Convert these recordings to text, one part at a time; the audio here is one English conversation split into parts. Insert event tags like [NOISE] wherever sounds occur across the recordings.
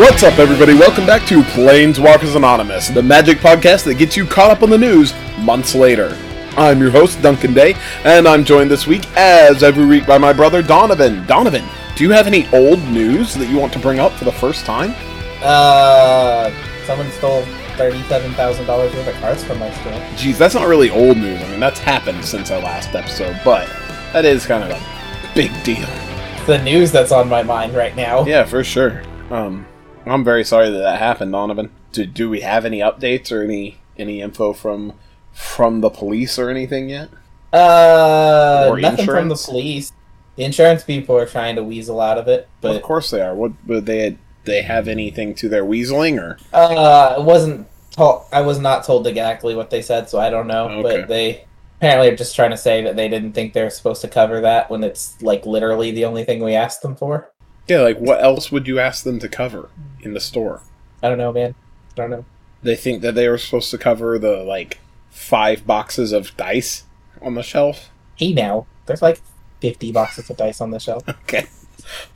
What's up, everybody? Welcome back to Planeswalkers Anonymous, the magic podcast that gets you caught up on the news months later. I'm your host, Duncan Day, and I'm joined this week, as every week, by my brother Donovan. Donovan, do you have any old news that you want to bring up for the first time? Uh, someone stole thirty-seven thousand dollars worth of cards from my store. Geez, that's not really old news. I mean, that's happened since our last episode, but that is kind of a big deal. It's the news that's on my mind right now. Yeah, for sure. Um, I'm very sorry that that happened, Donovan. Do, do we have any updates or any any info from from the police or anything yet? Uh, Or nothing from the police. The insurance people are trying to weasel out of it, but of course they are. What would they they have anything to their weaseling or? uh, it wasn't told. I was not told exactly what they said, so I don't know. Okay. But they apparently are just trying to say that they didn't think they're supposed to cover that when it's like literally the only thing we asked them for. Yeah, like what else would you ask them to cover in the store? I don't know, man. I don't know. They think that they were supposed to cover the like five boxes of dice on the shelf. Hey, now there's like fifty boxes of dice on the shelf. [LAUGHS] Okay.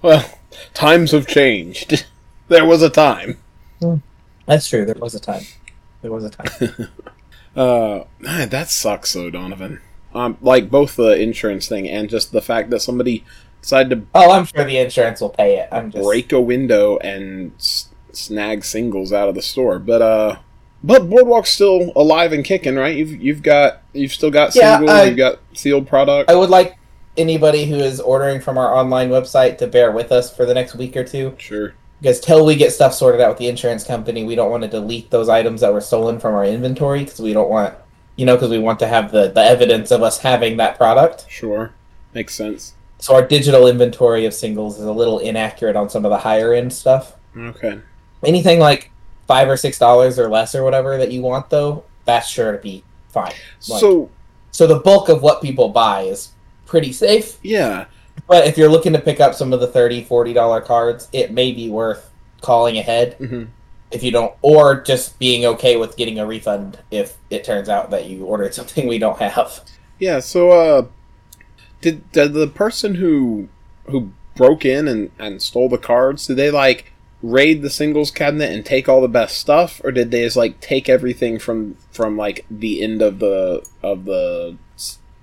Well, times have changed. [LAUGHS] there was a time. That's true. There was a time. There was a time. [LAUGHS] Uh, man, that sucks though, Donovan. Um, like both the insurance thing and just the fact that somebody decided to Oh, I'm sure the insurance will pay it. I'm just break a window and s- snag singles out of the store. But uh, but Boardwalk's still alive and kicking, right? You've you've got you've still got singles, Yeah, I- you've got sealed product. I would like anybody who is ordering from our online website to bear with us for the next week or two. sure. Because till we get stuff sorted out with the insurance company, we don't want to delete those items that were stolen from our inventory because we don't want, you know, because we want to have the, the evidence of us having that product. Sure. Makes sense. So our digital inventory of singles is a little inaccurate on some of the higher end stuff. Okay. Anything like five or six dollars or less or whatever that you want, though, that's sure to be fine. Like- so So the bulk of what people buy is pretty safe. yeah, But if you're looking to pick up some of the 30 40 dollar cards, it may be worth calling ahead hmm if you don't or just being okay with getting a refund if it turns out that you ordered [LAUGHS] something we don't have. yeah. So uh, did did the person who who broke in and and stole the cards? Did they like raid the singles cabinet and take all the best stuff, or did they just like take everything from from like the end of the of the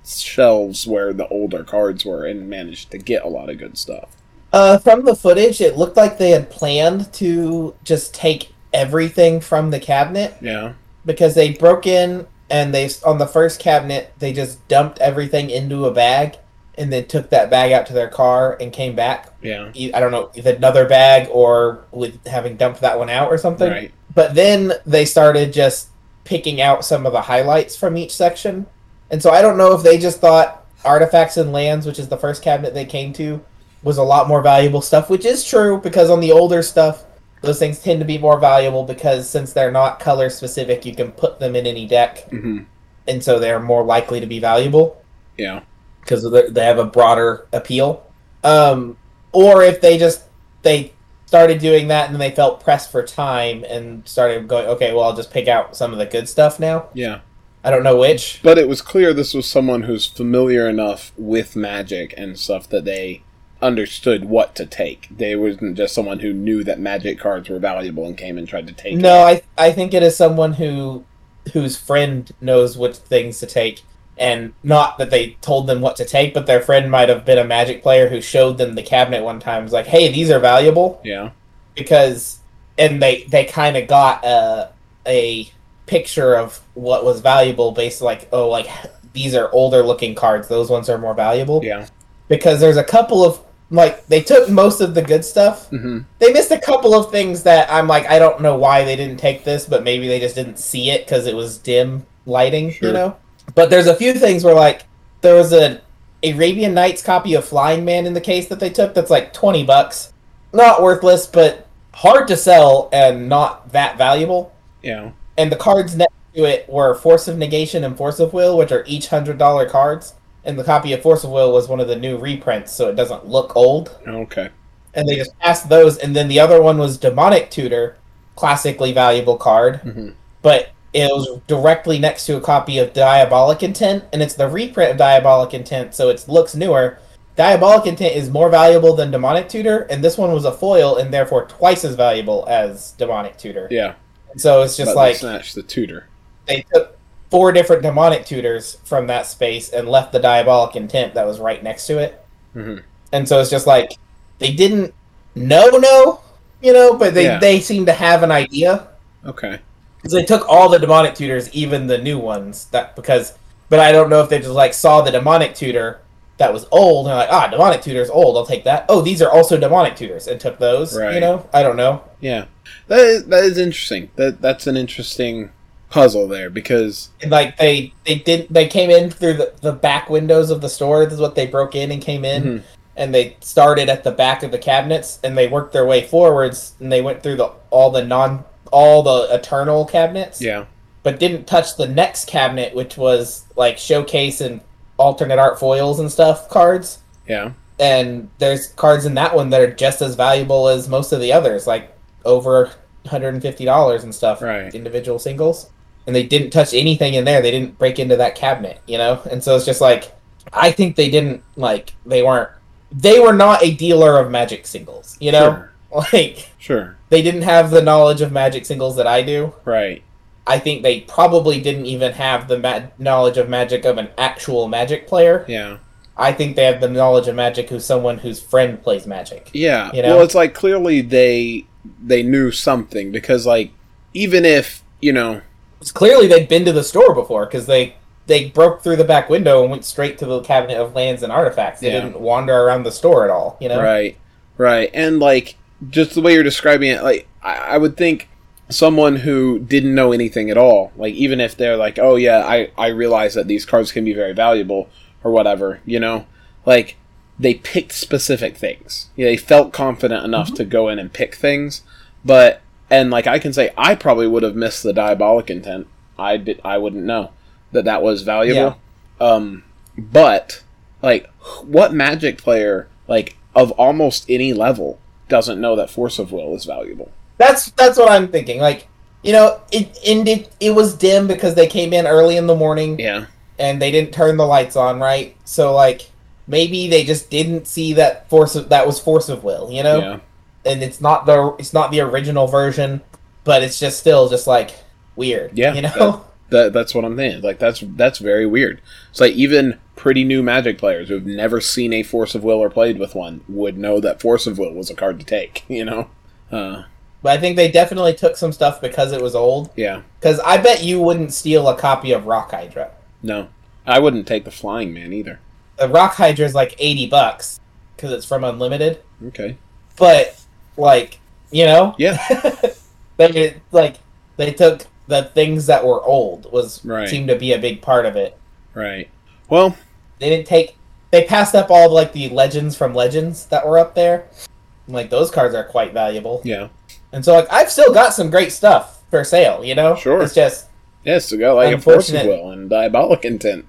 shelves where the older cards were and managed to get a lot of good stuff? Uh, from the footage, it looked like they had planned to just take everything from the cabinet Yeah. because they broke in and they on the first cabinet they just dumped everything into a bag and then took that bag out to their car and came back Yeah. I don't know, with another bag or with having dumped that one out or something. Right. But then they started just picking out some of the highlights from each section. And so I don't know if they just thought Artifacts and Lands, which is the first cabinet they came to, was a lot more valuable stuff, which is true because on the older stuff, those things tend to be more valuable because since they're not color specific, you can put them in any deck, hmm and so they're more likely to be valuable Yeah. Because they have a broader appeal. Um, or if they just they started doing that and then they felt pressed for time and started going, okay, well, I'll just pick out some of the good stuff now. Yeah. I don't know which. But it was clear this was someone who's familiar enough with magic and stuff that they understood what to take. They wasn't just someone who knew that magic cards were valuable and came and tried to take No, it. I I think it is someone who whose friend knows which things to take. And not that they told them what to take, but their friend might have been a magic player who showed them the cabinet one time. Was like, "Hey, these are valuable." Yeah. because and they they kind of got a a picture of what was valuable based like oh like these are older looking cards those ones are more valuable Yeah. because there's a couple of like they took most of the good stuff hmm they missed a couple of things that i'm like i don't know why they didn't take this but maybe they just didn't see it because it was dim lighting Sure. you know but there's a few things where like there was a arabian nights copy of flying man in the case that they took that's like 20 bucks not worthless but hard to sell and not that valuable Yeah. and the cards next to it were force of negation and force of will which are each hundred dollar cards and the copy of force of will was one of the new reprints so it doesn't look old Okay. and they just passed those. And then the other one was Demonic Tutor, classically valuable card, hmm but it was directly next to a copy of Diabolic Intent, and it's the reprint of Diabolic Intent, so it looks newer. Diabolic Intent is more valuable than Demonic Tutor, and this one was a foil and therefore twice as valuable as Demonic Tutor. Yeah. So it's just but like they snatched the tutor. they took four different demonic tutors from that space and left the diabolic intent that was right next to it. hmm And so it's just like they didn't know, no, you know, but they Yeah. they seem to have an idea Okay. Because they took all the demonic tutors, even the new ones. That because, but I don't know if they just like saw the demonic tutor that was old and like ah demonic tutor's old, I'll take that. Oh, these are also demonic tutors and took those. Right. You know, I don't know. Yeah. That is, that is interesting. That that's an interesting puzzle there because And, like they they did they came in through the, the back windows of the store. This is what they broke in and came in. Mhm. and they started at the back of the cabinets and they worked their way forwards and they went through the all the non all the eternal cabinets yeah. but didn't touch the next cabinet which was like showcase and alternate art foils and stuff cards Yeah. and there's cards in that one that are just as valuable as most of the others like over $150 and stuff Right. individual singles and they didn't touch anything in there they didn't break into that cabinet you know and so it's just like i think they didn't like they weren't they were not a dealer of magic singles you know Sure. [LAUGHS] like Sure. They didn't have the knowledge of magic singles that i do Right. i think they probably didn't even have the ma- knowledge of magic of an actual magic player Yeah. i think they have the knowledge of magic who's someone whose friend plays magic Yeah. You know? Well, it's like clearly they they knew something because like even if you know It's clearly they'd been to the store before because they they broke through the back window and went straight to the cabinet of lands and artifacts. They Yeah. didn't wander around the store at all. You know, Right, right, and like just the way you're describing it, like I, I would think someone who didn't know anything at all, like even if they're like, oh yeah, I I realize that these cards can be very valuable or whatever, you know, like they picked specific things. They felt confident enough to go in and pick things, but and like I can say, I probably would have missed the diabolic intent. I did. I wouldn't know that that was valuable. Yeah. Um, but like, what Magic player like of almost any level doesn't know that Force of Will is valuable? that's that's what I'm thinking. Like, you know, it ended. It was dim because they came in early in the morning Yeah, and they didn't turn the lights on right. So like. Maybe they just didn't see that force of that was force of will, you know. yeah, and it's not the it's not the original version, but it's just still just like weird. Yeah, you know. that [LAUGHS] that's what I'm saying. Like that's that's very weird. It's like even pretty new Magic players who've never seen a Force of Will or played with one would know that Force of Will was a card to take. [LAUGHS] You know, uh, But I think they definitely took some stuff because it was old. yeah, Because I bet you wouldn't steal a copy of Rock Hydra. no, I wouldn't take the Flying Man either. The Rock Hydra is like eighty bucks because it's from Unlimited. Okay, But like you know, yeah, [LAUGHS] they like they took the things that were old was Right. seemed to be a big part of it. right. Well, They didn't take. They passed up all like the legends from Legends that were up there. Like those cards are quite valuable. yeah, And so, like, I've still got some great stuff for sale, you know? Sure. It's just, yes, to go like a Force. Will and Diabolic Intent.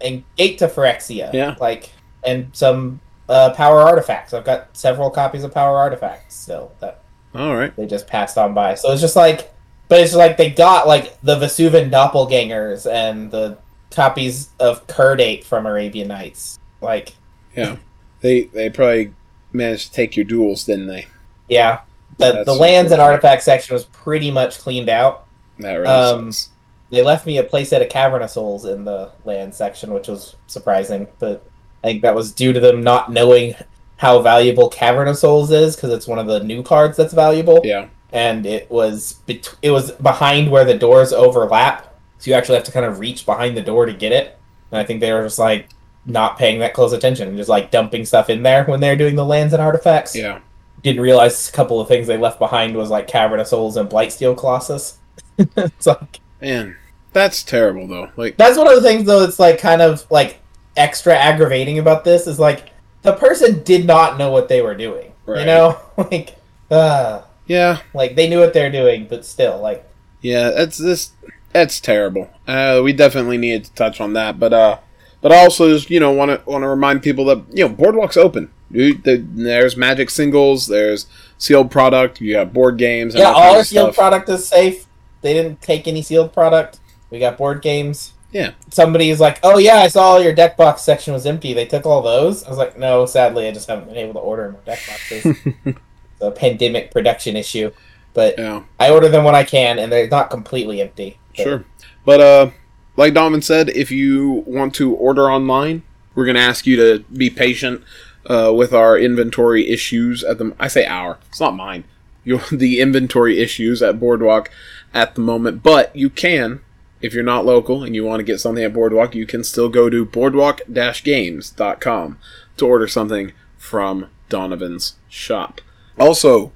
and Gate to Phyrexia. Yeah. Like, and some uh, Power Artifacts. I've got several copies of Power Artifacts still that All right, they just passed on by. So it's just like, but it's like they got, like, the Vesuvian Doppelgangers and the copies of Kird Ape from Arabian Nights. Like, yeah, they they probably managed to take your duels, didn't they? yeah. The, That's the lands and artifact section was pretty much cleaned out. That really Um, sucks. They left me a playset of Cavern of Souls in the land section, which was surprising, but I think that was due to them not knowing how valuable Cavern of Souls is because it's one of the new cards that's valuable, Yeah, and it was bet- it was behind where the doors overlap, so you actually have to kind of reach behind the door to get it. And I think they were just like not paying that close attention and just like dumping stuff in there when they were doing the lands and artifacts. yeah, Didn't realize a couple of things they left behind was like Cavern of Souls and Blightsteel Colossus. [LAUGHS] it's like man, that's terrible though. Like, That's one of the things though that's like kind of like extra aggravating about this is like the person did not know what they were doing. Right. You know? [LAUGHS] like uh yeah, like they knew what they're doing, but still like Yeah, that's this. That's terrible. Uh, we definitely needed to touch on that, but uh, but also just you know want to want to remind people that you know Boardwalk's open. Dude, there's Magic singles, there's sealed product, you have board games, and Yeah, all, all our sealed stuff. product is safe. They didn't take any sealed product. We got board games. Yeah. Somebody is like, "Oh yeah, I saw your deck box section was empty. They took all those." I was like, "No, sadly, I just haven't been able to order more deck boxes. [LAUGHS] a pandemic production issue, but Yeah. I order them when I can, and they're not completely empty." But Sure. But uh like Donovan said, if you want to order online, we're gonna ask you to be patient uh, with our inventory issues at the I say our, it's not mine. You [LAUGHS] the inventory issues at Boardwalk at the moment, but you can if you're not local and you want to get something at Boardwalk, you can still go to boardwalk-games.com to order something from Donovan's shop. Also,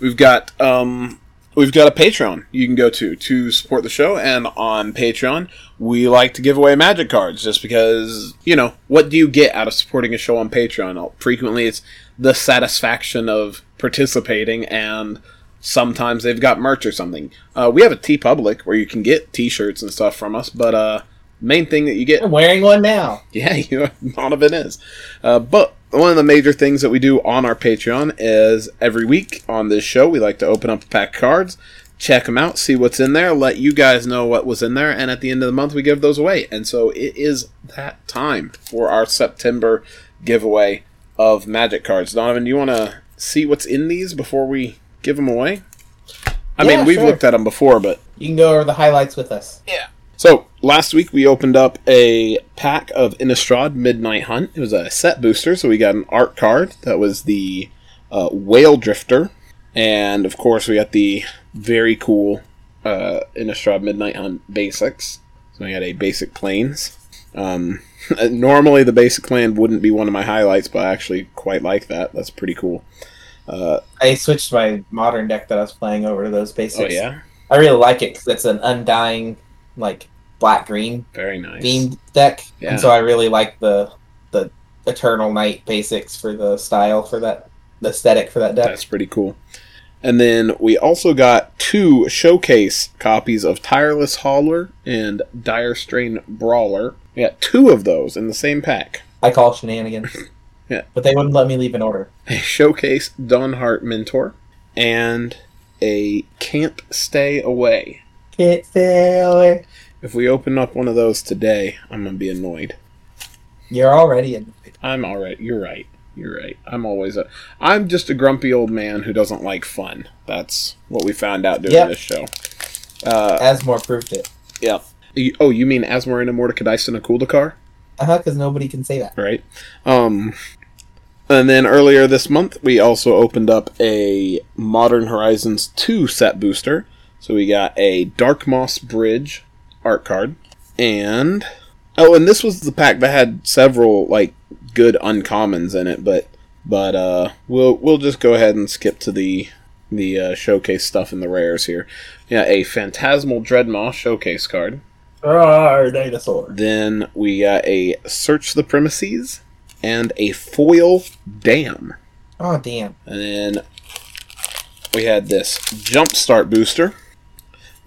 we've got um, we've got a Patreon you can go to to support the show, and on Patreon we like to give away magic cards just because you know what do you get out of supporting a show on Patreon? Frequently, it's the satisfaction of participating and. Sometimes they've got merch or something. Uh, we have a TeePublic where you can get T-shirts and stuff from us, but uh, main thing that you get I'm wearing one now. [LAUGHS] yeah, you none of it is. Uh, but one of the major things that we do on our Patreon is every week on this show, we like to open up a pack of cards, check them out, see what's in there, let you guys know what was in there, and at the end of the month, we give those away. And so it is that time for our September giveaway of Magic cards. Donovan, do you want to see what's in these before we give them away? I Yeah, mean, we've sure. looked at them before, but You can go over the highlights with us. So last week we opened up a pack of Innistrad Midnight Hunt. It was a set booster, so we got an art card that was the uh, Whale Drifter, and of course we got the very cool uh, Innistrad Midnight Hunt basics. So we got a basic plains. Um, [LAUGHS] normally the basic land wouldn't be one of my highlights, but I actually quite like that. That's pretty cool. Uh, I switched my modern deck that I was playing over to those basics. oh yeah, I really like it because it's an undying, like black green very nice. beam deck, Yeah. and so I really like the the Eternal Night basics for the style for that the aesthetic for that deck. That's pretty cool. And then we also got two showcase copies of Tireless Hauler and Dire Strain Brawler. We got two of those in the same pack. I call shenanigans. [LAUGHS] Yeah. But they wouldn't let me leave an order. A showcase Dawnhart Mentor and a Can't Stay Away. Can't stay away. If we open up one of those today, I'm gonna be annoyed. You're already annoyed. I'm alright. You're right. You're right. I'm always a. I'm just a grumpy old man who doesn't like fun. That's what we found out doing Yep. this show. Uh, Asmore proved it. Yeah. Oh, you mean Asmarina Mordekaiser and Akuldakar? Uh huh. Because nobody can say that. Right. Um, and then earlier this month, we also opened up a Modern Horizons 2 set booster. So we got a Dark Moss Bridge art card. And. Oh, and this was the pack that had several, like, good uncommons in it, but. But uh, we'll we'll just go ahead and skip to the the uh, showcase stuff in the rares here. Yeah, a Phantasmal Dreadmaw showcase card. Roar, dinosaur. Then we got a Search the Premises and a Foil Damn. Oh damn. And then we had this Jumpstart booster,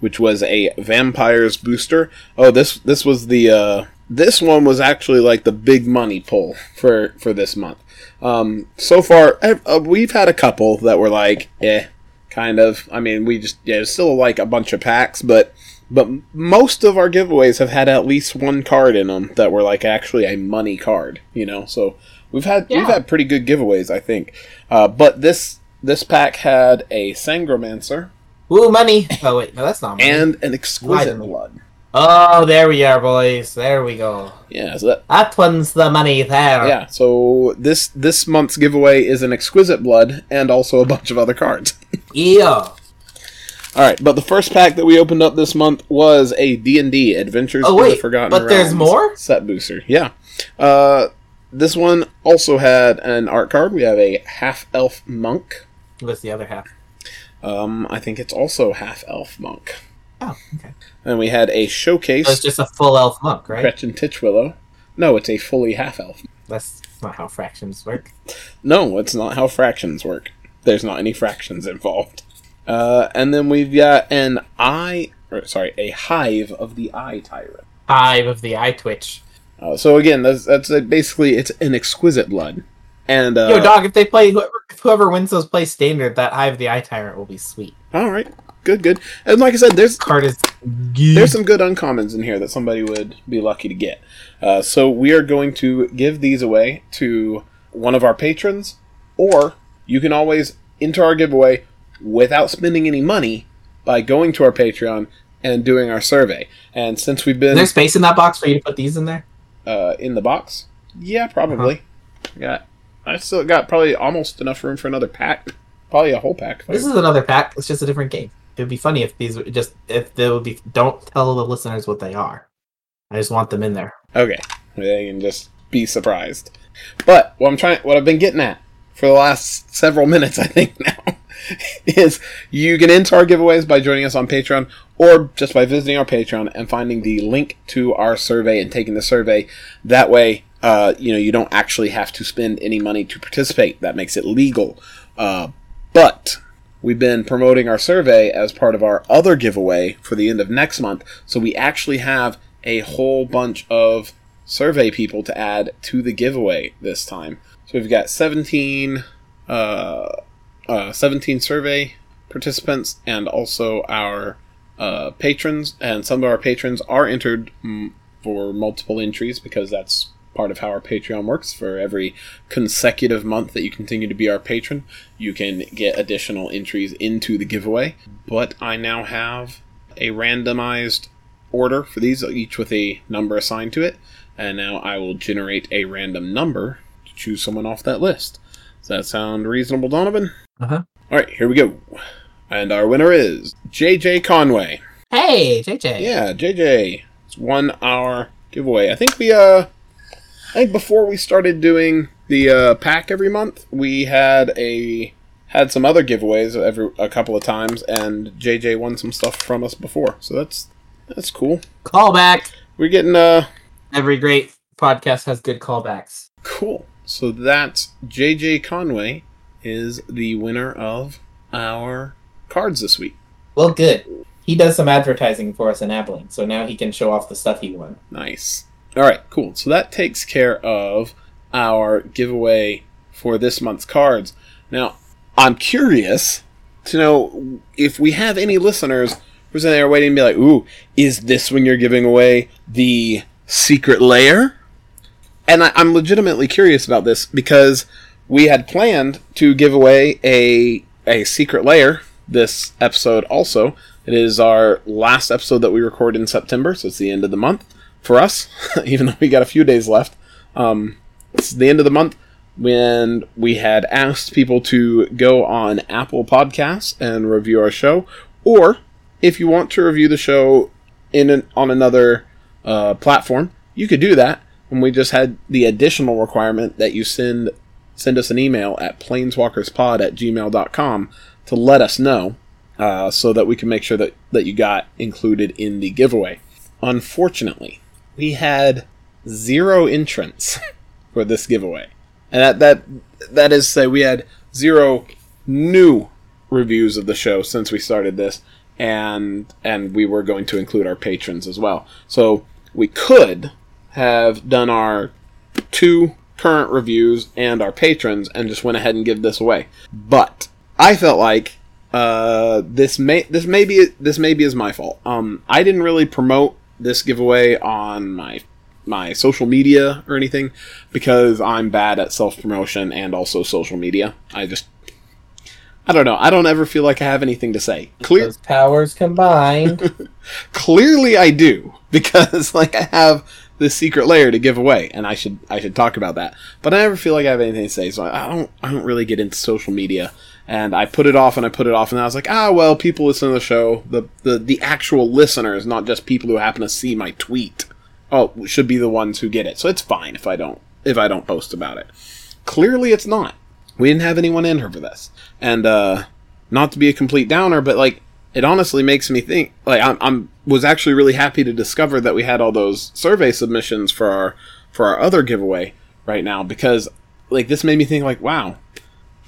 which was a Vampires booster. Oh, this this was the uh, this one was actually like the big money pull for for this month. Um, so far, uh, we've had a couple that were like, eh, kind of. I mean, we just yeah, still like a bunch of packs, but but most of our giveaways have had at least one card in them that were like actually a money card. You know, so we've had we've had pretty good giveaways, I think. Uh, but this this pack had a Sangromancer Woo money. Oh wait, no, that's not money. and an Exquisite we- Blood. oh, there we are, boys. There we go. Yeah, so that, That one's the money there. yeah. So this this month's giveaway is an Exquisite Blood and also a bunch of other cards. [LAUGHS] Yeah. All right, but the first pack that we opened up this month was a D&D Adventures Oh, in the wait, Forgotten but there's more? set booster. Yeah. Uh, this one also had an art card. We have a half elf monk. What's the other half? Um, I think it's also half elf monk. Oh, okay. And we had a showcase So it's just a full elf monk, right? Gretchen Titchwillow. No, it's a fully half elf. That's not how fractions work. No, it's not how fractions work. There's not any fractions involved. Uh, and then we've got an eye, or, sorry, a hive of the eye tyrant. Hive of the eye twitch. Uh, so again, that's that's basically it's an exquisite blood, and uh, Yo, dog, if they play whoever, whoever wins those play standard, that hive of the eye tyrant will be sweet. all right, good, good. And like I said, there's Card is there's some good uncommons in here that somebody would be lucky to get. Uh, so we are going to give these away to one of our patrons, or you can always enter our giveaway without spending any money by going to our Patreon and doing our survey. And since we've Is been there space in that box for you to put these in there? uh, in the box, yeah, probably. Got I still got probably almost enough room for another pack, probably a whole pack. This is another pack. It's just a different game. It would be funny if these were just if they would be. Don't tell the listeners what they are. I just want them in there. Okay, they can just be surprised. But what I'm trying, what I've been getting at for the last several [LAUGHS] minutes, I think now, [LAUGHS] is you can enter our giveaways by joining us on Patreon, or just by visiting our Patreon and finding the link to our survey and taking the survey. That way, uh, you know, you don't actually have to spend any money to participate. That makes it legal. Uh, but we've been promoting our survey as part of our other giveaway for the end of next month. So we actually have a whole bunch of survey people to add to the giveaway this time. So we've got 17, uh, uh, 17 survey participants and also our uh, patrons. And some of our patrons are entered mm, for multiple entries because that's part of how our Patreon works. For every consecutive month that you continue to be our patron, you can get additional entries into the giveaway. But I now have a randomized order for these, each with a number assigned to it. And now I will generate a random number to choose someone off that list. Does that sound reasonable, Donovan? Uh-huh. All right, here we go. And our winner is JJ Conway. Hey, JJ. Yeah, JJ. It's won our giveaway. I think we uh I think before we started doing the uh, pack every month, we had a had some other giveaways every a couple of times, and JJ won some stuff from us before. So that's that's cool. Callback. We're getting uh Every great podcast has good callbacks. cool. So that's JJ Conway is the winner of our cards this week. Well, good. He does some advertising for us in Abilene, so now he can show off the stuff he won. Nice. All right, cool. So that takes care of our giveaway for this month's cards. Now, I'm curious to know if we have any listeners who's in there waiting to be like, "Ooh, is this when you're giving away the secret layer?" And I, I'm legitimately curious about this because we had planned to give away a a secret layer this episode. Also, it is our last episode that we record in September, so it's the end of the month for us, [LAUGHS] even though we got a few days left. Um, it's the end of the month when we had asked people to go on Apple Podcasts and review our show, or if you want to review the show in an, on another uh, platform, you could do that. And we just had the additional requirement that you send send us an email at planeswalkerspod at gmail.com to let us know uh, so that we can make sure that, that you got included in the giveaway. Unfortunately, we had zero entrants [LAUGHS] for this giveaway. And that that that is to say we had zero new reviews of the show since we started this and and we were going to include our patrons as well. So we could have done our two current reviews and our patrons and just went ahead and give this away. But I felt like uh, this may this may be this maybe is my fault. Um, I didn't really promote this giveaway on my my social media or anything because I'm bad at self promotion and also social media. I just I don't know. I don't ever feel like I have anything to say. Clear Those powers combined. [LAUGHS] clearly I do [LAUGHS] because like I have this secret layer to give away and I should I should talk about that. But I never feel like I have anything to say, so I don't I don't really get into social media. And I put it off and I put it off and I was like, ah well people listen to the show. The the, the actual listeners, not just people who happen to see my tweet. Oh, should be the ones who get it. So it's fine if I don't if I don't post about it. Clearly it's not. We didn't have anyone in here for this. And uh not to be a complete downer, but like it honestly makes me think like I'm, I'm was actually really happy to discover that we had all those survey submissions for our for our other giveaway right now because like this made me think like wow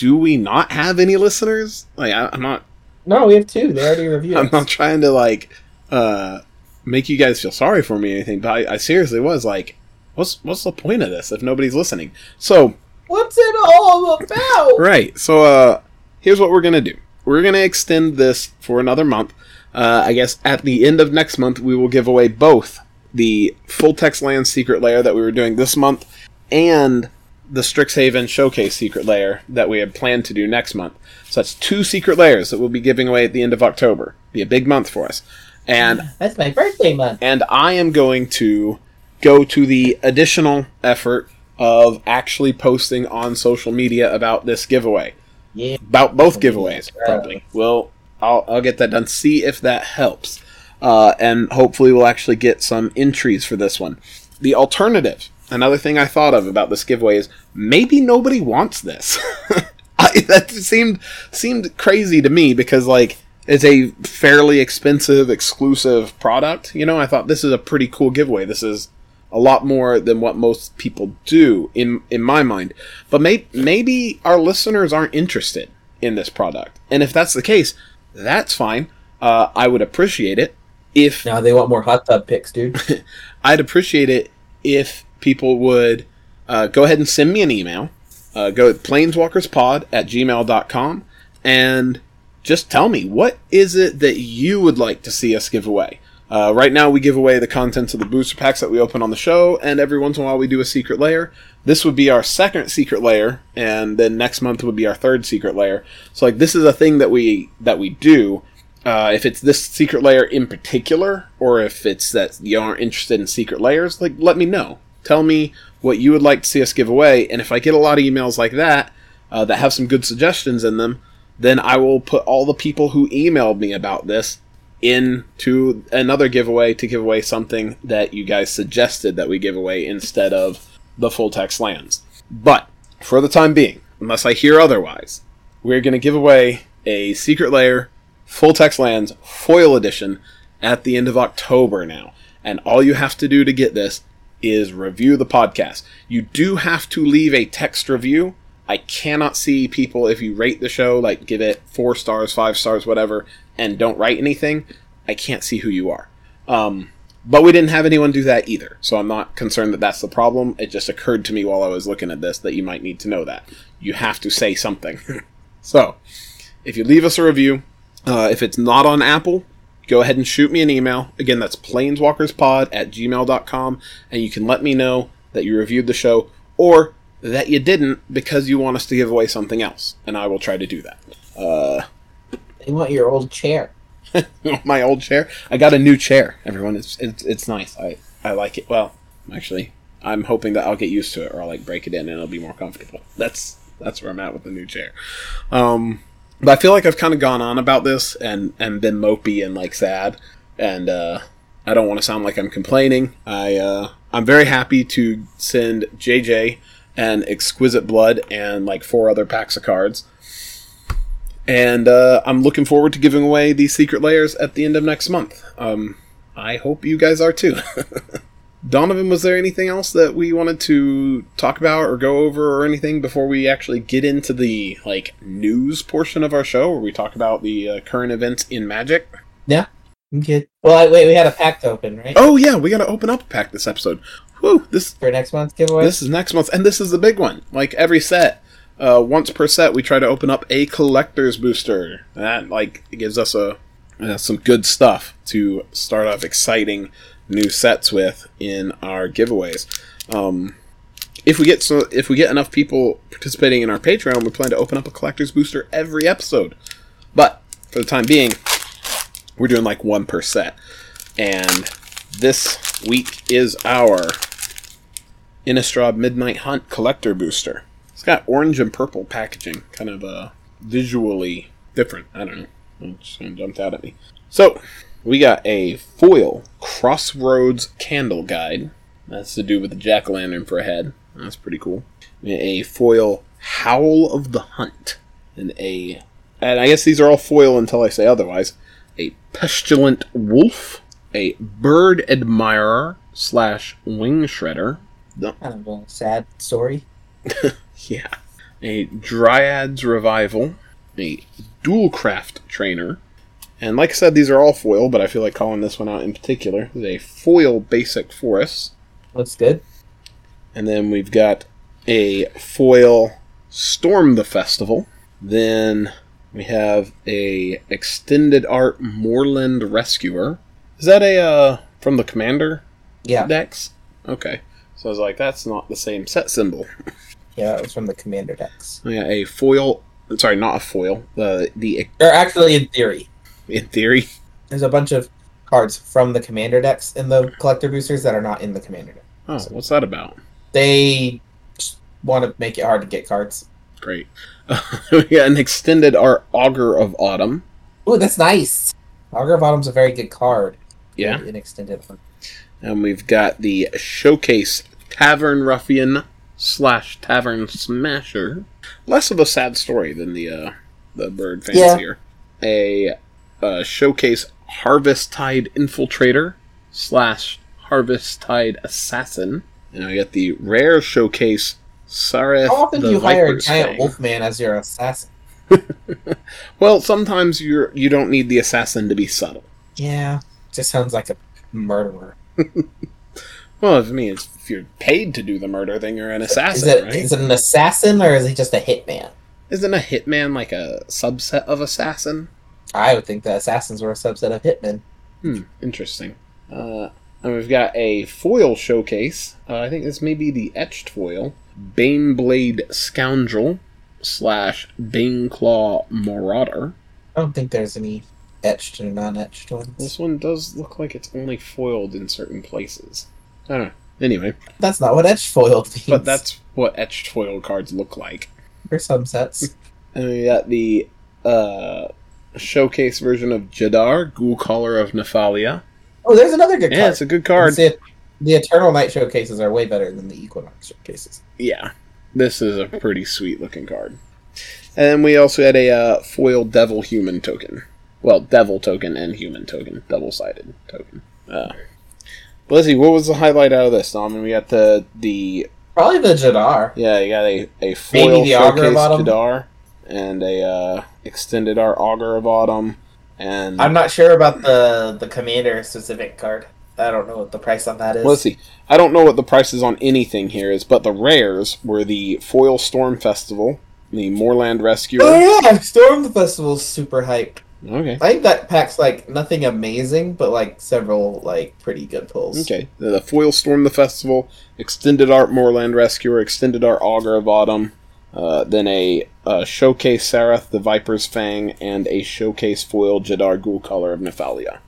do we not have any listeners like I, i'm not no, we have two. They already reviewed. i'm us. not trying to like uh make you guys feel sorry for me or anything but i, I seriously was like what's what's the point of this if nobody's listening so What's it all about? [LAUGHS] Right. So uh here's what we're gonna do. we're gonna extend this for another month. Uh, I guess at the end of next month we will give away both the full text land secret layer that we were doing this month and the Strixhaven showcase secret layer that we had planned to do next month. So that's two secret layers that we'll be giving away at the end of October. Be a big month for us. And [GASPS] That's my birthday month. and I am going to go to the additional effort of actually posting on social media about this giveaway. Yeah. About both giveaways, probably. Well, I'll, I'll get that done. See if that helps. Uh, and hopefully we'll actually get some entries for this one. The alternative, another thing I thought of about this giveaway is maybe nobody wants this. [LAUGHS] I, that seemed seemed crazy to me because like it's a fairly expensive exclusive product. You know, I thought this is a pretty cool giveaway. This is a lot more than what most people do in in my mind. But may, maybe our listeners aren't interested in this product, and if that's the case, that's fine. Uh, I would appreciate it if Now they want more hot tub picks, dude. [LAUGHS] I'd appreciate it if people would uh, go ahead and send me an email. Uh, go to planeswalkerspod at gmail.com and just tell me what is it that you would like to see us give away. Uh, right now, we give away the contents of the booster packs that we open on the show, and every once in a while, we do a secret layer. This would be our second secret layer, and then next month would be our third secret layer. So, like, this is a thing that we that we do. Uh, if it's this secret layer in particular, or if it's that you aren't interested in secret layers, like let me know. Tell me what you would like to see us give away, and if I get a lot of emails like that uh, that have some good suggestions in them, then I will put all the people who emailed me about this into another giveaway to give away something that you guys suggested that we give away instead of the full text lands. But for the time being, unless I hear otherwise, we're going to give away a secret layer full text lands foil edition at the end of October now. And all you have to do to get this is review the podcast. You do have to leave a text review. I cannot see people if you rate the show, like give it four stars, five stars, whatever, and don't write anything. I can't see who you are. Um, but we didn't have anyone do that either, so I'm not concerned that that's the problem. It just occurred to me while I was looking at this that you might need to know that. You have to say something. [LAUGHS] so, if you leave us a review, uh, if it's not on Apple, go ahead and shoot me an email. Again, that's planeswalkerspod at gmail.com, and you can let me know that you reviewed the show or that you didn't because you want us to give away something else, and I will try to do that. Uh, they want your old chair. [LAUGHS] my old chair. I got a new chair. Everyone, it's it's, it's nice. I I like it. Well, actually, I'm hoping that I'll get used to it, or I'll like break it in and it'll be more comfortable. That's that's where I'm at with the new chair. Um, but I feel like I've kind of gone on about this and and been mopey and like sad, and uh, I don't want to sound like I'm complaining. I uh, I'm very happy to send JJ and Exquisite Blood and like four other packs of cards. And uh, I'm looking forward to giving away these secret layers at the end of next month. Um, I hope you guys are too. [LAUGHS] Donovan, was there anything else that we wanted to talk about or go over or anything before we actually get into the like news portion of our show, where we talk about the uh, current events in Magic? Yeah, I'm good. Well, I, wait, we had a pack to open, right? Oh yeah, we got to open up a pack this episode. Whew, this For next month's giveaway. this is next month, and this is the big one. Like every set, uh, once per set, we try to open up a collector's booster. That like gives us a uh, some good stuff to start off exciting new sets with in our giveaways. Um, if we get so if we get enough people participating in our Patreon, we plan to open up a collector's booster every episode. But for the time being, we're doing like one per set, and this week is our Innistrad Midnight Hunt Collector Booster. It's got orange and purple packaging, kind of uh, visually different. I don't know. It just jumped out at me. So, we got a foil Crossroads Candle Guide. That's to do with the jack o' lantern for a head. That's pretty cool. A foil Howl of the Hunt. And a. And I guess these are all foil until I say otherwise. A Pestilent Wolf. A Bird Admirer slash Wing Shredder. No, kind of a sad story. [LAUGHS] yeah. A Dryad's Revival, a Duelcraft Trainer, and like I said, these are all foil, but I feel like calling this one out in particular. Is a foil Basic Forest, Looks good. and then we've got a foil Storm the Festival, then We have a extended art Moorland Rescuer. Is that a uh, from the Commander Yeah, decks? Okay. So I was like, that's not the same set symbol. yeah, it was from the commander decks. Yeah, a foil. Sorry, not a foil. The the Or actually, in theory, in theory. there's a bunch of cards from the commander decks in the collector boosters that are not in the commander deck. Oh, what's that about? They want to make it hard to get cards. Great. [LAUGHS] we got an extended art Augur of Autumn. Ooh, that's nice. Augur of Autumn's a very good card. Yeah. An extended. one. And we've got the Showcase Tavern Ruffian slash Tavern Smasher. Less of a sad story than the uh, the bird fancier. A uh, Showcase Harvest Tide Infiltrator slash Harvest Tide Assassin. And I got the rare Showcase Saryth How often do you hire a giant Fang. wolfman as your assassin? [LAUGHS] Well, sometimes you're you don't need the assassin to be subtle. Yeah, just sounds like a murderer. [LAUGHS] Well, I mean, it's, if you're paid to do the murder, then you're an assassin, Is it right? is it an assassin or is he just a hitman? Isn't a hitman like a subset of assassin? I would think that assassins were a subset of hitmen. Hmm, interesting. Uh, and we've got a foil showcase. Uh, I think this may be the etched foil. Baneblade Scoundrel slash Baneclaw Marauder. I don't think there's any etched or non-etched ones. This one does look like it's only foiled in certain places. I don't know. Anyway, That's not what etched foiled [LAUGHS] means. but that's what etched foil cards look like. for some sets. [LAUGHS] And we got the uh, showcase version of Jadar, Ghoul Caller of Nephalia. Oh, there's another good Yeah, card. it's a good card. The, the Eternal Night showcases are way better than the Equinox showcases. Yeah, this is a pretty sweet looking card. And we also had a uh, foil Devil Human token. Well, Devil token and Human token, double sided token. Uh, Lizzie, what was the highlight out of this? I mean, we got the the Probably the Jadar. yeah, you got a a foil Maybe the showcase Jadar and a uh, extended art Augur of Autumn, and I'm not sure about the the commander specific card. I don't know what the price on that is. Let's see. I don't know what the prices on anything here is, but the rares were the Foil Storm Festival, the Moorland Rescuer. Oh yeah, Storm the Festival's super hyped. Okay. I think that pack's like nothing amazing, but like several like pretty good pulls. Okay. The Foil Storm the Festival, Extended Art Moorland Rescuer, Extended Art Augur of Autumn, uh, then a uh, Showcase Saryth the Viper's Fang, and a Showcase Foil Jadar Ghoul Caller of Nephalia.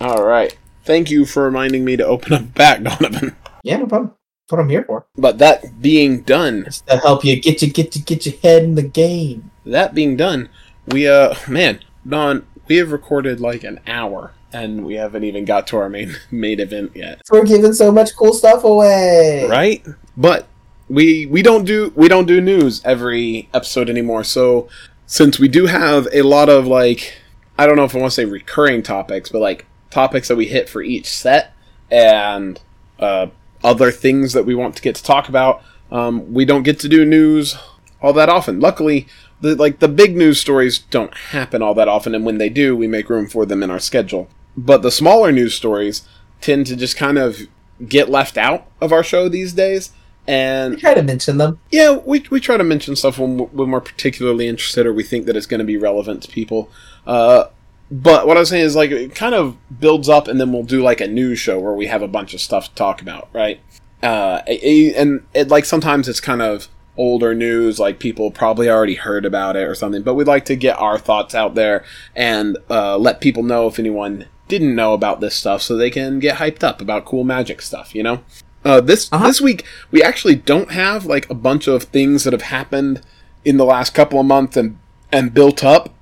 Alright. Thank you for reminding me to open up back, [LAUGHS] Donovan. Yeah, no problem. That's what I'm here for. But that being done, to help you get you get you get your head in the game. that being done, we uh man, Don, we have recorded like an hour and we haven't even got to our main [LAUGHS] main event yet. We're giving so much cool stuff away. Right? But we we don't do we don't do news every episode anymore. So since we do have a lot of like I don't know if I want to say recurring topics, but like topics that we hit for each set and uh, other things that we want to get to talk about, um, we don't get to do news all that often. Luckily, the like the big news stories don't happen all that often, and when they do, we make room for them in our schedule. But the smaller news stories tend to just kind of get left out of our show these days. And We try to mention them. yeah, we, we try to mention stuff when, when we're particularly interested or we think that it's going to be relevant to people. Uh, but what I was saying is, like, it kind of builds up, and then we'll do, like, a news show where we have a bunch of stuff to talk about, right? Uh, and, it, like, sometimes it's kind of older news, like, people probably already heard about it or something, but we'd like to get our thoughts out there and uh, let people know if anyone didn't know about this stuff so they can get hyped up about cool magic stuff, you know? Uh, this Uh-huh. this week we actually don't have like a bunch of things that have happened in the last couple of months and and built up.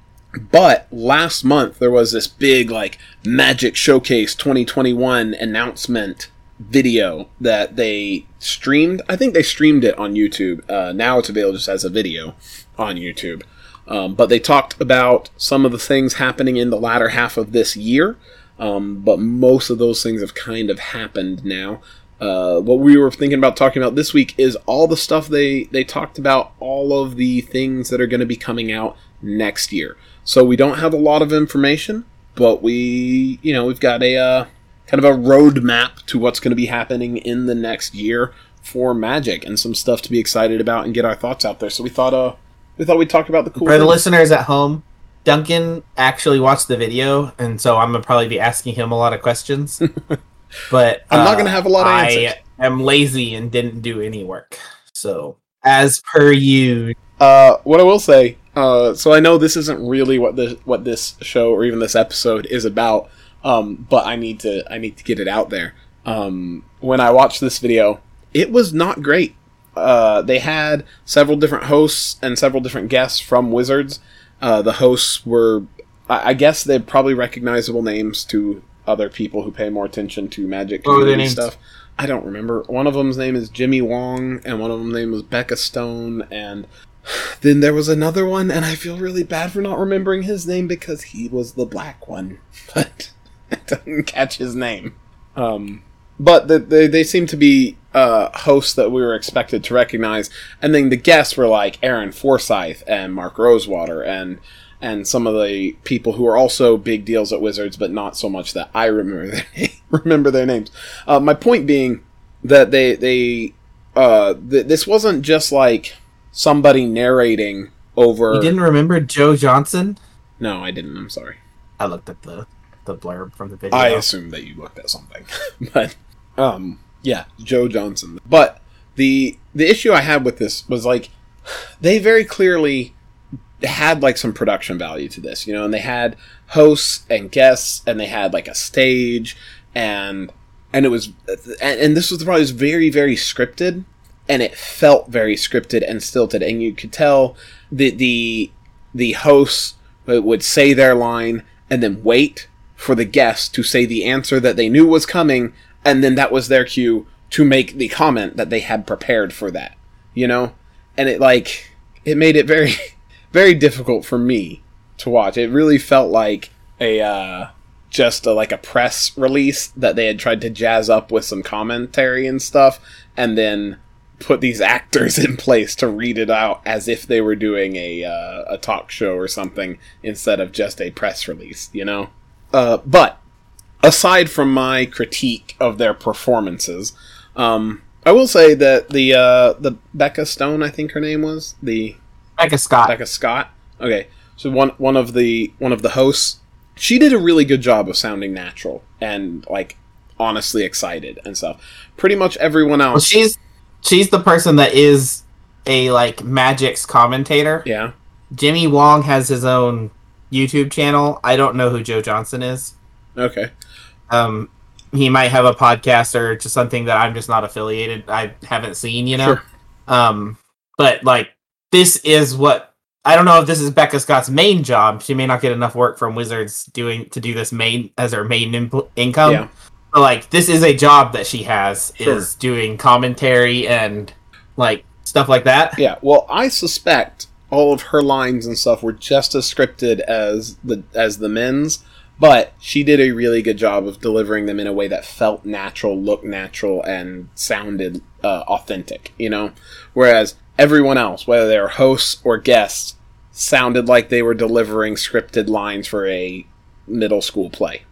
But last month there was this big like Magic Showcase 2021 announcement video that they streamed. I think they streamed it on YouTube. Uh, now it's available just as a video on YouTube. Um, but they talked about some of the things happening in the latter half of this year. Um, but most of those things have kind of happened now. Uh, what we were thinking about talking about this week is all the stuff they they talked about, all of the things that are going to be coming out next year. So we don't have a lot of information, but we you know we've got a uh, kind of a roadmap to what's going to be happening in the next year for Magic and some stuff to be excited about and get our thoughts out there. So we thought uh we thought we'd talk about the cool For the things. listeners at home, Duncan actually watched the video, and so I'm gonna probably be asking him a lot of questions. [LAUGHS] but I'm not uh, gonna have a lot of I am lazy and didn't do any work. So, as per you, Uh, what I will say, uh, so I know this isn't really what this what this show or even this episode is about, um, but I need to I need to get it out there. Um, when I watched this video, it was not great. Uh, they had several different hosts and several different guests from Wizards. Uh, the hosts were, I, I guess, they're probably recognizable names to other people who pay more attention to Magic community stuff. I don't remember. One of them's name is Jimmy Wong, and one of them's name was Becca Stone, and [SIGHS] then there was another one, and I feel really bad for not remembering his name because he was the black one, [LAUGHS] but [LAUGHS] I didn't catch his name. Um, but the, they they seem to be uh, hosts that we were expected to recognize, and then the guests were like Aaron Forsyth and Mark Rosewater, and and some of the people who are also big deals at Wizards, but not so much that I remember their [LAUGHS] remember their names. Uh, my point being that they they uh, th- this wasn't just like somebody narrating over. you didn't remember Joe Johnson. No, I didn't. I'm sorry. I looked at the the blurb from the video. I assumed that you looked at something, [LAUGHS] but um, yeah, Joe Johnson. But the the issue I had with this was like they very clearly had like some production value to this, you know, and they had hosts and guests, and they had like a stage, and and it was and, and this was probably was very very scripted, and it felt very scripted and stilted, and you could tell the the the hosts would say their line and then wait for the guest to say the answer that they knew was coming, and then that was their cue to make the comment that they had prepared for that. You know, and it like it made it very [LAUGHS] very difficult for me to watch. It really felt like a uh, just a, like a press release that they had tried to jazz up with some commentary and stuff, and then put these [LAUGHS] actors in place to read it out as if they were doing a uh, a talk show or something instead of just a press release. You know, uh, but aside from my critique of their performances, um, I will say that the uh, the Becca Stone, I think her name was the Becca Scott. Becca Scott. Okay, so one one of the one of the hosts, she did a really good job of sounding natural and like honestly excited and stuff. Pretty much everyone Well, else, she's she's the person that is a like Magic's commentator. yeah, Jimmy Wong has his own YouTube channel. I don't know who Joe Johnson is. okay, Um, he might have a podcast or just something that I'm just not affiliated. I haven't seen, you know. Sure. Um, but like this is what I don't know if this is Becca Scott's main job. She may not get enough work from Wizards doing to do this main as her main impl- income. Yeah. But like this is a job that she has Sure. is doing commentary and like stuff like that. yeah. Well, I suspect all of her lines and stuff were just as scripted as the as the men's, but she did a really good job of delivering them in a way that felt natural, looked natural, and sounded uh, authentic. You know, whereas everyone else, whether they were hosts or guests, sounded like they were delivering scripted lines for a middle school play.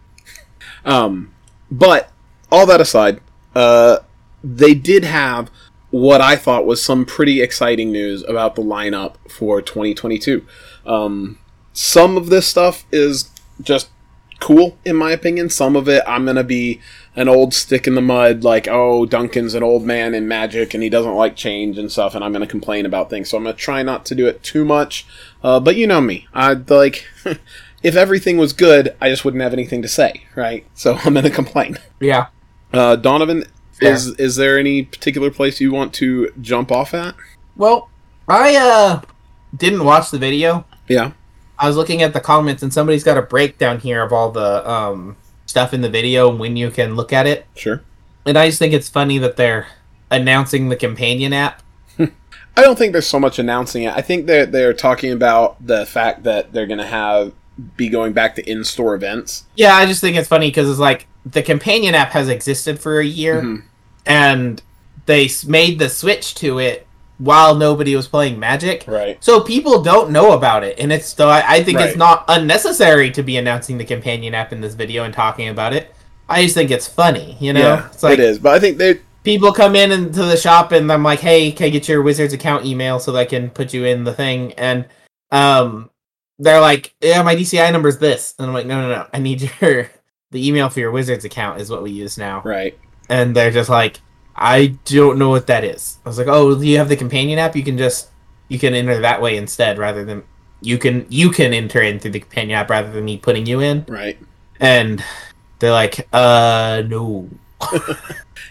Um, but all that aside, uh, they did have what I thought was some pretty exciting news about the lineup for 2022. Um, some of this stuff is just cool, in my opinion. Some of it, I'm gonna be an old stick in the mud, like, oh, Duncan's an old man in Magic and he doesn't like change and stuff, and I'm gonna complain about things. So I'm gonna try not to do it too much. Uh, but you know me, I'd like. [LAUGHS] If everything was good, I just wouldn't have anything to say, right? So [LAUGHS] I'm gonna complain. Yeah. Uh, Donovan, Fair. is is there any particular place you want to jump off at? Well, I uh didn't watch the video. Yeah. I was looking at the comments and somebody's got a breakdown here of all the um stuff in the video and when you can look at it. Sure. And I just think it's funny that they're announcing the companion app. [LAUGHS] I don't think there's so much announcing it. I think that they're talking about the fact that they're going to have be going back to in-store events. Yeah, I just think it's funny because it's like the companion app has existed for a year Mhm. and they made the switch to it while nobody was playing Magic. Right. So people don't know about it, and it's so I, I think Right. it's not unnecessary to be announcing the companion app in this video and talking about it. I just think it's funny, you know. yeah, it's like it is. But I think they people come in into the shop, and I'm like, "Hey, can I get your Wizards account email so that I can put you in the thing?" And um, they're like, yeah, my DCI number is this, and I'm like, no, no, no, I need your [LAUGHS] the email for your Wizards account is what we use now, Right. and they're just like, I don't know what that is. I was like, oh, you have the companion app, you can just you can enter that way instead, rather than you can you can enter in through the companion app rather than me putting you in, Right. and they're like, uh, no, [LAUGHS]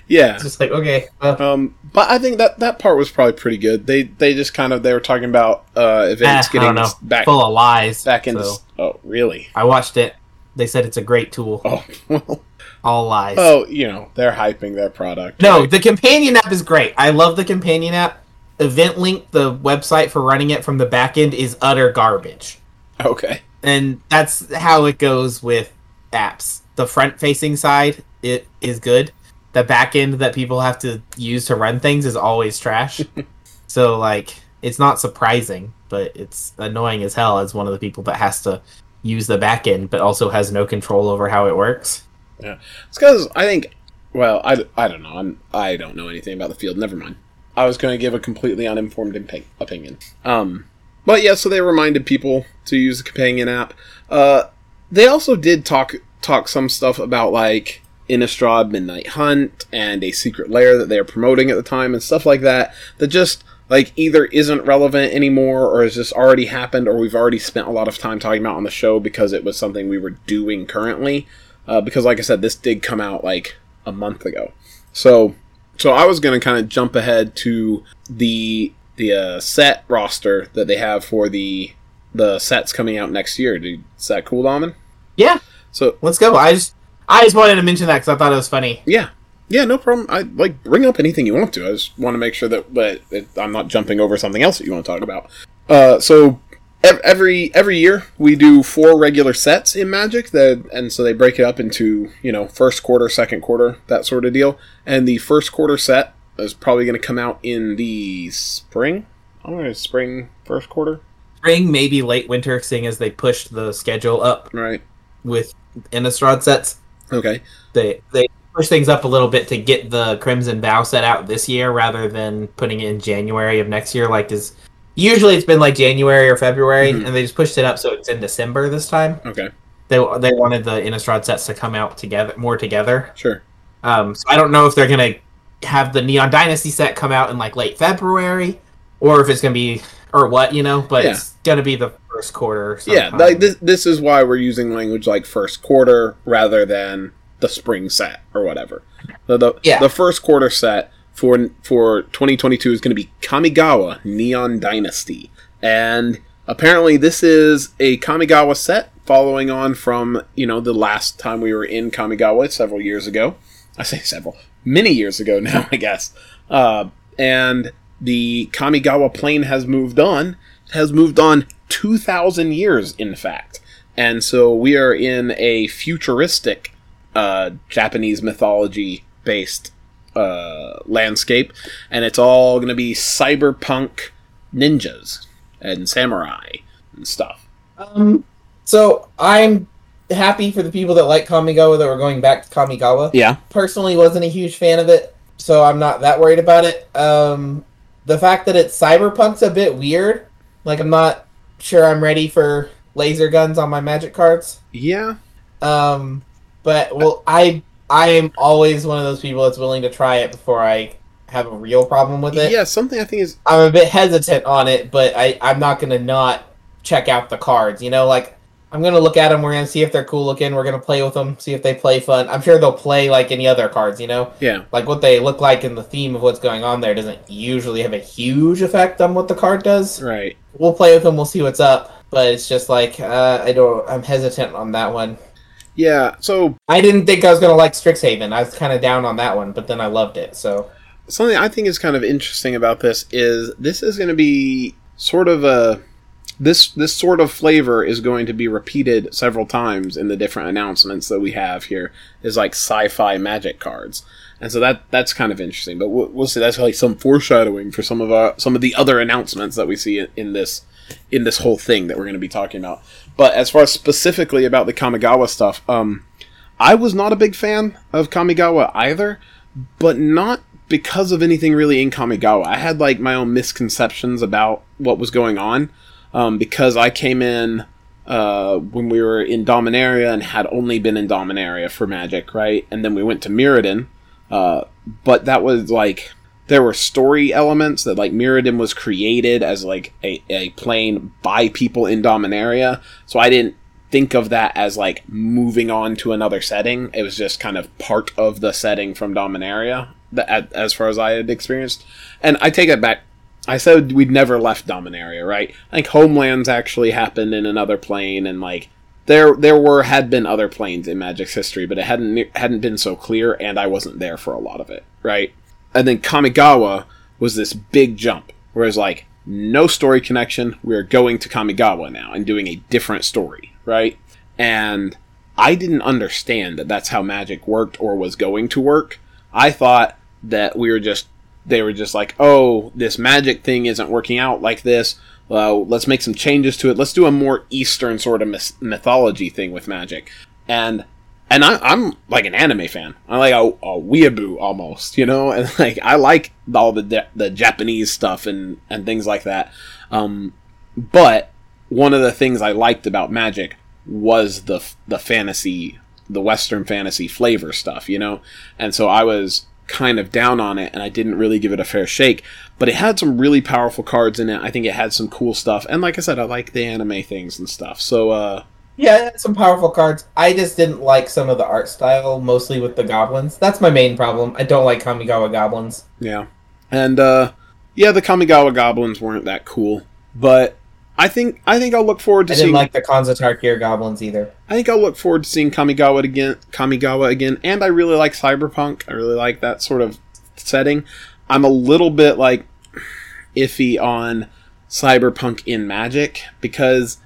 Yeah. it's just like okay, Um, but I think that that part was probably pretty good. They they just kind of they were talking about uh, events eh, getting back full of lies. back into. so Oh, really? I watched it. They said it's a great tool. Oh, [LAUGHS] well. All lies. Oh, you know they're hyping their product. No, right? the companion app is great. I love the companion app. Event Link, the website for running it from the back end, is utter garbage. Okay. And that's how it goes with apps. The front facing side, it is good. The back end that people have to use to run things is always trash. [LAUGHS] so like it's not surprising, but it's annoying as hell as one of the people that has to use the back end but also has no control over how it works. Yeah, it's because I think. Well, I, I don't know. I'm I don't know anything about the field. Never mind. I was going to give a completely uninformed impi- opinion. Um, but yeah, so they reminded people to use the companion app. Uh, they also did talk talk some stuff about like Innistrad Midnight Hunt and a secret lair that they are promoting at the time and stuff like that. That just like either isn't relevant anymore or has just already happened or we've already spent a lot of time talking about on the show because it was something we were doing currently. Uh, because like I said, this did come out like a month ago. So so I was gonna kind of jump ahead to the the uh, set roster that they have for the the sets coming out next year. Dude, is that cool, Domin? Yeah, So let's go. I just I just wanted to mention that because I thought it was funny. yeah, yeah, no problem. I like bring up anything you want to. I just want to make sure that, but I'm not jumping over something else that you want to talk about. Uh, so every every year we do four regular sets in Magic that, and so they break it up into you know first quarter, second quarter, that sort of deal. And the first quarter set is probably going to come out in the spring. I'm going to spring first quarter, Spring, maybe late winter, seeing as they pushed the schedule up right? with Innistrad sets. Okay, They they push things up a little bit to get the Crimson Vow set out this year rather than putting it in January of next year. Like is usually it's been like January or February, Mhm. and they just pushed it up so it's in December this time. okay, They they wanted the Innistrad sets to come out together more together. sure. Um, so I don't know if they're gonna have the Neon Dynasty set come out in like late February, or if it's gonna be or what you know. But Yeah. it's gonna be the first quarter. Yeah, like this, this is why we're using language like first quarter rather than the spring set or whatever. The the, Yeah. the first quarter set for for 2022 is going to be Kamigawa Neon Dynasty, and apparently this is a Kamigawa set following on from you know the last time we were in Kamigawa several years ago. I say several, many years ago now, [LAUGHS] I guess. Uh, and the Kamigawa plane has moved on, has moved on 2,000 years, in fact. And so we are in a futuristic uh, Japanese mythology based uh, landscape, and it's all going to be cyberpunk ninjas and samurai and stuff. Um, so I'm happy for the people that like Kamigawa that were going back to Kamigawa. Yeah. Personally, wasn't a huge fan of it, so I'm not that worried about it. Um, the fact that it's cyberpunk's a bit weird. Like I'm not sure I'm ready for laser guns on my magic cards. Yeah. Um, but well, I I am always one of those people that's willing to try it before I have a real problem with it. Yeah, something I think is. I'm a bit hesitant on it, but I I'm not gonna not check out the cards. You know, like I'm gonna look at them. We're gonna see if they're cool looking. We're gonna play with them, see if they play fun. I'm sure they'll play like any other cards. You know, Yeah. like what they look like and the theme of what's going on there doesn't usually have a huge effect on what the card does. Right. We'll play with them. We'll see what's up. But it's just like uh, I don't. I'm hesitant on that one. Yeah. So I didn't think I was gonna like Strixhaven. I was kind of down on that one, but then I loved it. So something I think is kind of interesting about this is this is going to be sort of a this this sort of flavor is going to be repeated several times in the different announcements that we have here is like sci-fi magic cards and so that that's kind of interesting but we'll, we'll see that's like some foreshadowing for some of our some of the other announcements that we see in, in this in this whole thing that we're going to be talking about but as far as specifically about the kamigawa stuff um i was not a big fan of kamigawa either but not because of anything really in Kamigawa. I had like my own misconceptions about what was going on um, because I came in uh, when we were in Dominaria and had only been in Dominaria for Magic, right? And then we went to Mirrodin, uh, but that was like there were story elements that like Mirrodin was created as like a, a plane by people in Dominaria, so I didn't think of that as like moving on to another setting. It was just kind of part of the setting from Dominaria, that, as far as I had experienced. And I take it back. I said we'd never left Dominaria, right? I think Homelands actually happened in another plane, and like there there were had been other planes in Magic's history, but it hadn't hadn't been so clear, and I wasn't there for a lot of it, right? And then Kamigawa was this big jump, whereas like no story connection, we're going to Kamigawa now and doing a different story, right? And I didn't understand that that's how magic worked or was going to work. I thought that we were just they were just like, "Oh, this magic thing isn't working out like this. Well, let's make some changes to it. Let's do a more eastern sort of mythology thing with magic." And and I, am like an anime fan. I like a, a weeaboo almost, you know, [LAUGHS] and like I like all the the Japanese stuff and and things like that. Um, but one of the things I liked about Magic was the the fantasy, the Western fantasy flavor stuff, you know, and so I was kind of down on it and I didn't really give it a fair shake. But it had some really powerful cards in it. I think it had some cool stuff, and like I said, I like the anime things and stuff. So. uh yeah, some powerful cards. I just didn't like some of the art style, mostly with the goblins. That's my main problem. I don't like Kamigawa goblins. Yeah. And uh yeah, the Kamigawa goblins weren't that cool, but I think I think I'll look forward to I didn't seeing like the of Tarkir goblins either. I think I'll look forward to seeing Kamigawa again, Kamigawa again, and I really like Cyberpunk. I really like that sort of setting. I'm a little bit like iffy on Cyberpunk in Magic because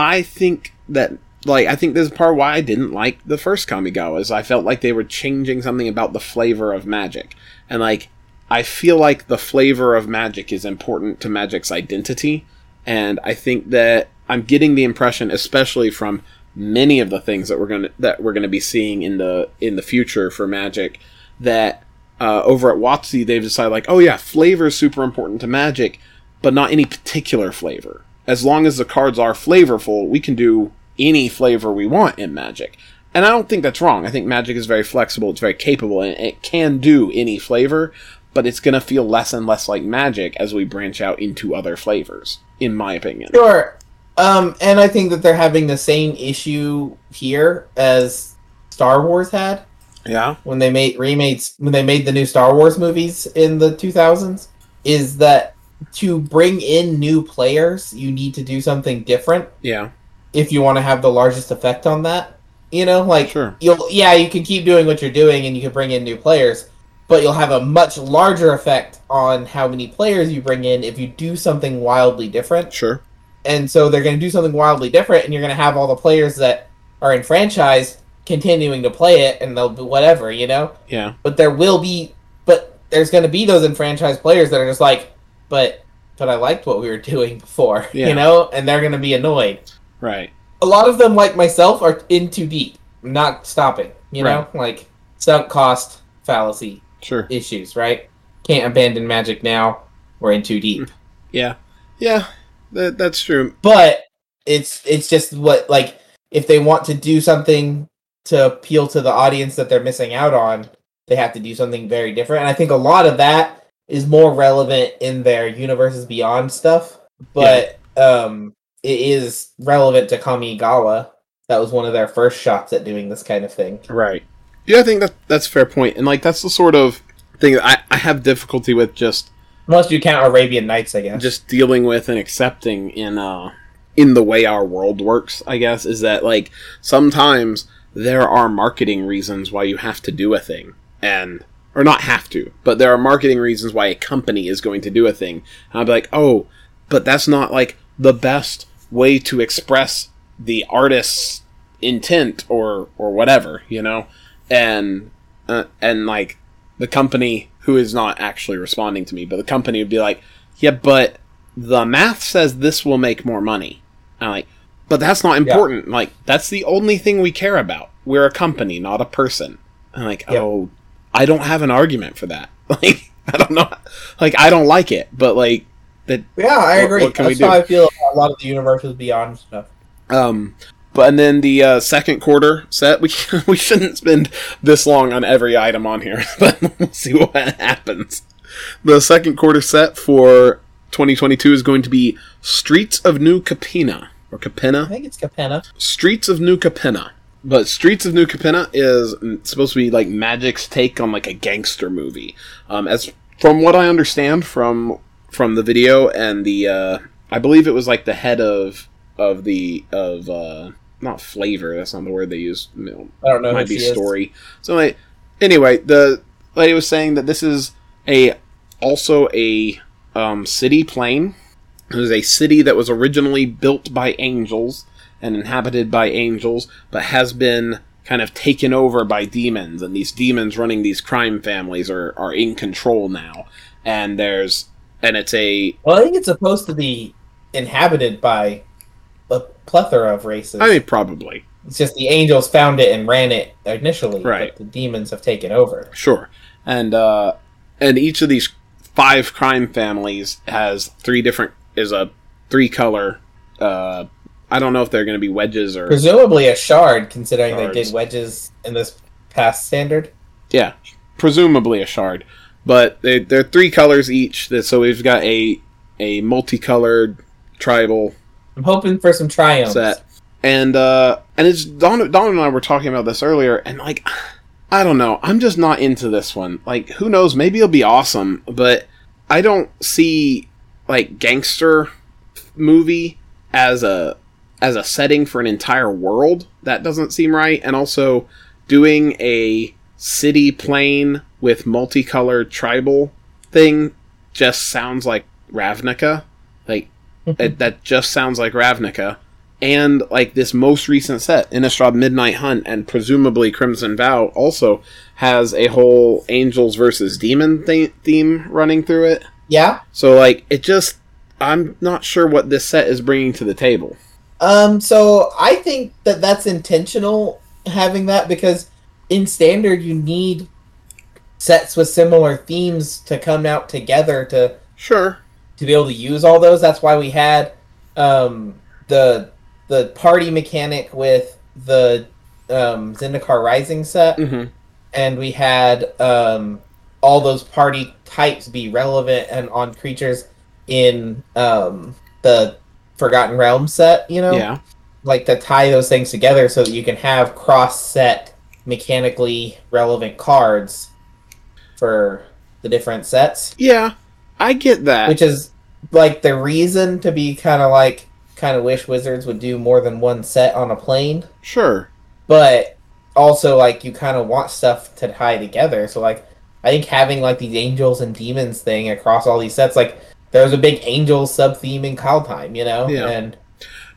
I think that like I think there's part why I didn't like the first Kamigawa is I felt like they were changing something about the flavor of Magic, and like I feel like the flavor of Magic is important to Magic's identity, and I think that I'm getting the impression, especially from many of the things that we're gonna that we're gonna be seeing in the in the future for Magic, that uh, over at WotC they've decided like, oh yeah, flavor is super important to Magic, but not any particular flavor as long as the cards are flavorful, we can do any flavor we want in Magic. And I don't think that's wrong. I think Magic is very flexible, it's very capable, and it can do any flavor, but it's going to feel less and less like Magic as we branch out into other flavors, in my opinion. Sure. Um, and I think that they're having the same issue here as Star Wars had. Yeah. When they made remade when they made the new Star Wars movies in the 2000s is that to bring in new players, you need to do something different. Yeah. If you want to have the largest effect on that, you know, like sure. you'll yeah, you can keep doing what you're doing and you can bring in new players, but you'll have a much larger effect on how many players you bring in if you do something wildly different. Sure. And so they're going to do something wildly different and you're going to have all the players that are in franchise continuing to play it and they'll do whatever, you know? Yeah. But there will be but there's going to be those enfranchised players that are just like but but I liked what we were [LAUGHS] doing before, yeah. you know, and they're going to be annoyed. Right. A lot of them, like myself, are in too deep, not stopping. You right. know, like sunk cost fallacy sure. issues. Right? Can't abandon magic now. We're in too deep. Mm. Yeah, yeah, that, that's true. But it's it's just what like if they want to do something to appeal to the audience that they're missing out on, they have to do something very different. And I think a lot of that is more relevant in their universes beyond stuff, but yeah. um, it is relevant to Kamigawa. That was one of their first shots at doing this kind of thing. Right. Yeah, I think that that's a fair point, and like that's the sort of thing that I, I have difficulty with just unless you count Arabian Nights, I guess. Just dealing with and accepting in uh in the way our world works, I guess, is that like sometimes there are marketing reasons why you have to do a thing, and or not have to, but there are marketing reasons why a company is going to do a thing. And I'll be like, oh, but that's not like the best way to express the artist's intent or or whatever, you know, and uh, and like the company who is not actually responding to me, but the company would be like, yeah, but the math says this will make more money. And I'm like, but that's not important. Yeah. Like that's the only thing we care about. We're a company, not a person. I'm like, oh I don't have an argument for that. [LAUGHS] Like I don't know, like I don't like it, but like that. Yeah, I agree. What, That's how I feel a lot of the universes beyond stuff. Um, but and then the uh, second quarter set, we [LAUGHS] we shouldn't spend this long on every item on here, [LAUGHS] but we'll see what happens. The second quarter set for 2022 is going to be Streets of New Capena or Capena. I think it's Capena. Streets of New Capenna. But Streets of New Capenna is supposed to be like Magic's take on like a gangster movie. Um, as from what I understand from from the video and the uh, I believe it was like the head of of the of uh, not flavor. That's not the word they use. I don't know might be she is. story. So like, anyway, the lady was saying that this is a also a um, city plane. It was a city that was originally built by angels and inhabited by angels, but has been kind of taken over by demons, and these demons running these crime families are, are in control now. And there's and it's a Well, I think it's supposed to be inhabited by a plethora of races. I mean probably. it's just the angels found it and ran it initially, Right. but the demons have taken over. Sure. And uh and each of these five crime families has three different is a three color uh I don't know if they're going to be wedges or Presumably a shard, considering they did wedges in this past standard. yeah, presumably a shard. But they they're three colors each. that- So we've got a a multicolored tribal I'm hoping for some Triomes. set. And uh and it's Don Don and I were talking about this earlier and like I don't know. I'm just not into this one. Like who knows, maybe it'll be awesome, but I don't see like gangster movie as a as a setting for an entire world. That doesn't seem right. And also doing a city plane with multicolored tribal thing just sounds like Ravnica. Like mm-hmm. it, that just sounds like Ravnica. And like this most recent set, Innistrad Midnight Hunt and presumably Crimson Vow also has a whole angels versus demon th- theme running through it. Yeah. So like it just I'm not sure what this set is bringing to the table. Um. So I think that that's intentional having that because in standard you need sets with similar themes to come out together to Sure. to be able to use all those. That's why we had um, the the party mechanic with the um, Zendikar Rising set, hmm and we had um, all those party types be relevant and on creatures in um, the Forgotten Realms set. You know, Yeah. like to tie those things together so that you can have cross set mechanically relevant cards for the different sets Yeah. I get that. which is like the reason to be kind of like kind of wish wizards would do more than one set on a plane sure. but also like you kind of want stuff to tie together so like i think having like these angels and demons thing across all these sets like there was a big angel sub theme in Kaldheim, you know Yeah. and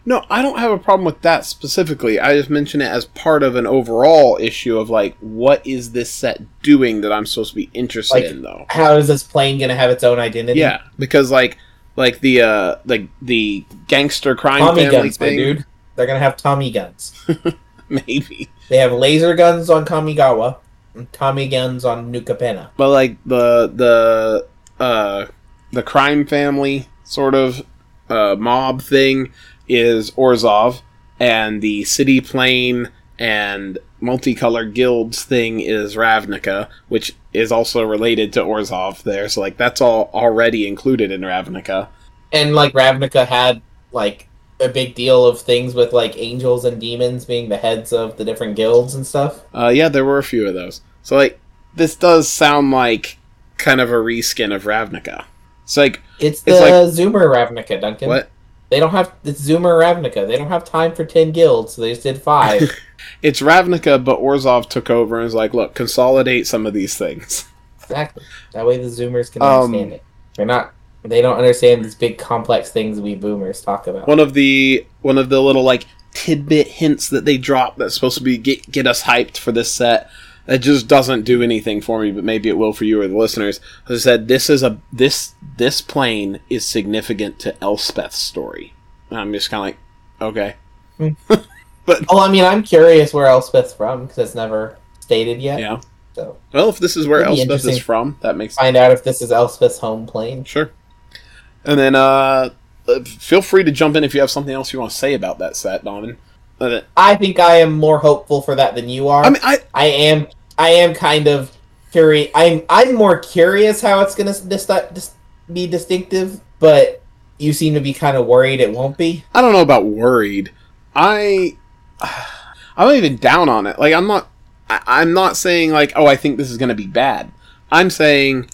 No, I don't have a problem with that specifically. I just mention it as part of an overall issue of like what is this set doing that I'm supposed to be interested Like, in though. how is this plane gonna have its own identity Yeah, because like like the uh like the gangster crime tommy family guns thing dude they're gonna have tommy guns [LAUGHS] maybe. they have laser guns on kamigawa and tommy guns on New Capenna But like the the uh the crime family sort of uh mob thing is Orzhov and the city plane and multicolored guilds thing is Ravnica, which is also related to Orzhov there. So like that's all already included in Ravnica. and like Ravnica had like a big deal of things with like angels and demons being the heads of the different guilds and stuff. Uh yeah, there were a few of those. So like this does sound like kind of a reskin of Ravnica. It's like It's the It's like- Zoomer Ravnica, Duncan. what? They don't have it's Zoomer Ravnica. They don't have time for ten guilds, so they just did five. [LAUGHS] It's Ravnica, but Orzhov took over and was like, look, consolidate some of these things. exactly. That way the Zoomers can Um, understand it. They're not. They don't understand these big complex things we Boomers talk about. One of the one of the little like tidbit hints that they drop that's supposed to be get get us hyped for this set that just doesn't do anything for me, but maybe it will for you or the listeners. As I said, this is a this this plane is significant to Elspeth's story. And I'm just kind of like, okay, [LAUGHS] but oh, I mean, I'm curious where Elspeth's from because it's never stated yet. yeah. So Well, if this is where That'd Elspeth is from, that makes find out if this is Elspeth's home plane. Sure. And then uh uh, feel free to jump in if you have something else you want to say about that set, Donovan. I think I am more hopeful for that than you are. I mean, I I am I am kind of curious. I'm I'm more curious how it's going to dis- dis- be distinctive, but you seem to be kind of worried it won't be. I don't know about worried. I [SIGHS] I'm not even down on it. Like I'm not. I, I'm not saying like, oh, I think this is going to be bad. I'm saying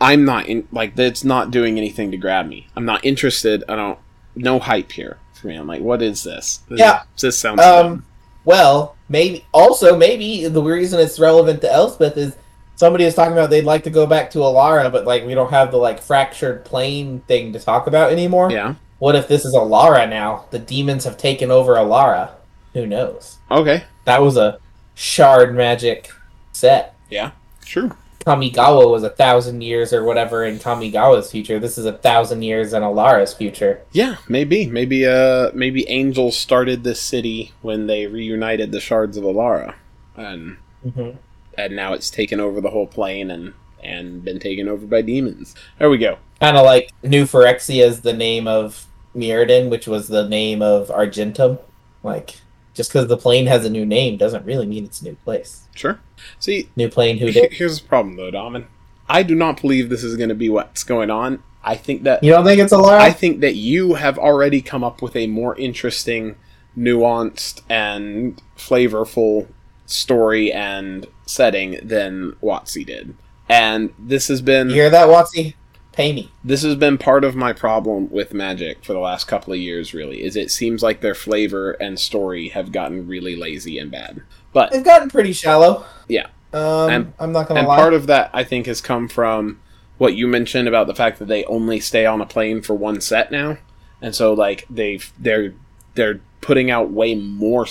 I'm not in. Like it's not doing anything to grab me. I'm not interested. I don't. No hype here for me. I'm like, what is this? This, Yeah. this sounds. Um, well, maybe also maybe the reason it's relevant to Elspeth is somebody was talking about they'd like to go back to Alara, but like we don't have the like fractured plane thing to talk about anymore. yeah. What if this is Alara now? The demons have taken over Alara. Who knows? Okay. That was a shard magic set. Yeah. True. Kamigawa was a thousand years or whatever in Kamigawa's future. This is a thousand years in Alara's future. Yeah, maybe, maybe, uh, maybe angels started this city when they reunited the shards of Alara, and Mm-hmm. and now it's taken over the whole plane and and been taken over by demons. There we go. Kind of like New Phyrexia is the name of Mirrodin, which was the name of Argentum. Like, just because the plane has a new name doesn't really mean it's a new place. Sure. See, New plane, who did? here's the problem though, Domin. I do not believe this is going to be what's going on. I think that You don't think it's Alara? I think that you have already come up with a more interesting, nuanced, and flavorful story and setting than Watsy did. And this has been you hear that, Watsy? Pay me. this has been part of my problem with Magic for the last couple of years. Really, is it seems like their flavor and story have gotten really lazy and bad. But They've gotten pretty shallow. Yeah. Um, And- I'm not gonna and lie. part of that I think has come from what you mentioned about the fact that they only stay on a plane for one set now, and so like they've they're they're putting out way more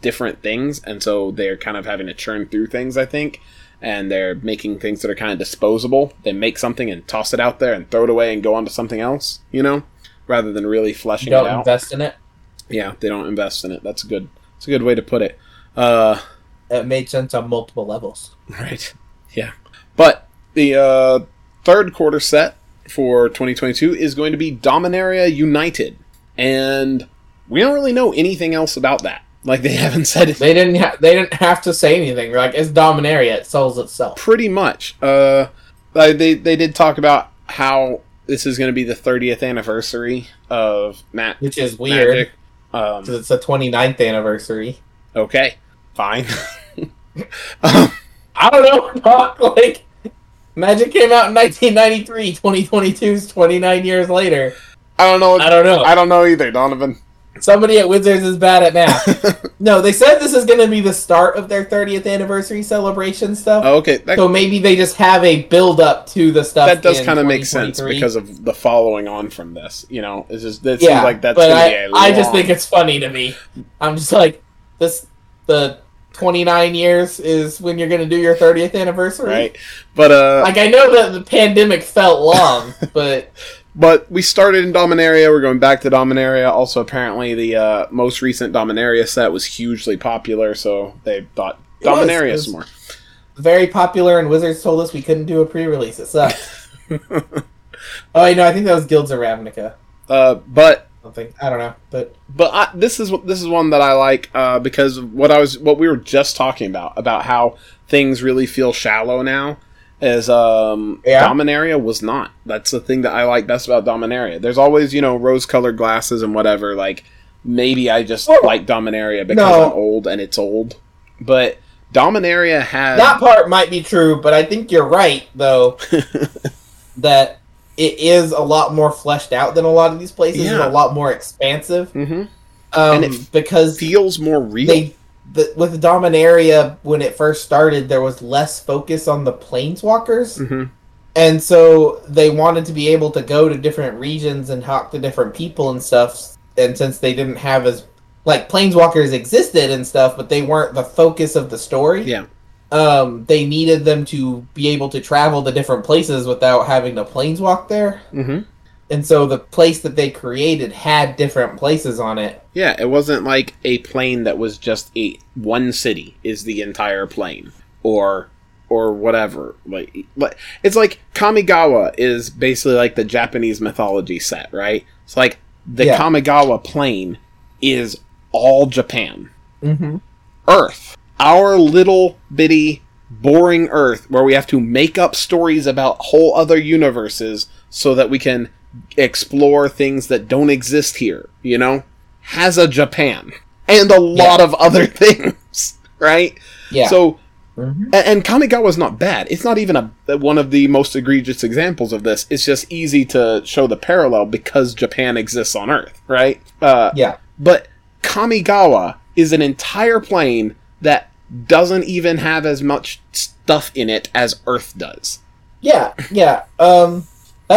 different things, and so they're kind of having to churn through things. I think, and they're making things that are kind of disposable. They make something and toss it out there and throw it away and go on to something else. You know, rather than really fleshing don't it out. invest in it. yeah, they don't invest in it. That's a good. That's a good way to put it. Uh, It made sense on multiple levels. [LAUGHS] Right. Yeah. But the uh, third quarter set for 2022 is going to be Dominaria United. And we don't really know anything else about that. Like, they [LAUGHS] haven't said it They didn't. Ha- they didn't have to say anything. Like it's Dominaria. It sells itself. pretty much. Uh, like, they, they did talk about how this is going to be the 30th anniversary of Matt which is weird Magic. Um, because it's the 29th anniversary. okay. Fine. [LAUGHS] um, I don't know. [LAUGHS] Doc, like Magic came out in 1993. 2022 is 29 years later. I don't know. I don't know. I don't know either, Donovan. Somebody at Wizards is bad at math. [LAUGHS] no, they said this is going to be the start of their 30th anniversary celebration stuff. okay. That, So maybe they just have a build up to the stuff. that does kind of make sense because of the following on from this. You know, it's just it yeah, seems like that's gonna I, be a I just think it's funny to me. I'm just like this. The 29 years is when you're going to do your 30th anniversary. right. But uh, Like I know that the pandemic felt long, [LAUGHS] but but we started in Dominaria. We're going back to Dominaria. Also, apparently, the uh, most recent Dominaria set was hugely popular, so they thought It Dominaria was- some more. very popular. And Wizards told us we couldn't do a pre-release. It sucked. [LAUGHS] oh, you know, I think that was Guilds of Ravnica. Uh, but Something I don't know, but but I, this is this is one that I like uh, because what I was what we were just talking about about how things really feel shallow now. Is um, Yeah. Dominaria was not. That's the thing that I like best about Dominaria. There's always you know rose colored glasses and whatever. Like maybe I just Oh. like Dominaria because No. I'm old and it's old. But Dominaria has that part might be true. But I think you're right, though, [LAUGHS] that it is a lot more fleshed out than a lot of these places. Yeah. and a lot more expansive. hmm Um, And it because feels more real. they the, with Dominaria when it first started, there was less focus on the planeswalkers. hmm And so they wanted to be able to go to different regions and talk to different people and stuff. And since they didn't have as like planeswalkers existed and stuff, but they weren't the focus of the story. Yeah. Um, they needed them to be able to travel to different places without having to planeswalk there. hmm And so the place that they created had different places on it. Yeah, it wasn't like a plane that was just a one city is the entire plane or or whatever. Like it's like Kamigawa is basically like the Japanese mythology set, right? It's like the Yeah. Kamigawa plane is all Japan. Mm-hmm. Earth, our little bitty boring Earth, where we have to make up stories about whole other universes so that we can explore things that don't exist here. You know, has a Japan and a lot of other [LAUGHS] things, right? Yeah. So Mhm. and, and Kamigawa is not bad. It's not even a one of the most egregious examples of this. It's just easy to show the parallel because Japan exists on Earth, right? Uh, yeah. but Kamigawa is an entire plane that doesn't even have as much stuff in it as Earth does. Yeah, yeah. Um,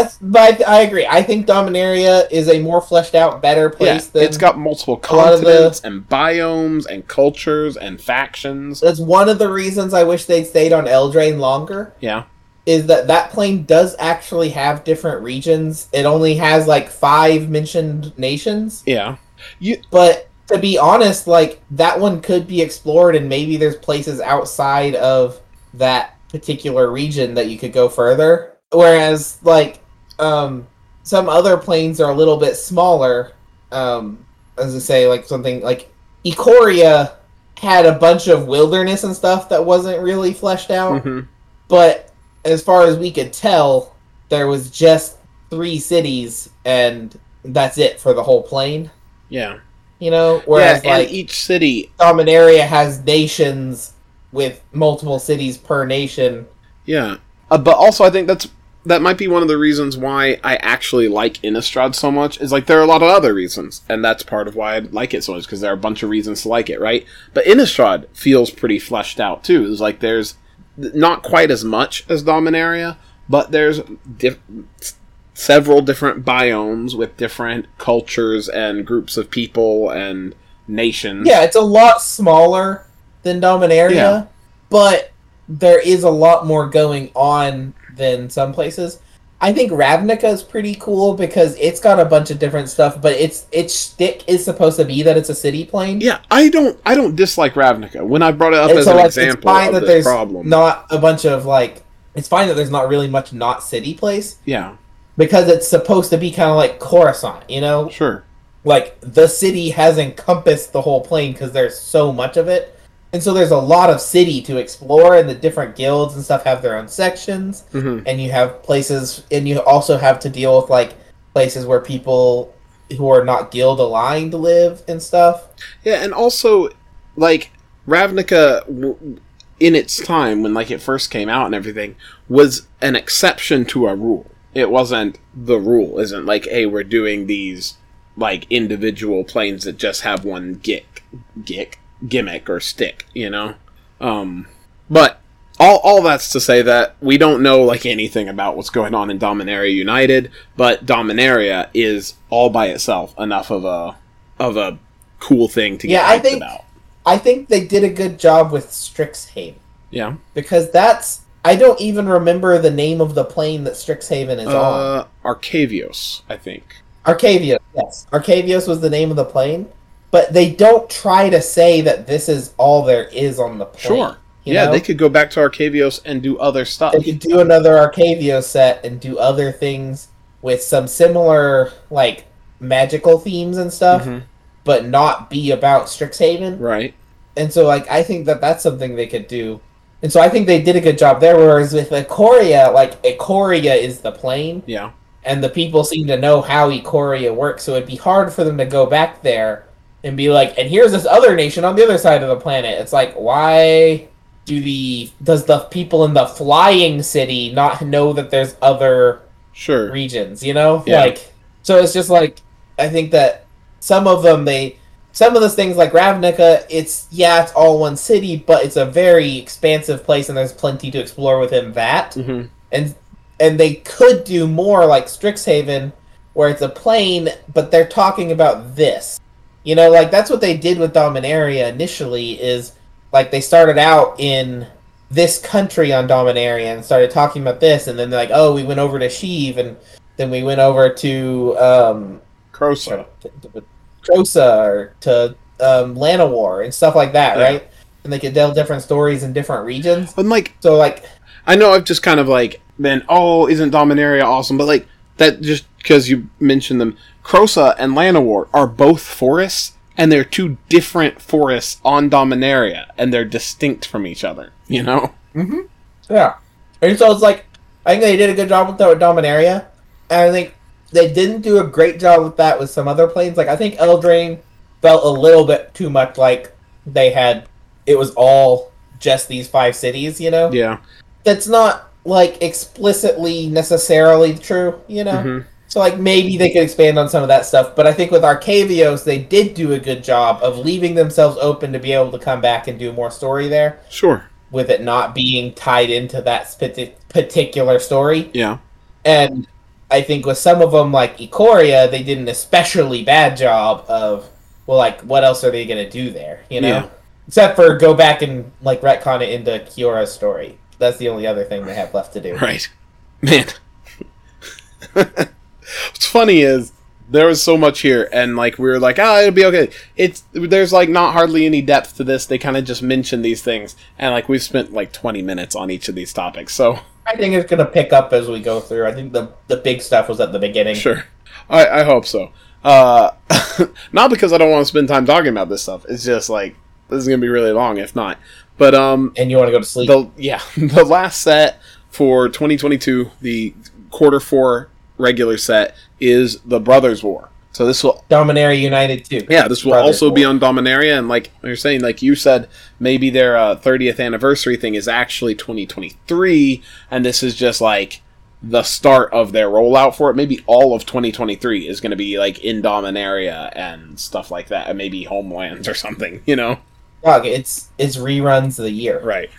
that's. But I, I agree. I think Dominaria is a more fleshed out, better Yeah, place than. it's got multiple of the- continents and biomes and cultures and factions. That's one of the reasons I wish they'd stayed on Eldraine longer. Yeah, Is that that plane does actually have different regions? It only has like five mentioned nations, yeah, you but to be honest, like that one could be explored, and maybe there's places outside of that particular region that you could go further. Whereas, like, um, some other planes are a little bit smaller. Um, as I say, like something like Ikoria had a bunch of wilderness and stuff that wasn't really fleshed out. hmm But as far as we could tell, there was just three cities, and that's it for the whole plane. yeah, You know, whereas yeah. like each city Dominaria has nations with multiple cities per nation. Yeah, uh, but also I think that's that might be one of the reasons why I actually like Innistrad so much. Is like there are a lot of other reasons, and that's part of why I like it so much because there are a bunch of reasons to like it, right? But Innistrad feels pretty fleshed out too. It's like there's not quite as much as Dominaria, but there's diff- several different biomes with different cultures and groups of people and nations. Yeah, it's a lot smaller than Dominaria, Yeah. but there is a lot more going on than some places. I think Ravnica is pretty cool because it's got a bunch of different stuff, but its its stick is supposed to be that it's a city plane. Yeah, I don't. I don't dislike Ravnica. When I brought it up And as so, an like, example it's fine of that this there's problem, not a bunch of like. It's fine that there's not really much not city place yeah, because it's supposed to be kind of like Coruscant, you know? sure. like the city has encompassed the whole plane because there's so much of it and so there's a lot of city to explore and the different guilds and stuff have their own sections hmm and you have places and you also have to deal with like places where people who are not guild aligned live and stuff Yeah, and also like Ravnica, w- in its time when like it first came out and everything, was an exception to a rule. It wasn't the rule. Isn't like, hey, we're doing these like individual planes that just have one gick, gick, gimmick or stick. You know, um, but. All, all that's to say that we don't know like anything about what's going on in Dominaria United, but Dominaria is all by itself enough of a of a cool thing to get Yeah, I think- about. i think they did a good job with strixhaven Yeah. because that's i don't even remember the name of the plane that strixhaven is on Uh, Arcavios, I think. Arcavios, yes. Arcavios was the name of the plane, but they don't try to say that this is all there is on the plane. Sure. yeah, know? they could go back to Arcavios and do other stuff. They could do another Arcavios set and do other things with some similar like magical themes and stuff, Mhm. but not be about Strixhaven. Right. And so, like, I think that that's something they could do. And so, I think they did a good job there. Whereas with Ikoria, like, Ikoria is the plane, Yeah. and the people seem to know how Ikoria works, so it'd be hard for them to go back there and be like, and here's this other nation on the other side of the planet. It's like, why do the does the people in the flying city not know that there's other Sure. regions? You know, Yeah. like so it's just like I think that some of them they some of those things like Ravnica, it's yeah, it's all one city, but it's a very expansive place, and there's plenty to explore within that hmm and and they could do more like Strixhaven, where it's a plane, but they're talking about this. You know, like that's what they did with Dominaria initially. Is like they started out in this country on Dominaria and started talking about this, and then they're like, oh, we went over to Shiv, and then we went over to um, Krosa. Trosa or to um, Llanowar and stuff like that, Yeah. right? And they could tell different stories in different regions. And like, So like I know I've just kind of like been, oh, isn't Dominaria awesome? But like, that just because you mentioned them, Krosa and Llanowar are both forests, and they're two different forests on Dominaria, and they're distinct from each other. You know? Yeah. And so it's like, I think they did a good job with that with Dominaria. And I think they didn't do a great job with that with some other planes. Like, I think Eldraine felt a little bit too much like they had, it was all just these five cities, you know? Yeah. That's not, like, explicitly necessarily true, you know? Mhm. So, like, maybe they could expand on some of that stuff. But I think with Arcavios, they did do a good job of leaving themselves open to be able to come back and do more story there Sure. with it not being tied into that particular story. Yeah. And I think with some of them, like Ikoria, they did an especially bad job of, well, like, what else are they going to do there? You know? Yeah. Except for go back and, like, retcon it into Kiora's story. That's the only other thing they have left to do. Right. Man. [LAUGHS] What's funny is there was so much here and like we were like, ah, it'll be okay. It's there's like not hardly any depth to this. They kind of just mention these things and like we've spent like 20 minutes on each of these topics. So, I think it's going to pick up as we go through. I think the, the big stuff was at the beginning. sure. I I hope so. Uh [LAUGHS] not because I don't want to spend time talking about this stuff. It's just like this is going to be really long if not. But um And you want to go to sleep. the yeah [LAUGHS] the last set for 2022 the quarter four regular set is the brothers war. So this will Dominaria United, too. yeah this will Brothers also be on dominaria and like you're saying like you said maybe their uh, 30th anniversary thing is actually 2023 and this is just like the start of their rollout for it. Maybe all of 2023 is going to be like in dominaria and stuff like that and maybe homelands or something you know? Dog, it's, it's reruns of the year. right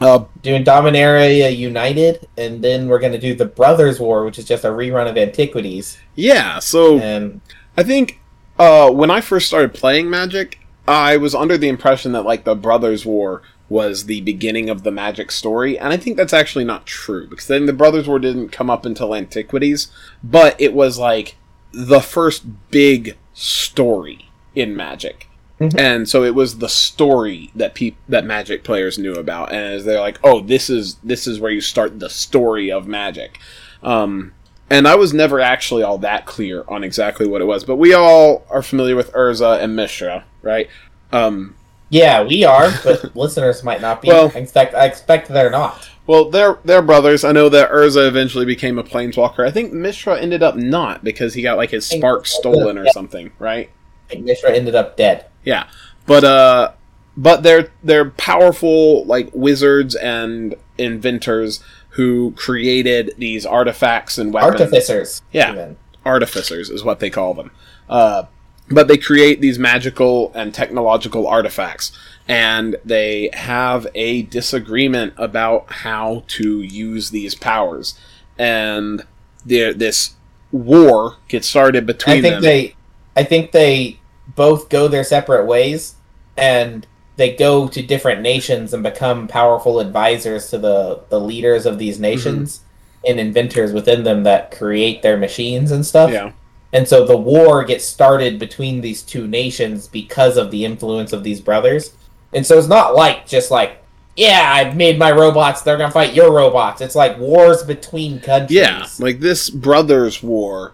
uh doing Dominaria United, and then we're gonna do the Brothers War, which is just a rerun of Antiquities. yeah so And I think uh, when I first started playing Magic, I was under the impression that like the Brothers War was the beginning of the Magic story, and I think that's actually not true because then the Brothers War didn't come up until Antiquities, but it was like the first big story in Magic. Mhm. And so it was the story that peop- that Magic players knew about, and as they're like, "Oh, this is this is where you start the story of Magic." Um, and I was never actually all that clear on exactly what it was, but we all are familiar with Urza and Mishra, right? Um, yeah, we are, but [LAUGHS] listeners might not be. Well- I expect I expect they're not. well, they're they're brothers. I know that Urza eventually became a planeswalker. I think Mishra ended up not because he got like his spark stolen or something, right? Mishra ended up dead. Yeah, but uh, but they're they're powerful like wizards and inventors who created these artifacts and weapons. Artificers. Yeah. even. artificers is what they call them. Uh, but they create these magical and technological artifacts, and they have a disagreement about how to use these powers. And there, this war gets started between I think them. they, I think they both go their separate ways, and they go to different nations and become powerful advisors to the the leaders of these mm-hmm. nations and inventors within them that create their machines and stuff. yeah, And so the war gets started between these two nations because of the influence of these brothers. And so it's not like just like, yeah, I've made my robots, they're gonna fight your robots. It's like wars between countries. yeah. Like this brothers' war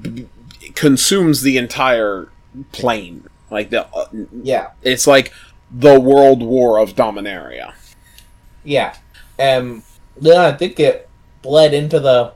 b- consumes the entire plane. Like the, uh, yeah, it's like the world war of Dominaria. yeah. And then I think it bled into the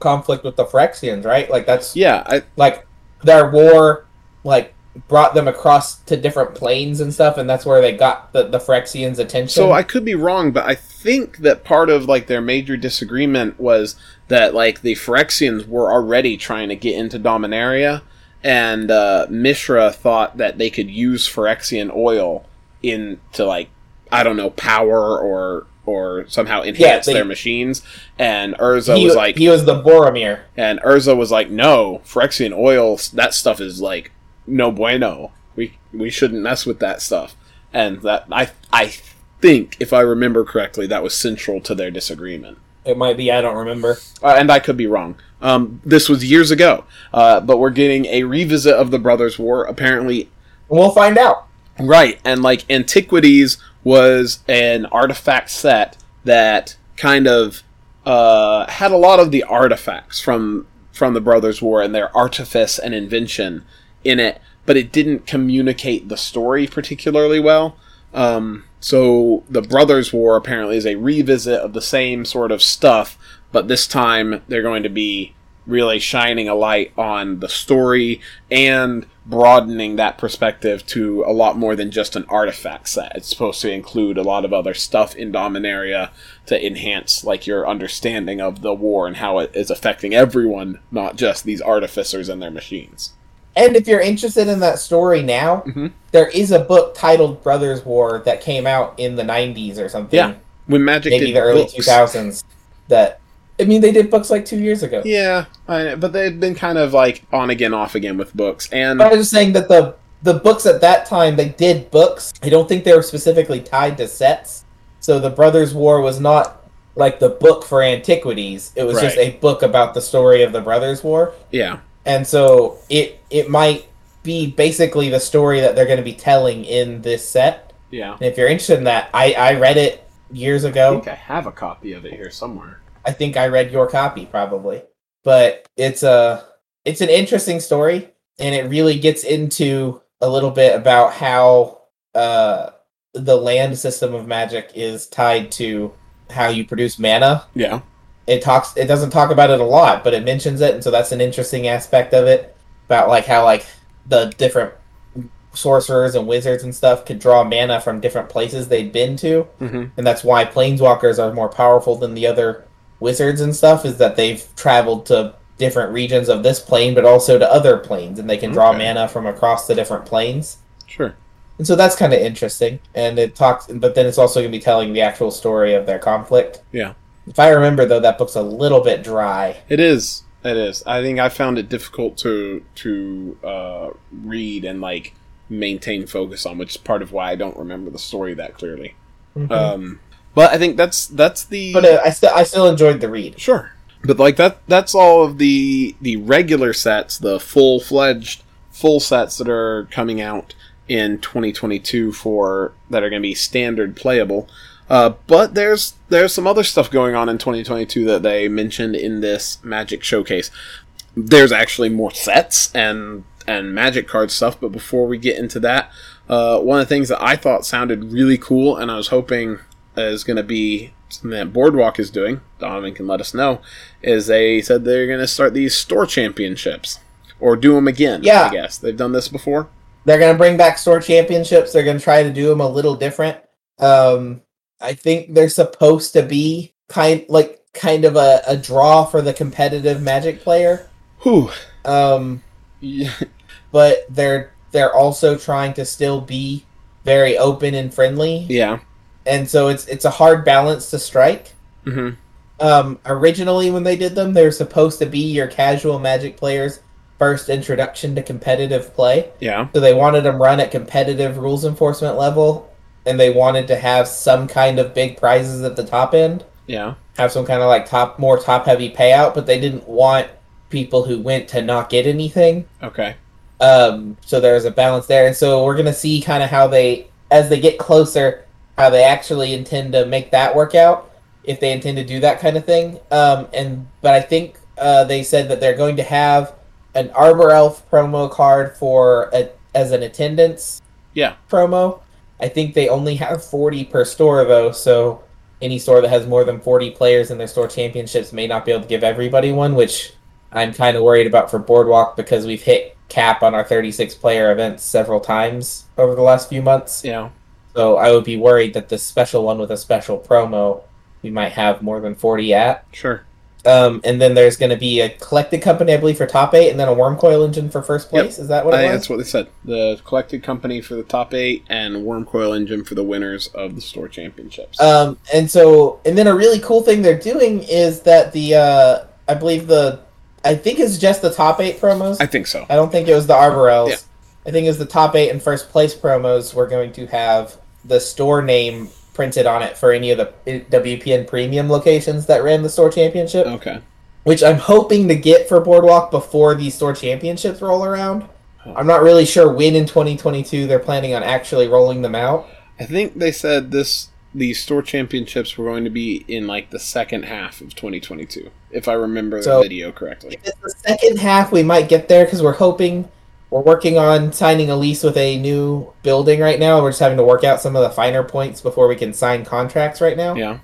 conflict with the Phyrexians, right? Like that's Yeah, I, like their war, like brought them across to different planes and stuff, and that's where they got the the Phyrexians' attention. So I could be wrong, but I think that part of like their major disagreement was that like the Phyrexians were already trying to get into Dominaria, and uh, Mishra thought that they could use Phyrexian oil in to like I don't know power or or somehow enhance they- their machines, and Urza he was like, he was the Boromir. and Urza was like, no, Phyrexian oil, that stuff is like no bueno. We we shouldn't mess with that stuff. And that I I think, if I remember correctly, that was central to their disagreement. It might be. I don't remember. Uh, and I could be wrong. Um, this was years ago, uh, but we're getting a revisit of the Brothers' War. Apparently, We'll find out. Right, and like Antiquities was an artifact set that kind of uh, had a lot of the artifacts from from the Brothers War and their artifice and invention in it, but it didn't communicate the story particularly well. Um, so the Brothers War apparently is a revisit of the same sort of stuff, but this time they're going to be really shining a light on the story and broadening that perspective to a lot more than just an artifact set. It's supposed to include a lot of other stuff in Dominaria to enhance like your understanding of the war and how it is affecting everyone, not just these artificers and their machines. And if you're interested in that story now, Mhm. there is a book titled Brothers War that came out in the 90s or something. Yeah, When Magic maybe the early books. 2000s. That I mean, they did books like two years ago. Yeah, I, but they've been kind of like on again, off again with books, and But I was just saying that the the books at that time they did books. I don't think they were specifically tied to sets. So the Brothers War was not like the book for antiquities. It was just a book about the story of the Brothers War. yeah, And so it it might be basically the story that they're going to be telling in this set. yeah. And if you're interested in that, I I read it years I ago. think I have a copy of it here somewhere. I think I read your copy probably. But it's a it's an interesting story and it really gets into a little bit about how uh the land system of magic is tied to how you produce mana. Yeah, It talks it doesn't talk about it a lot, but it mentions it and so that's an interesting aspect of it about like how like the different sorcerers and wizards and stuff could draw mana from different places they'd been to hmm and that's why planeswalkers are more powerful than the other wizards and stuff is that they've traveled to different regions of this plane but also to other planes and they can draw Okay. mana from across the different planes sure. and so that's kind of interesting and it talks but then it's also going to be telling the actual story of their conflict Yeah. if i remember though that book's a little bit dry It is. It is. I think I found it difficult to to uh, read and like maintain focus on, which is part of why I don't remember the story that clearly. Um, but I think that's that's the but uh, i still i still enjoyed the read Sure. But like that that's all of the the regular sets, the full fledged full sets that are coming out in 2022 for that are going to be standard playable. Uh, but there's there's some other stuff going on in 2022 that they mentioned in this Magic showcase. There's actually more sets and and Magic card stuff. But before we get into that, uh, one of the things that I thought sounded really cool, and I was hoping is going to be something that Boardwalk is doing. Donovan can let us know. Is they said they're going to start these store championships or do them again. Yeah. I guess they've done this before. they're going to bring back store championships they're going to try to do them a little different um i think they're supposed to be kind like kind of a, a draw for the competitive magic player Whew. um Yeah. but they're they're also trying to still be very open and friendly yeah. And so it's it's a hard balance to strike hmm um originally when they did them they're supposed to be your casual magic players first introduction to competitive play Yeah. So they wanted them run at competitive rules enforcement level, and they wanted to have some kind of big prizes at the top end, Yeah. have some kind of like top, more top heavy payout, but they didn't want people who went to not get anything. Okay. Um, so there's a balance there, and so we're gonna see kind of how they, as they get closer, how they actually intend to make that work out, if they intend to do that kind of thing. Um, and but I think uh, they said that they're going to have an Arbor Elf promo card for a, as an attendance Yeah. promo. I think they only have 40 per store though, so any store that has more than 40 players in their store championships may not be able to give everybody one, which I'm kind of worried about for Boardwalk because we've hit cap on our 36 player events several times over the last few months. Yeah. So I would be worried that this special one with a special promo we might have more than 40 at. Sure. Um, and then there's going to be a collected company, I believe, for top eight, and then a Wurmcoil Engine for first place. Is that what I it think was? that's what they said. The collected company for the top eight and Wurmcoil Engine for the winners of the store championships. Um, and so, and then a really cool thing they're doing is that the, uh, I believe the, I think it's just the top eight promos. I think so. I don't think it was the Arbor Elves. Yeah. I think it was the top eight and first place promos. We're going to have the store name printed on it for any of the WPN premium locations that ran the store championship, Okay. which I'm hoping to get for Boardwalk before these store championships roll around. I'm not really sure when in 2022 they're planning on actually rolling them out. I think they said this the store championships were going to be in like the second half of 2022, if I remember So- the video correctly. In the second half, we might get there because we're hoping we're working on signing a lease with a new building right now. We're just having to work out some of the finer points before we can sign contracts right now. Yeah.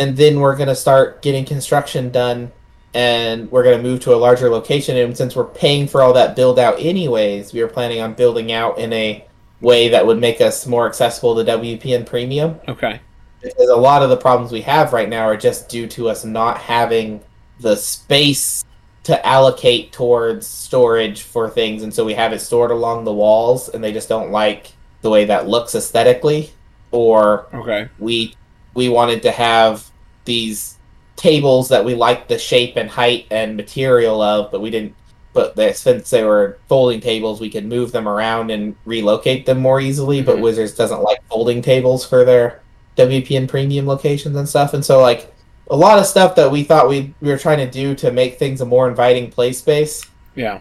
And then we're going to start getting construction done and we're going to move to a larger location. And since we're paying for all that build out anyways, we were planning on building out in a way that would make us more accessible to WPN Premium Okay. because a lot of the problems we have right now are just due to us not having the space to allocate towards storage for things and so we have it stored along the walls and they just don't like the way that looks aesthetically or Okay. we we wanted to have these tables that we liked the shape and height and material of but we didn't but they, since they were folding tables we could move them around and relocate them more easily but Mhm. wizards doesn't like folding tables for their wpn premium locations and stuff and so like a lot of stuff that we thought we, we were trying to do to make things a more inviting play space Yeah.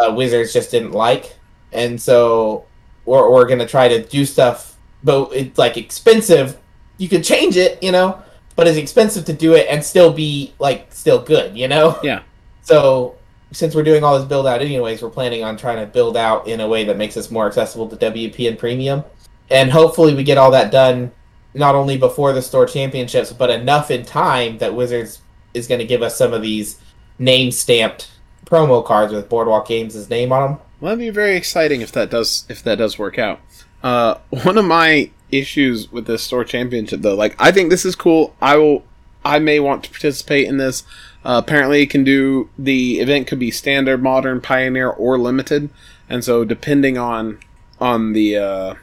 uh, Wizards just didn't like, and so we're, we're gonna try to do stuff, but it's like expensive. You could change it, you know, but it's expensive to do it and still be like still good, you know. Yeah. [LAUGHS] So since we're doing all this build out anyways, we're planning on trying to build out in a way that makes us more accessible to WPN Premium, and hopefully we get all that done not only before the store championships, but enough in time that Wizards is going to give us some of these name stamped promo cards with Boardwalk Games' name on them. Well, that'd be very exciting if that does if that does work out. Uh, one of my issues with this store championship, though, like I think this is cool. I will, I may want to participate in this. Uh, apparently, it can do the event could be standard, modern, pioneer, or limited, and so depending on on the uh,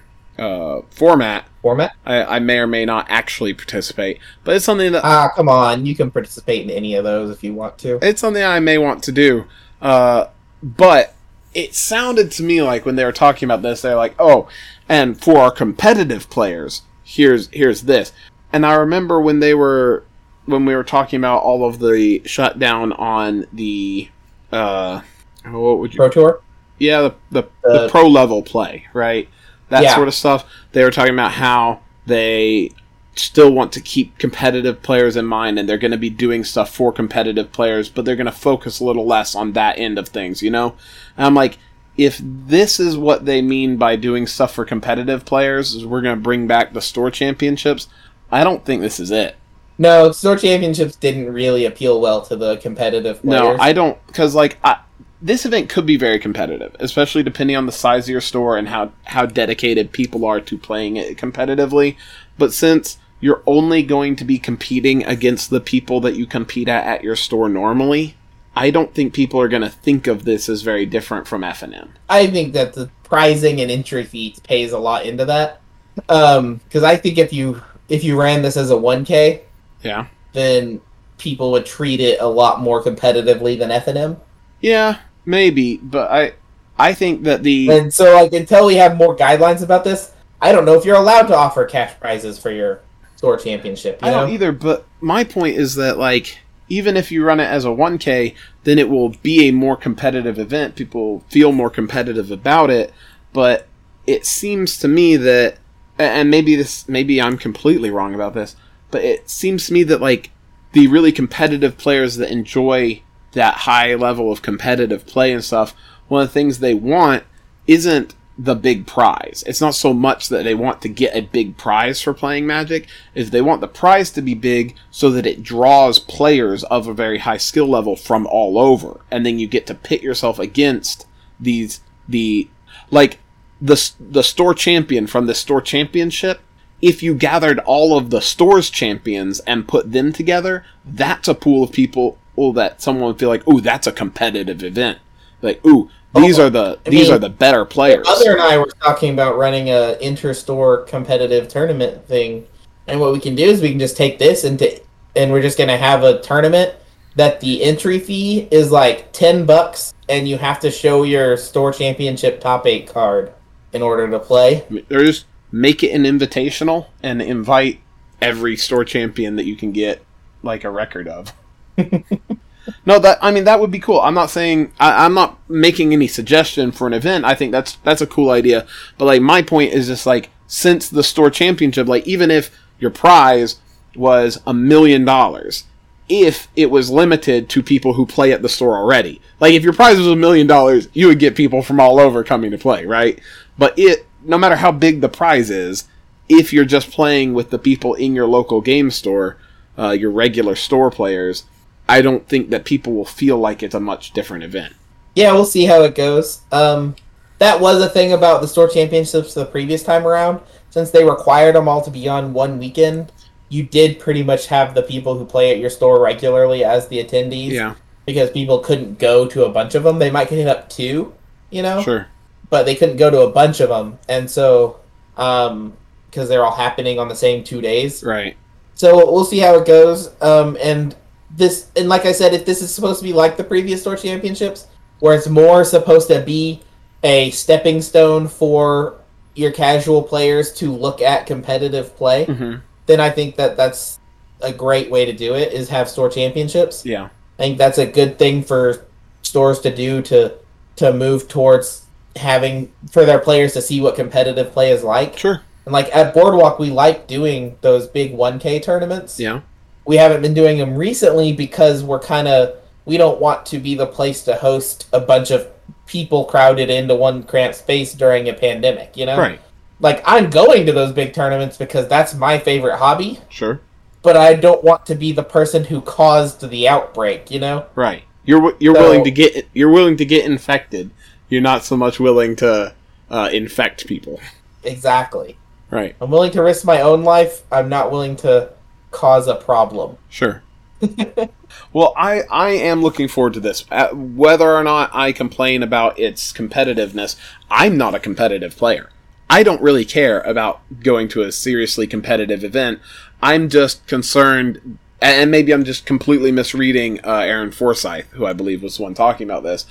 uh, format, Format? I, I may or may not actually participate. But it's something that Ah, come on. You can participate in any of those if you want to. it's something I may want to do. Uh, but it sounded to me like when they were talking about this, they're like, "Oh, and for our competitive players, here's here's this." And I remember when they were when we were talking about all of the shutdown on the uh, what would you Pro Tour? yeah, the, the, the pro level play, right? That Yeah. sort of stuff. They were talking about how they still want to keep competitive players in mind and they're going to be doing stuff for competitive players, but they're going to focus a little less on that end of things, you know? And I'm like, if this is what they mean by doing stuff for competitive players, is we're going to bring back the store championships, I don't think this is it. No, Store Championships didn't really appeal well to the competitive players. No, I don't because like I, this event could be very competitive, especially depending on the size of your store and how how dedicated people are to playing it competitively. But since you're only going to be competing against the people that you compete at at your store normally, I don't think people are going to think of this as very different from F and M. I think that the pricing and entry fees pays a lot into that. Um, because I think if you if you ran this as a 1K, Yeah, then people would treat it a lot more competitively than FNM. yeah, maybe, but I I think that the And so, like, until we have more guidelines about this, I don't know if you're allowed to offer cash prizes for your store championship. You I know? don't either, but my point is that like even if you run it as a 1K, then it will be a more competitive event. People feel more competitive about it, but it seems to me that and maybe this maybe I'm completely wrong about this, but it seems to me that like the really competitive players that enjoy that high level of competitive play and stuff, one of the things they want isn't the big prize. It's not so much that they want to get a big prize for playing Magic, is they want the prize to be big so that it draws players of a very high skill level from all over, and then you get to pit yourself against these the like the the store champion from the store championship. If you gathered all of the store's champions and put them together, that's a pool of people that someone would feel like, oh that's a competitive event." Like, "Ooh, these Oh, are the I these mean, are the better players." Other and I were talking about running a inter-store competitive tournament thing, and what we can do is we can just take this and t- and we're just gonna have a tournament that the entry fee is like ten bucks, and you have to show your store championship top eight card in order to play. Or just make it an invitational and invite every store champion that you can get like a record of. [LAUGHS] no, that I mean that would be cool. I'm not saying I, I'm not making any suggestion for an event. I think that's that's a cool idea. But like my point is just like since the store championship, like even if your prize was a million dollars if it was limited to people who play at the store already. Like if your prize was a million dollars, you would get people from all over coming to play, right? But it no matter how big the prize is, if you're just playing with the people in your local game store, uh, your regular store players, I don't think that people will feel like it's a much different event. Yeah, we'll see how it goes. Um, that was a thing about the store championships the previous time around. Since they required them all to be on one weekend, you did pretty much have the people who play at your store regularly as the attendees. Yeah, Because people couldn't go to a bunch of them. They might hit up two, you know? sure. but they couldn't go to a bunch of them, and so um, because they're all happening on the same two days. Right. So we'll see how it goes. Um, and this, and like I said, if this is supposed to be like the previous store championships, where it's more supposed to be a stepping stone for your casual players to look at competitive play, hmm then I think that that's a great way to do it. Is have store championships. Yeah. I think that's a good thing for stores to do to to move towards having for their players to see what competitive play is like. Sure. And like at Boardwalk, we like doing those big 1K tournaments. Yeah. We haven't been doing them recently because we're kind of we don't want to be the place to host a bunch of people crowded into one cramped space during a pandemic. You know, Right. like I'm going to those big tournaments because that's my favorite hobby. Sure. But I don't want to be the person who caused the outbreak. You know. Right. You're you're So- willing to get you're willing to get infected. You're not so much willing to uh, infect people. Exactly. Right. I'm willing to risk my own life. I'm not willing to cause a problem. Sure. [LAUGHS] well, I I am looking forward to this. Uh, whether or not I complain about its competitiveness, I'm not a competitive player. I don't really care about going to a seriously competitive event. I'm just concerned, and maybe I'm just completely misreading uh, Aaron Forsythe, who I believe was the one talking about this.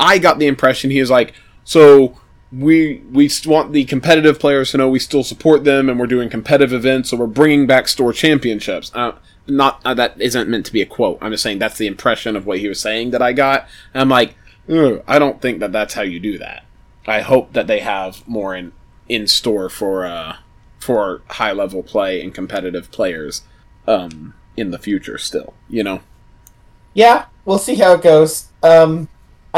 I got the impression he was like, so we we want the competitive players to know we still support them and we're doing competitive events so we're bringing back store championships. Uh, not uh, that isn't meant to be a quote. I'm just saying that's the impression of what he was saying that i got. And i'm like i don't think that that's how you do that. I hope that they have more in in store for uh for high level play and competitive players um in the future still you know? Yeah, we'll see how it goes. Um,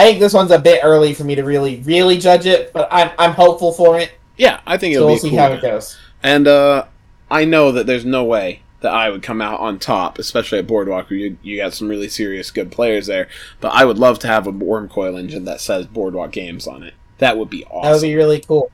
I think this one's a bit early for me to really, really judge it, but I'm I'm hopeful for it. yeah i think it'll we'll be see cool how it goes. And uh, I know that there's no way that I would come out on top, especially at Boardwalk, where you, you got some really serious good players there. But I would love to have a Wurmcoil Engine that says Boardwalk Games on it. That would be awesome. That would be really cool.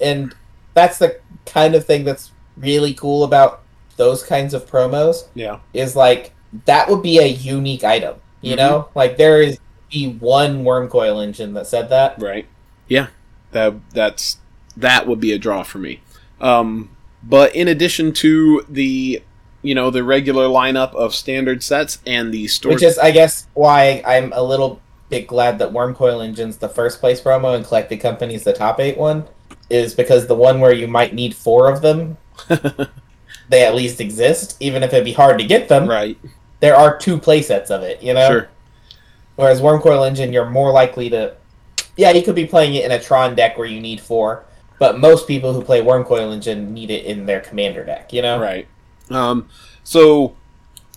And that's the kind of thing that's really cool about those kinds of promos. yeah, Is like that would be a unique item. You Mhm. know, like there is be one Wurmcoil Engine that said that. right. Yeah, that that's that would be a draw for me. Um, but in addition to the you know the regular lineup of standard sets and the store Which is, I guess, why I'm a little bit glad that Wurmcoil Engine's the first place promo and Collected Company's the top eight one, is because the one where you might need four of them, [LAUGHS] they at least exist, even if it'd be hard to get them. right. There are two playsets of it, you know. Sure. Whereas Wurmcoil Engine, you're more likely to, yeah, you could be playing it in a Tron deck where you need four, but most people who play Wurmcoil Engine need it in their Commander deck, you know. Right. Um, so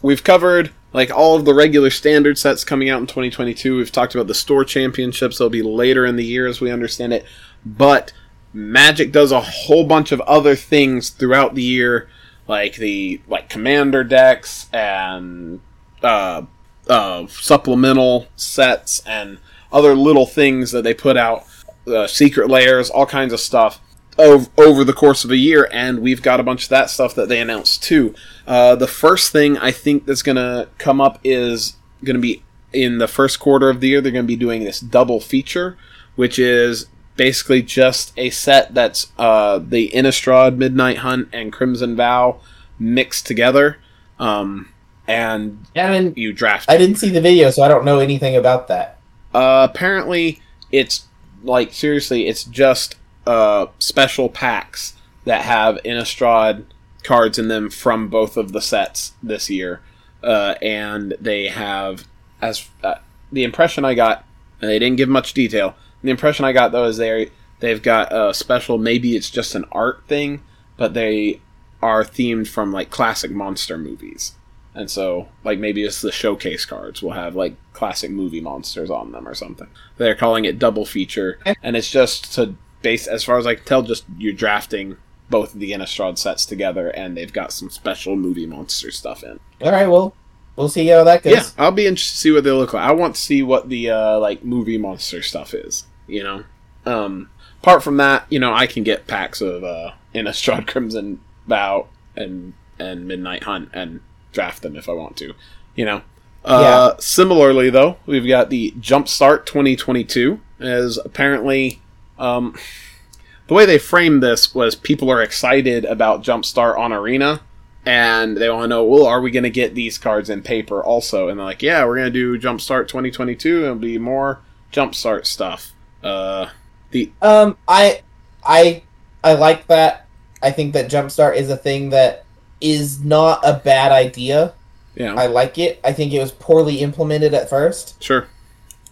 we've covered like all of the regular standard sets coming out in 2022. We've talked about the store championships. They'll be later in the year as we understand it. But Magic does a whole bunch of other things throughout the year, like the like commander decks and uh, uh, supplemental sets and other little things that they put out, uh, secret layers, all kinds of stuff over, over the course of a year, and we've got a bunch of that stuff that they announced too. Uh, the first thing I think that's going to come up is going to be in the first quarter of the year. They're going to be doing this double feature, which is basically just a set that's uh, the Innistrad Midnight Hunt and Crimson Vow mixed together, um, and I didn't, you draft. I didn't see the video, so I don't know anything about that. Uh, apparently, it's like seriously, it's just uh, special packs that have Innistrad cards in them from both of the sets this year, uh, and they have as uh, the impression I got. And they didn't give much detail. The impression I got though is they they've got a special. Maybe it's just an art thing, but they are themed from like classic monster movies. And so, like maybe it's the showcase cards will have like classic movie monsters on them or something. They're calling it double feature, and it's just to base, as far as I can tell, just you're drafting both of the Innistrad sets together, and they've got some special movie monster stuff in. All right, well, we'll see how that goes. Yeah, I'll be interested to see what they look like. I want to see what the uh, like movie monster stuff is. You know, um, apart from that, you know, I can get packs of uh, Innistrad [LAUGHS] Crimson Vow and and Midnight Hunt and draft them if I want to. You know. Uh, Yeah. Similarly, though, we've got the Jumpstart 2022 as apparently. Um, the way they framed this was people are excited about Jumpstart on Arena, and they want to know, well, are we going to get these cards in paper also? And they're like, yeah, we're going to do Jumpstart 2022. It'll be more Jumpstart stuff. Uh, the Um, I, I, I like that. I think that Jumpstart is a thing that is not a bad idea. yeah, I like it. I think it was poorly implemented at first, sure,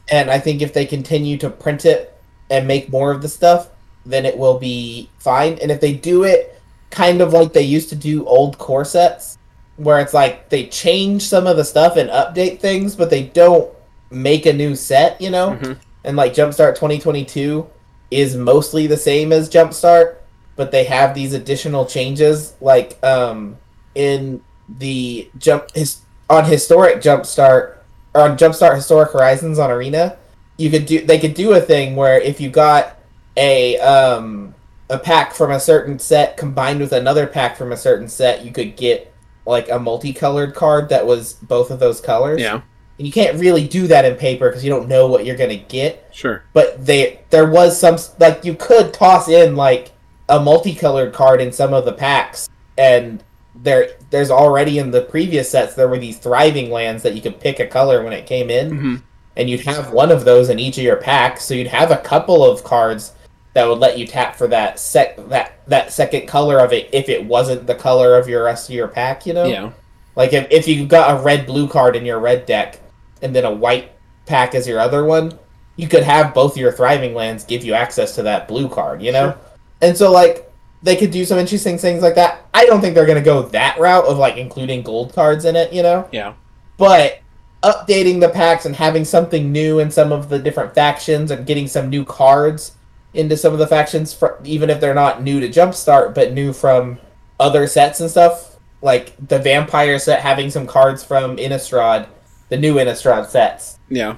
and I think if they continue to print it and make more of the stuff, then it will be fine. And if they do it kind of like they used to do old core sets, where it's like they change some of the stuff and update things, but they don't make a new set, you know? Mhm. And like Jumpstart 2022 is mostly the same as Jumpstart, but they have these additional changes like um in the jump his on historic Jumpstart or on Jumpstart Historic Horizons on Arena, you could do they could do a thing where if you got a um a pack from a certain set combined with another pack from a certain set, you could get like a multicolored card that was both of those colors. yeah, And you can't really do that in paper because you don't know what you're gonna get. sure, But they there was some like you could toss in like a multicolored card in some of the packs, and there there's already in the previous sets there were these thriving lands that you could pick a color when it came in hmm and you'd have one of those in each of your packs. So you'd have a couple of cards that would let you tap for that sec that that second color of it if it wasn't the color of your rest of your pack. You know, yeah, like if if you got a red blue card in your red deck and then a white pack as your other one, you could have both your thriving lands give you access to that blue card. You know, Sure. And so like. They could do some interesting things like that. I don't think they're going to go that route of like including gold cards in it, you know? yeah, but updating the packs and having something new in some of the different factions and getting some new cards into some of the factions fr- even if they're not new to jumpstart but new from other sets and stuff like the vampire set having some cards from innistrad the new innistrad sets yeah,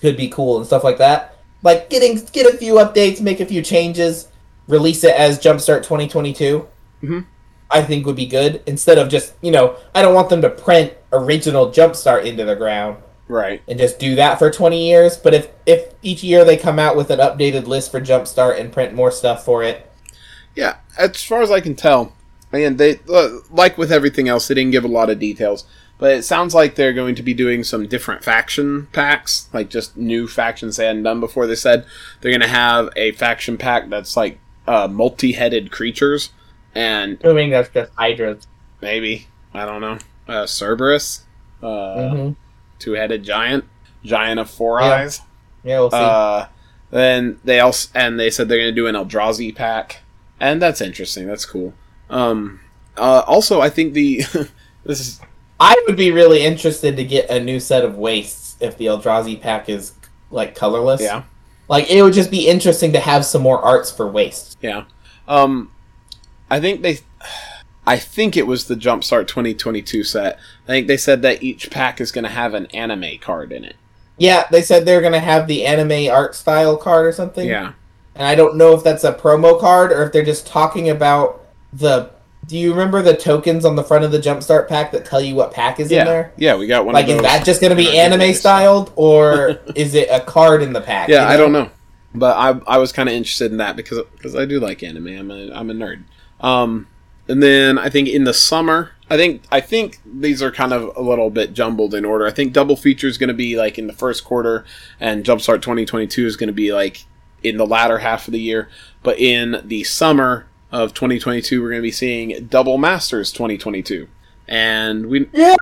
could be cool and stuff like that like getting get a few updates make a few changes release it as jumpstart 2022 Mhm. i think would be good instead of just you know i don't want them to print original jumpstart into the ground right, and just do that for 20 years but if if each year they come out with an updated list for jumpstart and print more stuff for it yeah. As far as I can tell, and they uh, like with everything else, they didn't give a lot of details. But it sounds like they're going to be doing some different faction packs, like just new factions they hadn't done before. They said they're going to have a faction pack that's like uh, multi-headed creatures, and assuming that's just hydras maybe I don't know, uh, Cerberus, uh, hmm two-headed giant, giant of four Yeah. eyes. yeah we'll see Uh, then they also and they said they're going to do an Eldrazi pack, and that's interesting. That's cool. Um, uh, also, I think the [LAUGHS] this is i would be really interested to get a new set of wastes if the eldrazi pack is like colorless yeah Like it would just be interesting to have some more arts for waste. yeah. Um, I think they. I think it was the Jumpstart 2022 set. I think they said that each pack is going to have an anime card in it. Yeah, they said they're gonna have the anime art style card or something. Yeah. And I don't know if that's a promo card or if they're just talking about the. Do you remember the tokens on the front of the Jumpstart pack that tell you what pack is Yeah. in there? Yeah, we got one Like, is that just gonna be anime styled or [LAUGHS] is it a card in the pack? Yeah, I don't know, but I I was kind of interested in that because because I do like anime. I'm a I'm a nerd. Um, and then I think in the summer, I think I think these are kind of a little bit jumbled in order. I think double feature is going to be like in the first quarter, and Jumpstart 2022 is going to be like in the latter half of the year. But in the summer of 2022, we're going to be seeing Double Masters 2022, and we Yeah,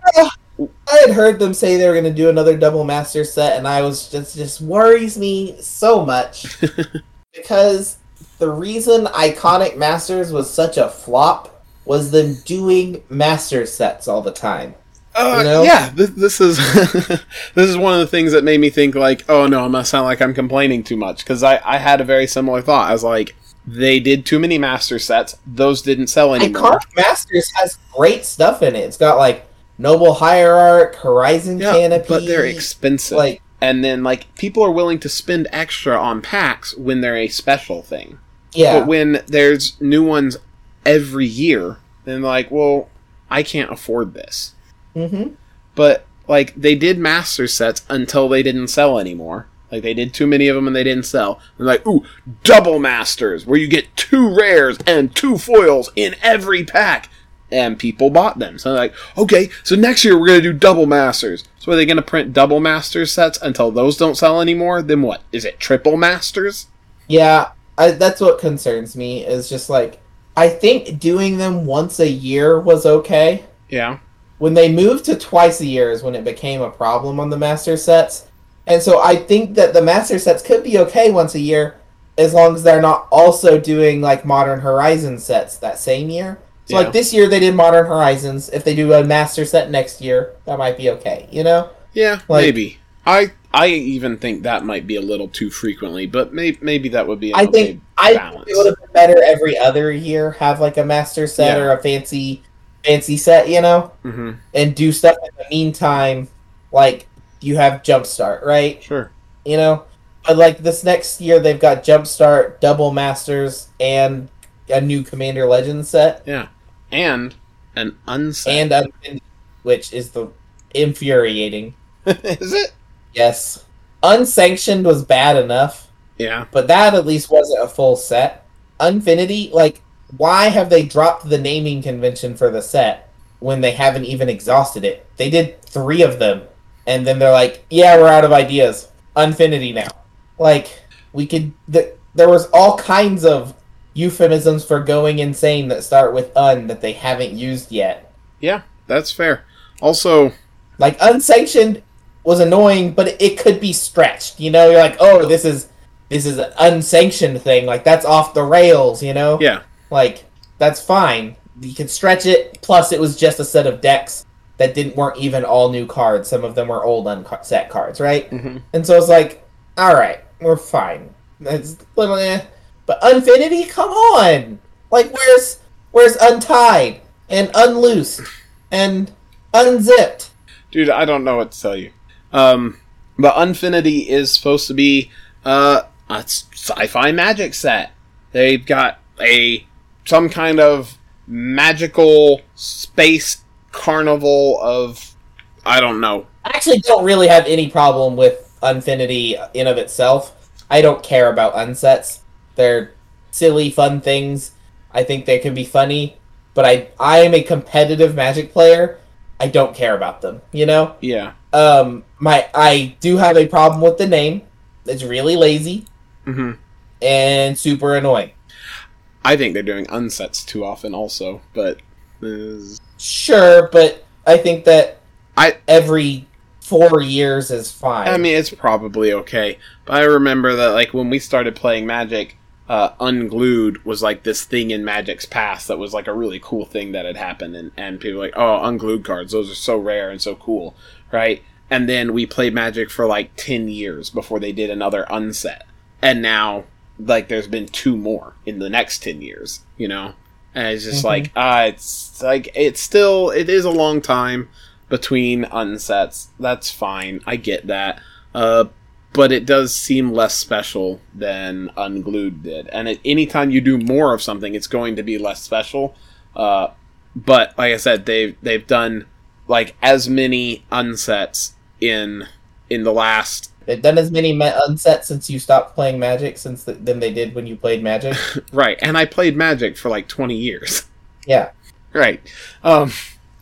I had heard them say they were gonna do another double master set, and I was just just worries me so much [LAUGHS] because the reason Iconic Masters was such a flop was them doing master sets all the time. Uh, You know? Yeah, this, this is [LAUGHS] this is one of the things that made me think like, oh no, I'm gonna sound like I'm complaining too much because I I had a very similar thought. I was like, they did too many master sets; those didn't sell anymore. Iconic Masters has great stuff in it. It's got like Noble Hierarch, Horizon Yeah, Canopy, but they're expensive. like and then like people are willing to spend extra on packs when they're a special thing. yeah, But when there's new ones every year, then like, well, I can't afford this. hmm But like they did master sets until they didn't sell anymore. Like they did too many of them and they didn't sell. And like, ooh, double masters where you get two rares and two foils in every pack. And people bought them. So they're like, okay, so next year we're gonna do double masters. So are they gonna print double masters sets until those don't sell anymore? Then what? Is it triple masters? yeah. I, that's what concerns me. Is just like I think doing them once a year was okay. Yeah. when they moved to twice a year is when it became a problem on the master sets. And so I think that the master sets could be okay once a year as long as they're not also doing like Modern Horizon sets that same year. So Yeah. like this year they did Modern Horizons. If they do a master set next year, that might be okay, you know? Yeah, Like- maybe. I I even think that might be a little too frequently, but may, maybe that would be. I okay think I it would have been better every other year have like a master set Yeah. or a fancy fancy set, you know? hmm And do stuff in the meantime like you have Jumpstart, right? Sure. you know. But like this next year, they've got Jumpstart, Double Masters, and a new Commander Legends set, Yeah, and an unset. and which is the infuriating. [LAUGHS] is it? Yes, unsanctioned was bad enough, Yeah. but that at least wasn't a full set. Unfinity, like, why have they dropped the naming convention for the set when they haven't even exhausted it? They did three of them, and then they're like, "Yeah, we're out of ideas. Unfinity now." Like, we could. Th- there was all kinds of euphemisms for going insane that start with "un" that they haven't used yet. Yeah, that's fair. Also, Like, unsanctioned was annoying, but it could be stretched. You know, you're like, "Oh, this is." This is an unsanctioned thing, like that's off the rails, you know? yeah, Like that's fine. You can stretch it. Plus, it was just a set of decks that didn't weren't even all new cards. Some of them were old unset cards, right? hmm And so it's like, all right, we're fine. A little, eh. but Unfinity, come on! Like, where's where's Untied and Unloosed and Unzipped? dude, I don't know what to tell you. Um, but Unfinity is supposed to be uh, a sci-fi magic set. They've got a some kind of magical space carnival of I don't know. I actually don't really have any problem with Unfinity in of itself. I don't care about unsets. They're silly, fun things. I think they can be funny, but I I am a competitive Magic player. I don't care about them. You know, Yeah. um, my I do have a problem with the name. It's really lazy hmm and super annoying. I think they're doing unsets too often, also. But Sure, but I think that I- every four years is fine. I mean, it's probably okay. But I remember that, like, when we started playing Magic, uh, Unglued was like this thing in Magic's past that was like a really cool thing that had happened, and, and people were like, oh, Unglued cards, those are so rare and so cool, right? And then we played Magic for like 10 years before they did another unset. And now, like, there's been two more in the next 10 years, you know? And it's just Mhm. like, ah, it's like, it's still, it is a long time between unsets. That's fine. I get that. Uh, but it does seem less special than Unglued did. And it, anytime you do more of something, it's going to be less special. Uh, but like I said, they've they've done like as many unsets in in the last They've done as many ma- unsets since you stopped playing Magic since the, than they did when you played Magic. [LAUGHS] right. And I played Magic for like twenty years. yeah, right. Um.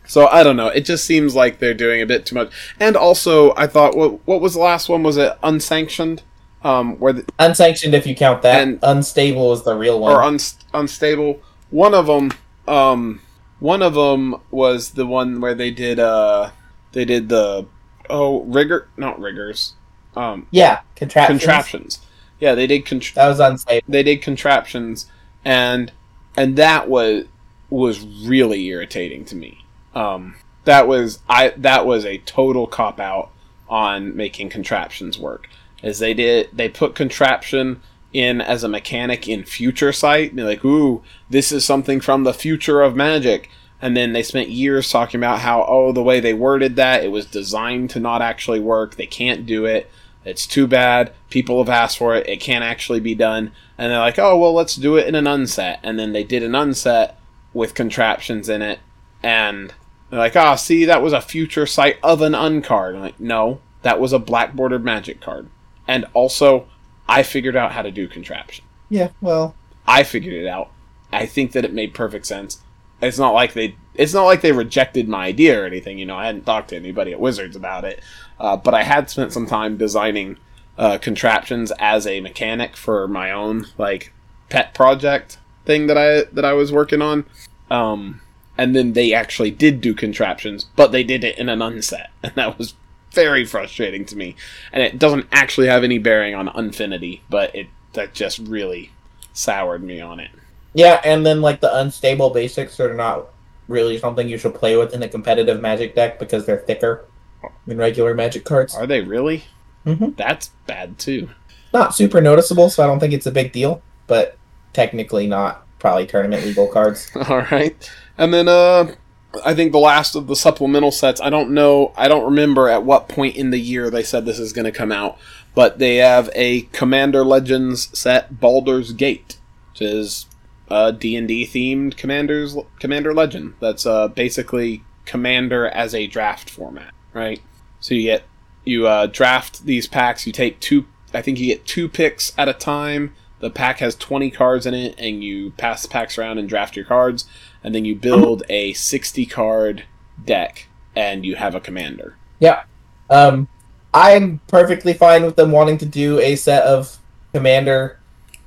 So I don't know. It just seems like they're doing a bit too much. And also, I thought what what was the last one? Was it unsanctioned? Um, where the, unsanctioned if you count that. And- Unstable is the real one. or uns unstable. One of them, um, one of them was the one where they did uh, they did the oh rigor, not riggers, um, yeah, contraptions. contraptions. Yeah, they did. Contr- That was unstable. they did contraptions, and and that was was really irritating to me. Um, that was I that was a total cop out on making contraptions work. As they did, they put contraption in as a mechanic in Future Sight. And they're like, "Ooh, this is something from the future of Magic." And then they spent years talking about how, oh, the way they worded that, it was designed to not actually work. They can't do it. It's too bad. People have asked for it. It can't actually be done. And they're like, oh, well, let's do it in an unset. And then they did an unset with contraptions in it. And they're like, ah, oh, see, that was a future sight of an uncard. I'm like, no, that was a black bordered magic card. And also, I figured out how to do contraption. Yeah, well, I figured it out. I think that it made perfect sense. It's not like they it's not like they rejected my idea or anything. You know, I hadn't talked to anybody at Wizards about it, uh, but I had spent some time designing uh, contraptions as a mechanic for my own like pet project thing that I that I was working on. Um, and then they actually did do contraptions, but they did it in an unset, [LAUGHS] and that was very frustrating to me. And it doesn't actually have any bearing on Unfinity, but it that just really soured me on it. Yeah, and then like the unstable basics are not really something you should play with in a competitive Magic deck because they're thicker than regular Magic cards. Are they really? Mm-hmm. That's bad too. Not super noticeable, so I don't think it's a big deal. But technically, not probably tournament legal cards. [LAUGHS] All right, and then uh, I think the last of the supplemental sets. I don't know. I don't remember at what point in the year they said this is going to come out, but they have a Commander Legends set, Baldur's Gate, which is D&D themed Commander's Commander Legend. That's uh, basically Commander as a draft format, right? So you get you uh, draft these packs. You take two. I think you get two picks at a time. The pack has 20 cards in it, and you pass the packs around and draft your cards, and then you build a 60 card deck, and you have a commander. Yeah. Um, I'm perfectly fine with them wanting to do a set of commander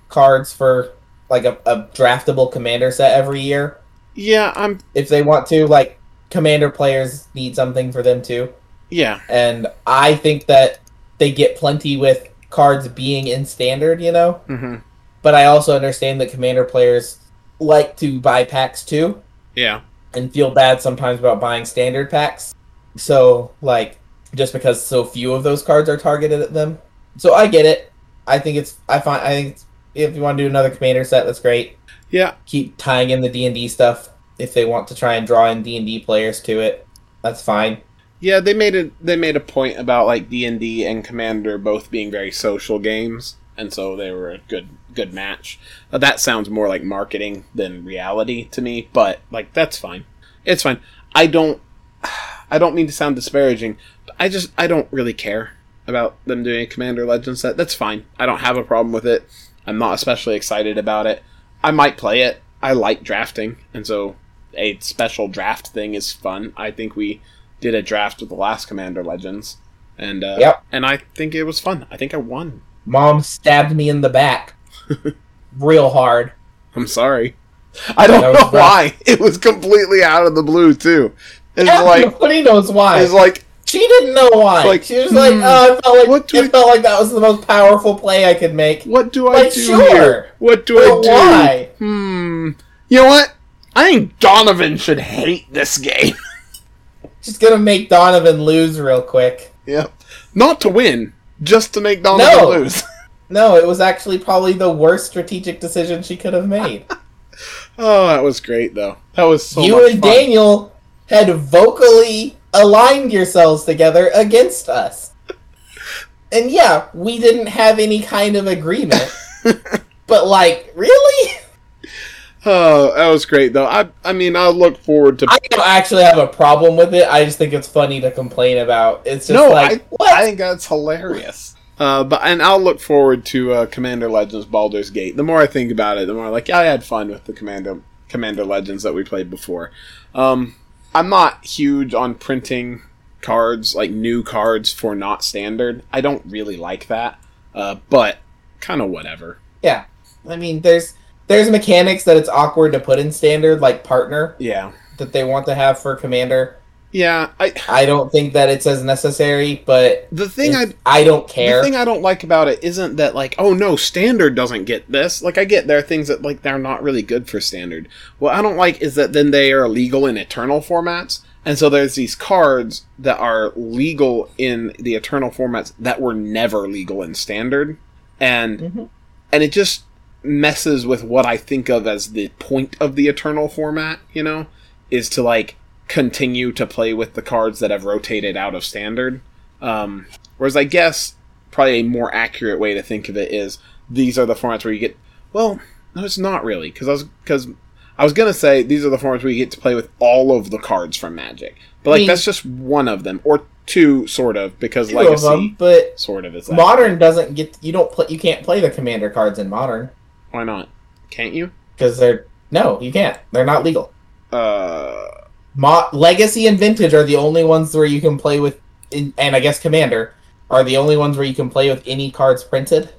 cards for like a, a draftable commander set every year. Yeah, I'm. If they want to, like, commander players need something for them too. Yeah. And I think that they get plenty with cards being in standard, you know? Mm-hmm. But I also understand that commander players like to buy packs too. Yeah. And feel bad sometimes about buying standard packs. So, like, just because so few of those cards are targeted at them. So I get it. I think it's I find I think if you want to do another commander set, that's great. Yeah. Keep tying in the D and D stuff if they want to try and draw in D and D players to it. That's fine. Yeah, they made it. They made a point about like D and D and Commander both being very social games, and so they were a good good match. Uh, that sounds more like marketing than reality to me, but like that's fine. It's fine. I don't. [SIGHS] I don't mean to sound disparaging, but I just I don't really care about them doing a Commander Legends set. That's fine. I don't have a problem with it. I'm not especially excited about it. I might play it. I like drafting, and so a special draft thing is fun. I think we did a draft with the last Commander Legends, and uh, Yep. and I think it was fun. I think I won. Mom stabbed me in the back, [LAUGHS] real hard. I'm sorry. I don't know why. It was completely out of the blue too. It's Yeah, [LAUGHS] like nobody knows why. it's like she didn't know why. like, she was like, hmm, "Oh, I felt like what do it I- felt like that was the most powerful play I could make." what do I Like, do sure. here? What do But I do? why? Hmm. You know what? I think Donovan should hate this game. [LAUGHS] Just gonna make Donovan lose real quick. yep. Not to win, just to make Donovan No. lose. [LAUGHS] No, it was actually probably the worst strategic decision she could have made. [LAUGHS] Oh, that was great though. That was so you much and fun. Daniel had vocally aligned yourselves together against us. And yeah, we didn't have any kind of agreement. [LAUGHS] but like, really? Oh, that was great though. I I mean, I look forward to I don't actually have a problem with it. I just think it's funny to complain about. It's just No, like, I, what? I think that's hilarious. Uh, but and I'll look forward to uh, Commander Legends Baldur's Gate. The more I think about it, the more like yeah, I had fun with the Commander Commander Legends that we played before. Um, I'm not huge on printing cards like new cards for not standard. I don't really like that. Uh, but kind of whatever. yeah. I mean, there's there's mechanics that it's awkward to put in standard, like partner, Yeah. that they want to have for commander. Yeah, I I don't think that it's as necessary, but the thing I I don't care. The thing I don't like about it isn't that like, oh no, standard doesn't get this. Like I get there are things that like they're not really good for standard. What I don't like is that then they are illegal in eternal formats. And so there's these cards that are legal in the eternal formats that were never legal in standard. And Mhm. and it just messes with what I think of as the point of the eternal format, you know, is to like continue to play with the cards that have rotated out of standard. Um, whereas I guess probably a more accurate way to think of it is these are the formats where you get well, no, it's not really because I was because I was gonna say these are the formats where you get to play with all of the cards from Magic, but like I mean- that's just one of them or two, sort of, because Two of them, but sort of is modern doesn't get you don't play you can't play the commander cards in modern Why not? Can't you? because they're no you can't they're not legal. Uh, Mo- Legacy and Vintage are the only ones where you can play with, in, and I guess Commander are the only ones where you can play with any cards printed.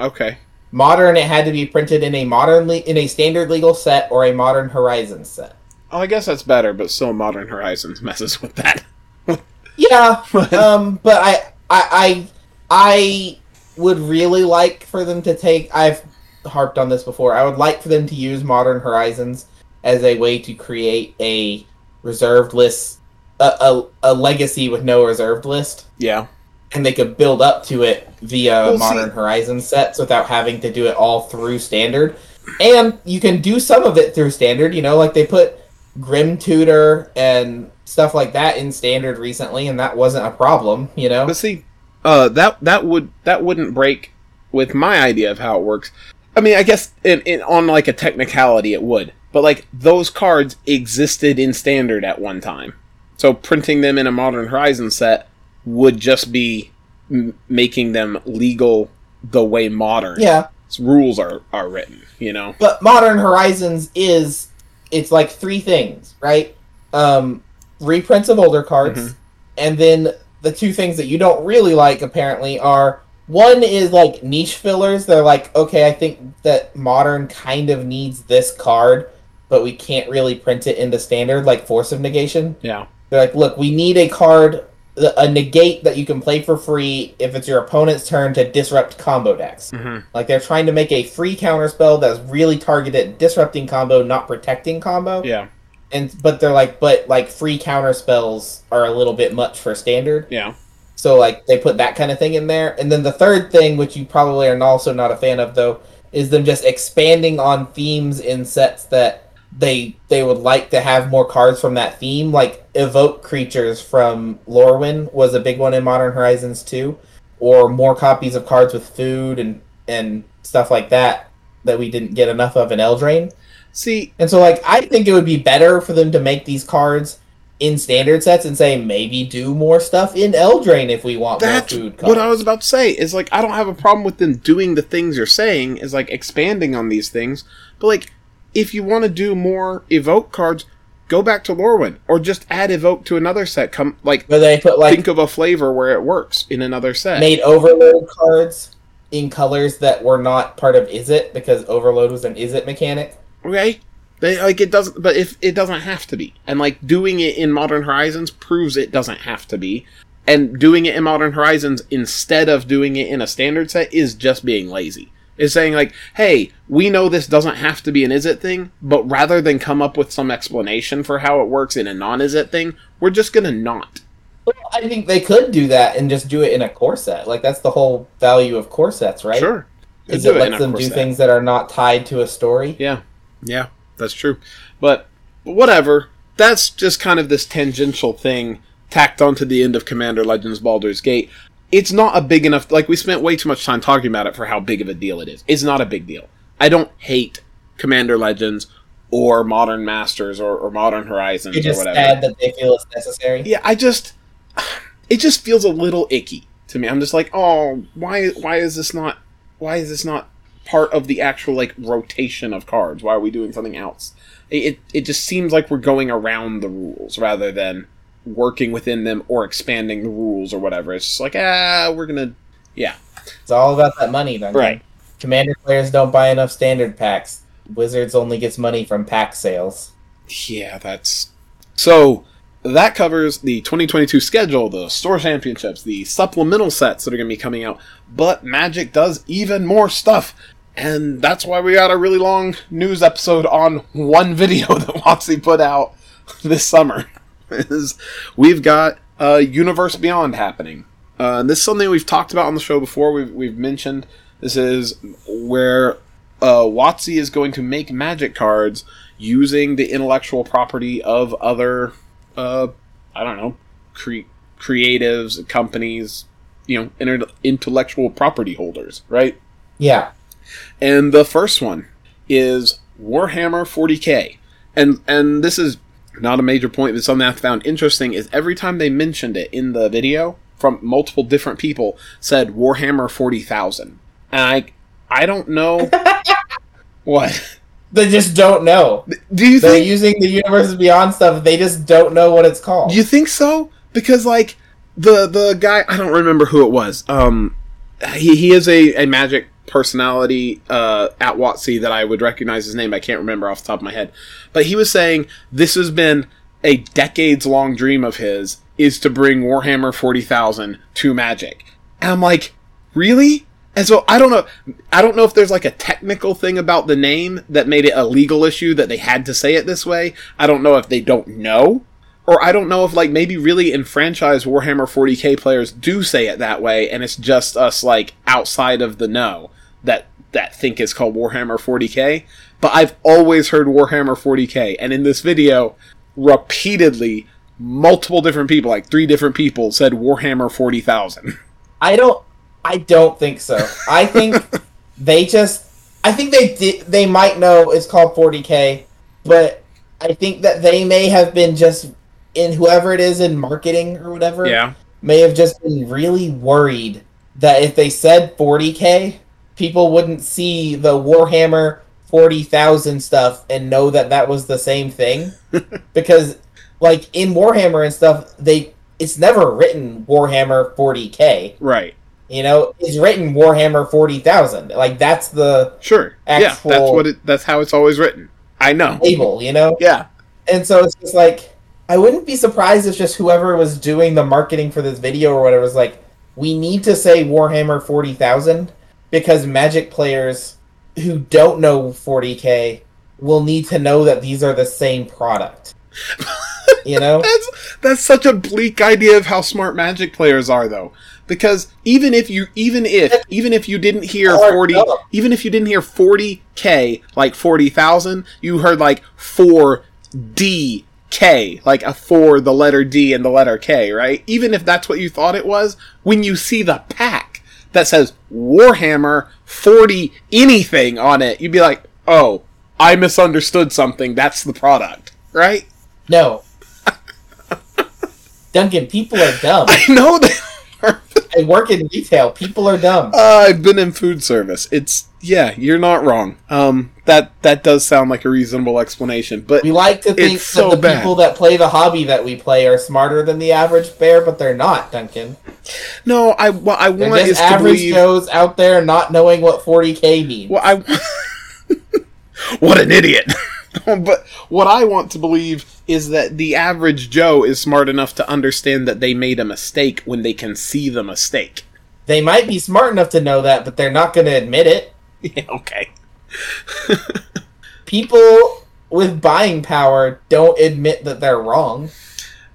okay. Modern, it had to be printed in a modern le- in a standard legal set or a Modern Horizons set. Oh, I guess that's better, but still, Modern Horizons messes with that. [LAUGHS] Yeah, [LAUGHS] um, but I, I, I, I would really like for them to take. I've harped on this before. I would like for them to use Modern Horizons as a way to create a reserved list, a, a, a legacy with no reserved list. yeah. and they could build up to it via Well, see- Modern Horizons sets without having to do it all through Standard. And you can do some of it through Standard, you know, like they put Grim Tutor and stuff like that in Standard recently, and that wasn't a problem, you know. But see, uh, that that would that wouldn't break with my idea of how it works. I mean, I guess in, in on like a technicality it would, but like those cards existed in standard at one time, so printing them in a Modern Horizon set would just be m- making them legal the way modern Yeah, rules are are written. You know, but Modern Horizons is it's like three things, right? Um, reprints of older cards, Mhm. and then the two things that you don't really like apparently are one is like niche fillers. They're like, okay, I think that modern kind of needs this card, but we can't really print it in the standard, like Force of Negation. yeah, They're like, look, we need a card, a negate that you can play for free if it's your opponent's turn to disrupt combo decks. hmm Like they're trying to make a free counter spell that's really targeted at disrupting combo, not protecting combo. yeah, And but they're like, but like free counter spells are a little bit much for standard. yeah. So like they put that kind of thing in there. And then the third thing, which you probably are also not a fan of though, is them just expanding on themes in sets that they they would like to have more cards from that theme. Like evoke creatures from Lorwyn was a big one in Modern Horizons 2. Or more copies of cards with food and and stuff like that that we didn't get enough of in Eldraine. See, And so, like, I think it would be better for them to make these cards in standard sets and say maybe do more stuff in Eldraine if we want That's more food cards. what I was about to say. Is like I don't have a problem with them doing the things you're saying. Is like expanding on these things. But like, if you want to do more evoke cards, go back to Lorwyn or just add evoke to another set. Come like Where they put like think of a flavor where it works in another set. made overload cards in colors that were not part of Izzet because overload was an Izzet mechanic. Okay. They, like it doesn't, but if it doesn't have to be, and like doing it in Modern Horizons proves it doesn't have to be, and doing it in Modern Horizons instead of doing it in a standard set is just being lazy. Is saying like, hey, we know this doesn't have to be an Izzet thing, but rather than come up with some explanation for how it works in a non Izzet thing, we're just gonna not. Well, I think they could do that and just do it in a core set. Like that's the whole value of core sets, right? Sure. Is Do it lets them do set. things that are not tied to a story. Yeah, yeah, that's true. But whatever. That's just kind of this tangential thing tacked onto the end of Commander Legends Baldur's Gate. It's not a big enough. Like we spent way too much time talking about it for how big of a deal it is. It's not a big deal. I don't hate Commander Legends or Modern Masters or, or Modern Horizons You're or just whatever. sad that they feel it's necessary. Yeah, I just it just feels a little icky to me. I'm just like, oh, why why is this not why is this not part of the actual like rotation of cards? Why are we doing something else? It it, it just seems like we're going around the rules rather than working within them or expanding the rules or whatever. It's just like ah, we're gonna yeah It's all about that money, then. right Commander players don't buy enough standard packs. Wizards only gets money from pack sales. yeah that's so that covers the 2022 schedule, the store championships, the supplemental sets that are going to be coming out. But Magic does even more stuff. And that's why we got a really long news episode on one [LAUGHS] video that WotC put out this summer. Is we've got uh, Universe Beyond happening. Uh, this is something we've talked about on the show before. We've, we've mentioned this is where uh, WotC is going to make magic cards using the intellectual property of other, uh, I don't know, cre- creatives, companies, you know, inter- intellectual property holders, right? Yeah. And the first one is Warhammer 40k. And and this is not a major point, but something I found interesting is every time they mentioned it in the video from multiple different people said Warhammer 40,000. And I I don't know [LAUGHS] what. They just don't know. Do you They're think using the Universes Beyond stuff. They just don't know what it's called. Do you think so? Because like the the guy I don't remember who it was. Um he, he is a, a magic personality uh, at WotC that I would recognize his name. I can't remember off the top of my head. But he was saying this has been a decades long dream of his is to bring Warhammer 40,000 to Magic. And I'm like, really? And so I don't know. I don't know if there's like a technical thing about the name that made it a legal issue that they had to say it this way. I don't know if they don't know, or I don't know if like maybe really in franchise Warhammer 40k players do say it that way, and it's just us like outside of the know that that think it's called Warhammer 40k. But I've always heard Warhammer 40k, and in this video, repeatedly, multiple different people, like three different people, said Warhammer 40,000. [LAUGHS] I don't. I don't think so. I think [LAUGHS] they just. I think they did. They might know it's called 40k, but I think that they may have been just in whoever it is in marketing or whatever. yeah. May have just been really worried that if they said 40k, people wouldn't see the Warhammer 40,000 stuff and know that that was the same thing [LAUGHS] because like in Warhammer and stuff they it's never written Warhammer 40k Right. you know it's written Warhammer 40,000 like that's the Sure. yeah, that's what it. That's how it's always written. I know. label you know Yeah. and so it's just like I wouldn't be surprised if just whoever was doing the marketing for this video or whatever was like we need to say Warhammer 40,000 because magic players who don't know 40k will need to know that these are the same product [LAUGHS] you know That's that's such a bleak idea of how smart Magic players are, though. Because even if you, even if, even if you didn't hear Or forty, dumb. even if you didn't hear forty k, like forty thousand, you heard like four d k, like a four, the letter D and the letter K, right? Even if that's what you thought it was, when you see the pack that says Warhammer forty anything on it, you'd be like, oh, I misunderstood something. That's the product, right? no [LAUGHS] Duncan people are dumb [LAUGHS] I know that. I work in retail people are dumb Uh, I've been in food service. It's yeah, you're not wrong. Um, that that does sound like a reasonable explanation, but we like to think It's so that the bad. people that play the hobby that we play are smarter than the average bear but they're not Duncan no, I what I They're want just average believe. Joes out there not knowing what 40k means. What I [LAUGHS] what an idiot. [LAUGHS] [LAUGHS] but what I want to believe is that the average Joe is smart enough to understand that they made a mistake when they can see the mistake. They might be smart enough to know that, but they're not going to admit it. [LAUGHS] Yeah, okay. [LAUGHS] People with buying power don't admit that they're wrong.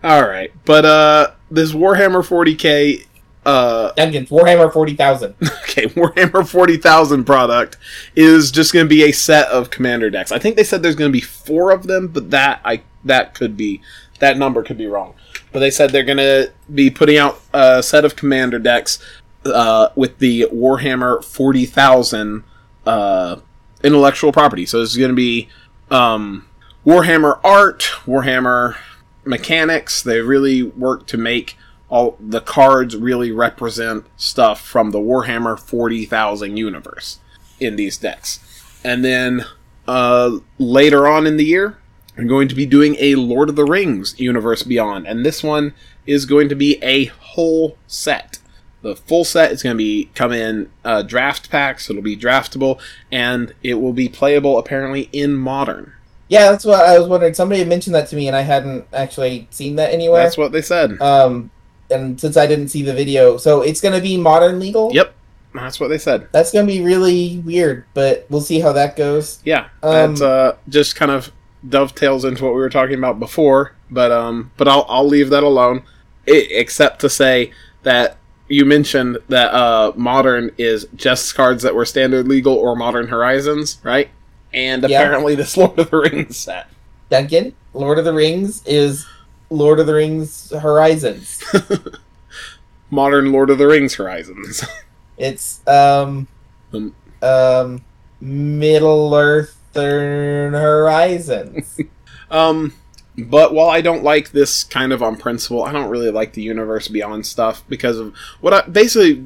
All right, but uh, this Warhammer 40k uh Duncan, Warhammer 40,000. [LAUGHS] Okay, Warhammer 40,000 product is just going to be a set of commander decks. I think they said there's going to be 4 of them, but that I that could be that number could be wrong. But they said they're going to be putting out a set of commander decks uh, with the Warhammer 40,000 uh, intellectual property. So it's going to be um, Warhammer art, Warhammer mechanics. They really work to make all the cards really represent stuff from the Warhammer 40,000 universe in these decks. And then uh, later on in the year, I'm going to be doing a Lord of the Rings universe beyond, and this one is going to be a whole set. The full set is going to be come in uh, draft packs. It'll be draftable, and it will be playable apparently in modern. Yeah, that's what I was wondering. Somebody had mentioned that to me, and I hadn't actually seen that anywhere. That's what they said. Um, and since I didn't see the video, so it's gonna be modern legal. Yep, that's what they said. That's gonna be really weird, but we'll see how that goes. Yeah, Um, that uh, just kind of dovetails into what we were talking about before. But um, but I'll I'll leave that alone, I except to say that you mentioned that uh, modern is just cards that were standard legal or modern horizons, right? And Yeah. apparently, this [LAUGHS] Lord of the Rings set. Duncan, Lord of the Rings is Lord of the Rings Horizons. [LAUGHS] modern Lord of the Rings horizons. [LAUGHS] It's um Um. um Middle Earthern Horizons. [LAUGHS] Um, but while I don't like this kind of on principle, I don't really like the universe beyond stuff because of what I basically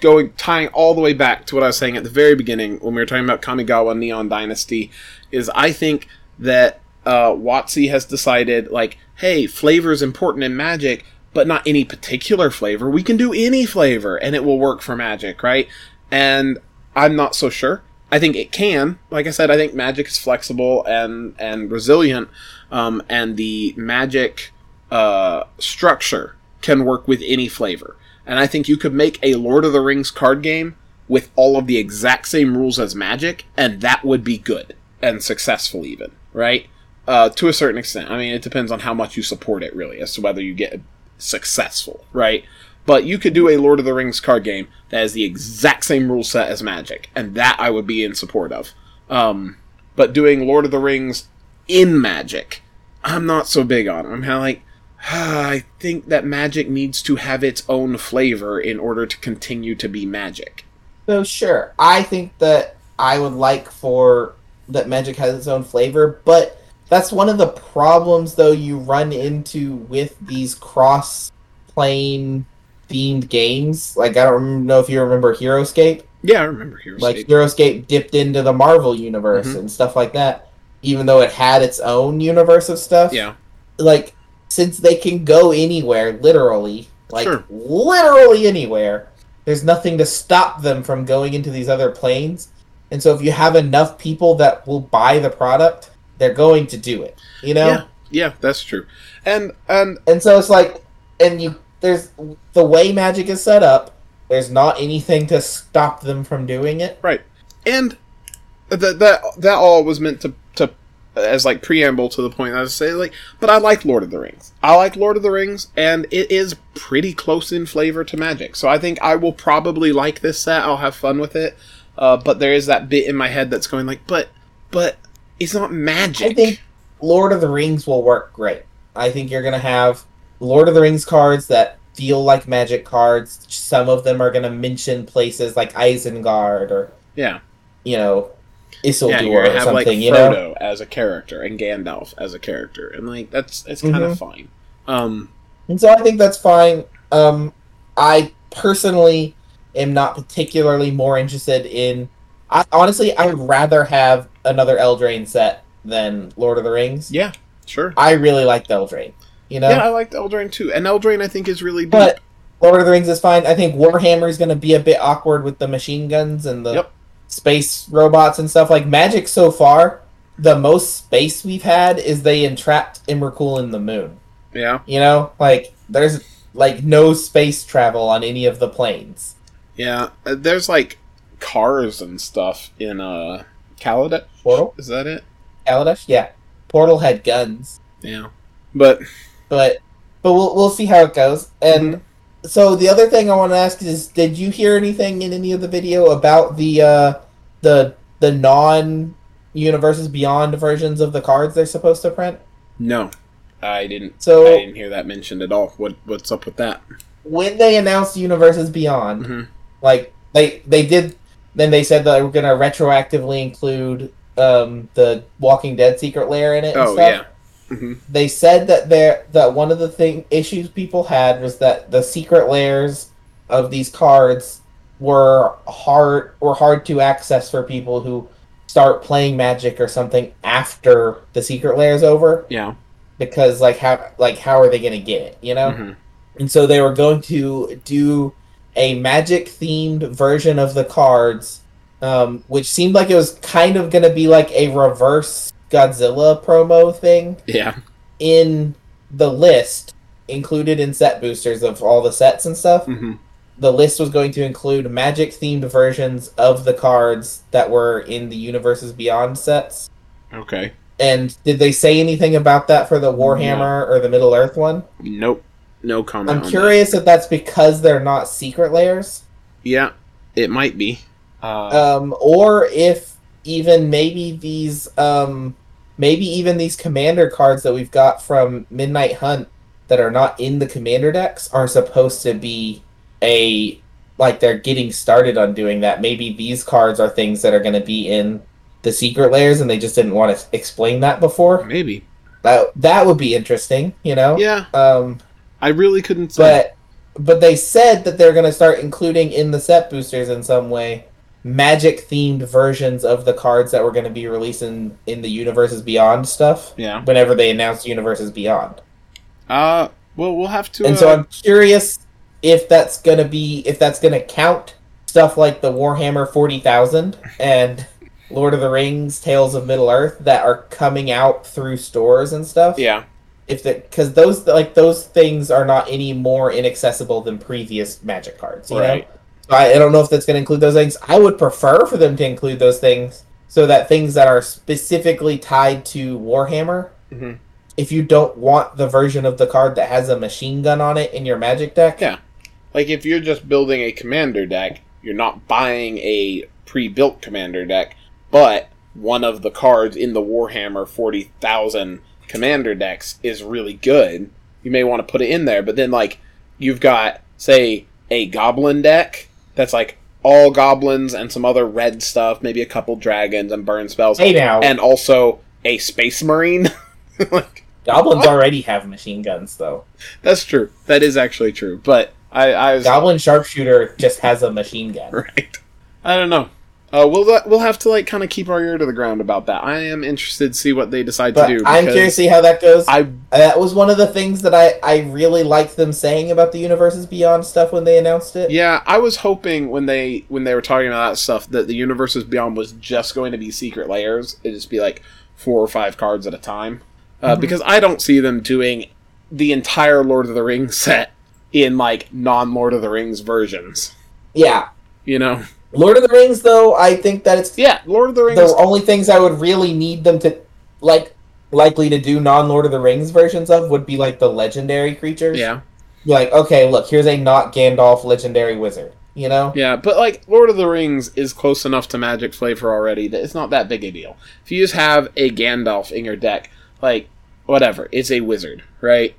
going tying all the way back to what I was saying at the very beginning when we were talking about Kamigawa Neon Dynasty is I think that uh, WotC has decided like, hey, flavor is important in Magic, but not any particular flavor. We can do any flavor and it will work for Magic, right? And I'm not so sure. I think it can. Like I said, I think Magic is flexible and and resilient, um, and the Magic uh, structure can work with any flavor. And I think you could make a Lord of the Rings card game with all of the exact same rules as Magic, and that would be good and successful, even right? Uh, to a certain extent. I mean, it depends on how much you support it, really, as to whether you get successful, right? But you could do a Lord of the Rings card game that has the exact same rule set as Magic, and that I would be in support of. Um, but doing Lord of the Rings in Magic, I'm not so big on. I'm kind of like, ah, I think that Magic needs to have its own flavor in order to continue to be Magic. so sure, I think that I would like for that Magic has its own flavor, but that's one of the problems though you run into with these cross plane themed games. Like I don't know if you remember Heroscape. Yeah, I remember Heroscape. like Heroscape dipped into the Marvel universe Mhm. and stuff like that, even though it had its own universe of stuff. yeah, Like since they can go anywhere, literally, like Sure. literally anywhere, there's nothing to stop them from going into these other planes. And so if you have enough people that will buy the product, they're going to do it. You know? yeah, yeah, that's true. And and And so it's like and you there's the way magic is set up, there's not anything to stop them from doing it. Right. And that that that all was meant to to as like preamble to the point I was saying like but I like Lord of the Rings. I like Lord of the Rings and it is pretty close in flavor to Magic. So I think I will probably like this set. I'll have fun with it. Uh, but there is that bit in my head that's going like but but it's not magic. I think Lord of the Rings will work great. I think you're gonna have Lord of the Rings cards that feel like magic cards. Some of them are gonna mention places like Isengard or yeah. you know Isildur Yeah, you're or gonna have like something. you know, as a character and Gandalf as a character. And like that's it's kind of fine. Um and so I think that's fine. Um, I personally am not particularly more interested in. I honestly, I'd rather have another Eldraine set than Lord of the Rings. yeah, sure. I really like Eldraine. You know, Yeah, I liked Eldraine too. And Eldraine I think is really deep. But Lord of the Rings is fine. I think Warhammer is going to be a bit awkward with the machine guns and the Yep. space robots and stuff. Like Magic so far, the most space we've had is they entrapped Emrakul in the moon. yeah. You know, like there's like no space travel on any of the planes. Yeah, uh, there's like cars and stuff in uh Kaladesh. Portal, Is that it? Kaladesh, yeah. Portal had guns, Yeah. But but but we'll we'll see how it goes. And Mm-hmm. so the other thing I want to ask is, did you hear anything in any of the video about the uh, the the non universes beyond versions of the cards they're supposed to print? no, I didn't. So I didn't hear that mentioned at all. What What's up with that? when they announced universes beyond, hmm like they they did, then they said that they were going to retroactively include um, the Walking Dead secret lair in it. And Oh stuff. yeah. hmm they said that there that one of the thing issues people had was that the secret lairs of these cards were hard were hard to access for people who start playing magic or something after the secret lair is over Yeah. because like how like how are they going to get it you know hmm and so they were going to do a magic themed version of the cards um, which seemed like it was kind of going to be like a reverse Godzilla promo thing Yeah. in the list included in set boosters of all the sets and stuff. hmm The list was going to include magic themed versions of the cards that were in the Universes Beyond sets. Okay. And did they say anything about that for the Warhammer or the Middle Earth one? Nope. No comment. I'm on that. curious if that's because they're not secret lairs, Yeah, it might be. Uh, um, or if even maybe these, um, maybe even these commander cards that we've got from Midnight Hunt that are not in the commander decks are supposed to be a like they're getting started on doing that. Maybe these cards are things that are going to be in the secret lairs, and they just didn't want to explain that before. maybe. That that would be interesting, you know. Yeah, Um, I really couldn't say. but but they said that they're going to start including in the set boosters in some way magic themed versions of the cards that were going to be released in, in the universes beyond stuff yeah. whenever they announced universes beyond Uh, well, we'll have to. and uh, so i'm curious if that's going to be if that's going to count stuff like the warhammer 40000 and lord of the rings tales of middle earth that are coming out through stores and stuff yeah. If that because those like those things are not any more inaccessible than previous magic cards you Right. know so I, I don't know if that's going to include those things i would prefer for them to include those things so that things that are specifically tied to warhammer Mhm. if you don't want the version of the card that has a machine gun on it in your magic deck Yeah. Like if you're just building a commander deck, you're not buying a pre-built commander deck, but one of the cards in the Warhammer 40,000 commander decks is really good. You may want to put it in there, but then like you've got say a goblin deck that's like all goblins and some other red stuff, maybe a couple dragons and burn spells, hey now and also a space marine. [LAUGHS] like goblins already have machine guns though that's true. That is actually true. But I, I was goblin sharpshooter just has a machine gun [LAUGHS] right. I don't know. Uh, we'll we'll have to like kind of keep our ear to the ground about that. I am interested to see what they decide but to do. i'm curious to see how that goes I That was one of the things that I, I really liked them saying about the universes beyond stuff when they announced it. yeah, I was hoping when they when they were talking about that stuff that the universes beyond was just going to be secret lairs. It'd just be like four or five cards at a time. Uh, Mhm. Because I don't see them doing the entire Lord of the Rings set in like non Lord of the Rings versions. Yeah. You know? Lord of the Rings, though, I think that it's Yeah, Lord of the Rings. the only things I would really need them to like likely to do non Lord of the Rings versions of would be like the legendary creatures. yeah. Be like, okay, look, here's a not Gandalf legendary wizard. You know? Yeah, but like Lord of the Rings is close enough to Magic flavor already that it's not that big a deal. If you just have a Gandalf in your deck, like whatever, it's a wizard, right?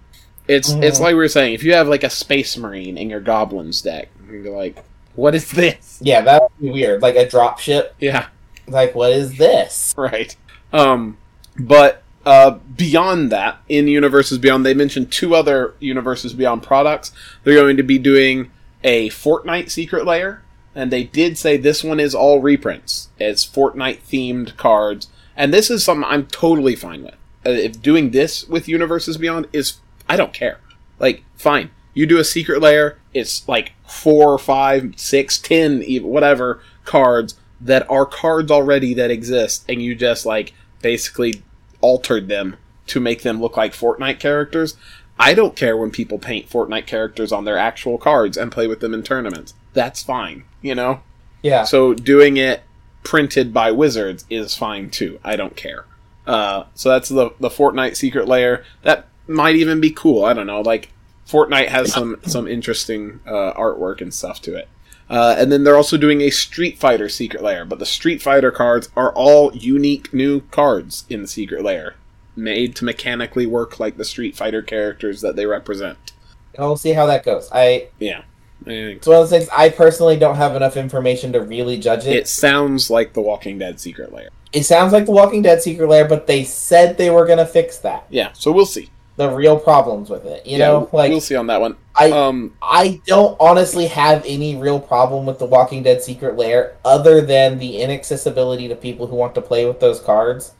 It's Mhm. it's like we were saying. If you have like a Space Marine in your Goblins deck, you're like, what is this? Yeah, that would be weird. Like a drop ship. Yeah, Like, what is this? right. Um, but uh, beyond that, in Universes Beyond, they mentioned two other Universes Beyond products. They're going to be doing a Fortnite Secret Lair, and they did say this one is all reprints. It's Fortnite themed cards, and this is something I'm totally fine with. Uh, if doing this with Universes Beyond is, I don't care. Like, fine. You do a secret lair, it's like four, five, six, ten, even whatever cards that are cards already that exist, and you just like basically altered them to make them look like Fortnite characters. I don't care when people paint Fortnite characters on their actual cards and play with them in tournaments. That's fine, you know? Yeah. So doing it printed by Wizards is fine too. I don't care. Uh, so that's the the Fortnite secret lair. That might even be cool. I don't know. Like Fortnite has some some interesting uh, artwork and stuff to it. Uh, and then they're also doing a Street Fighter secret lair, but the Street Fighter cards are all unique new cards in the secret lair, made to mechanically work like the Street Fighter characters that they represent. I'll see how that goes. I Yeah, it's one of those things I personally don't have enough information to really judge it. it sounds like the Walking Dead secret lair. It sounds like the Walking Dead secret lair, but they said they were gonna fix that. Yeah, so we'll see. The real problems with it, you Yeah, know, like we'll see on that one. I Um, I don't honestly have any real problem with the Walking Dead secret lair other than the inaccessibility to people who want to play with those cards.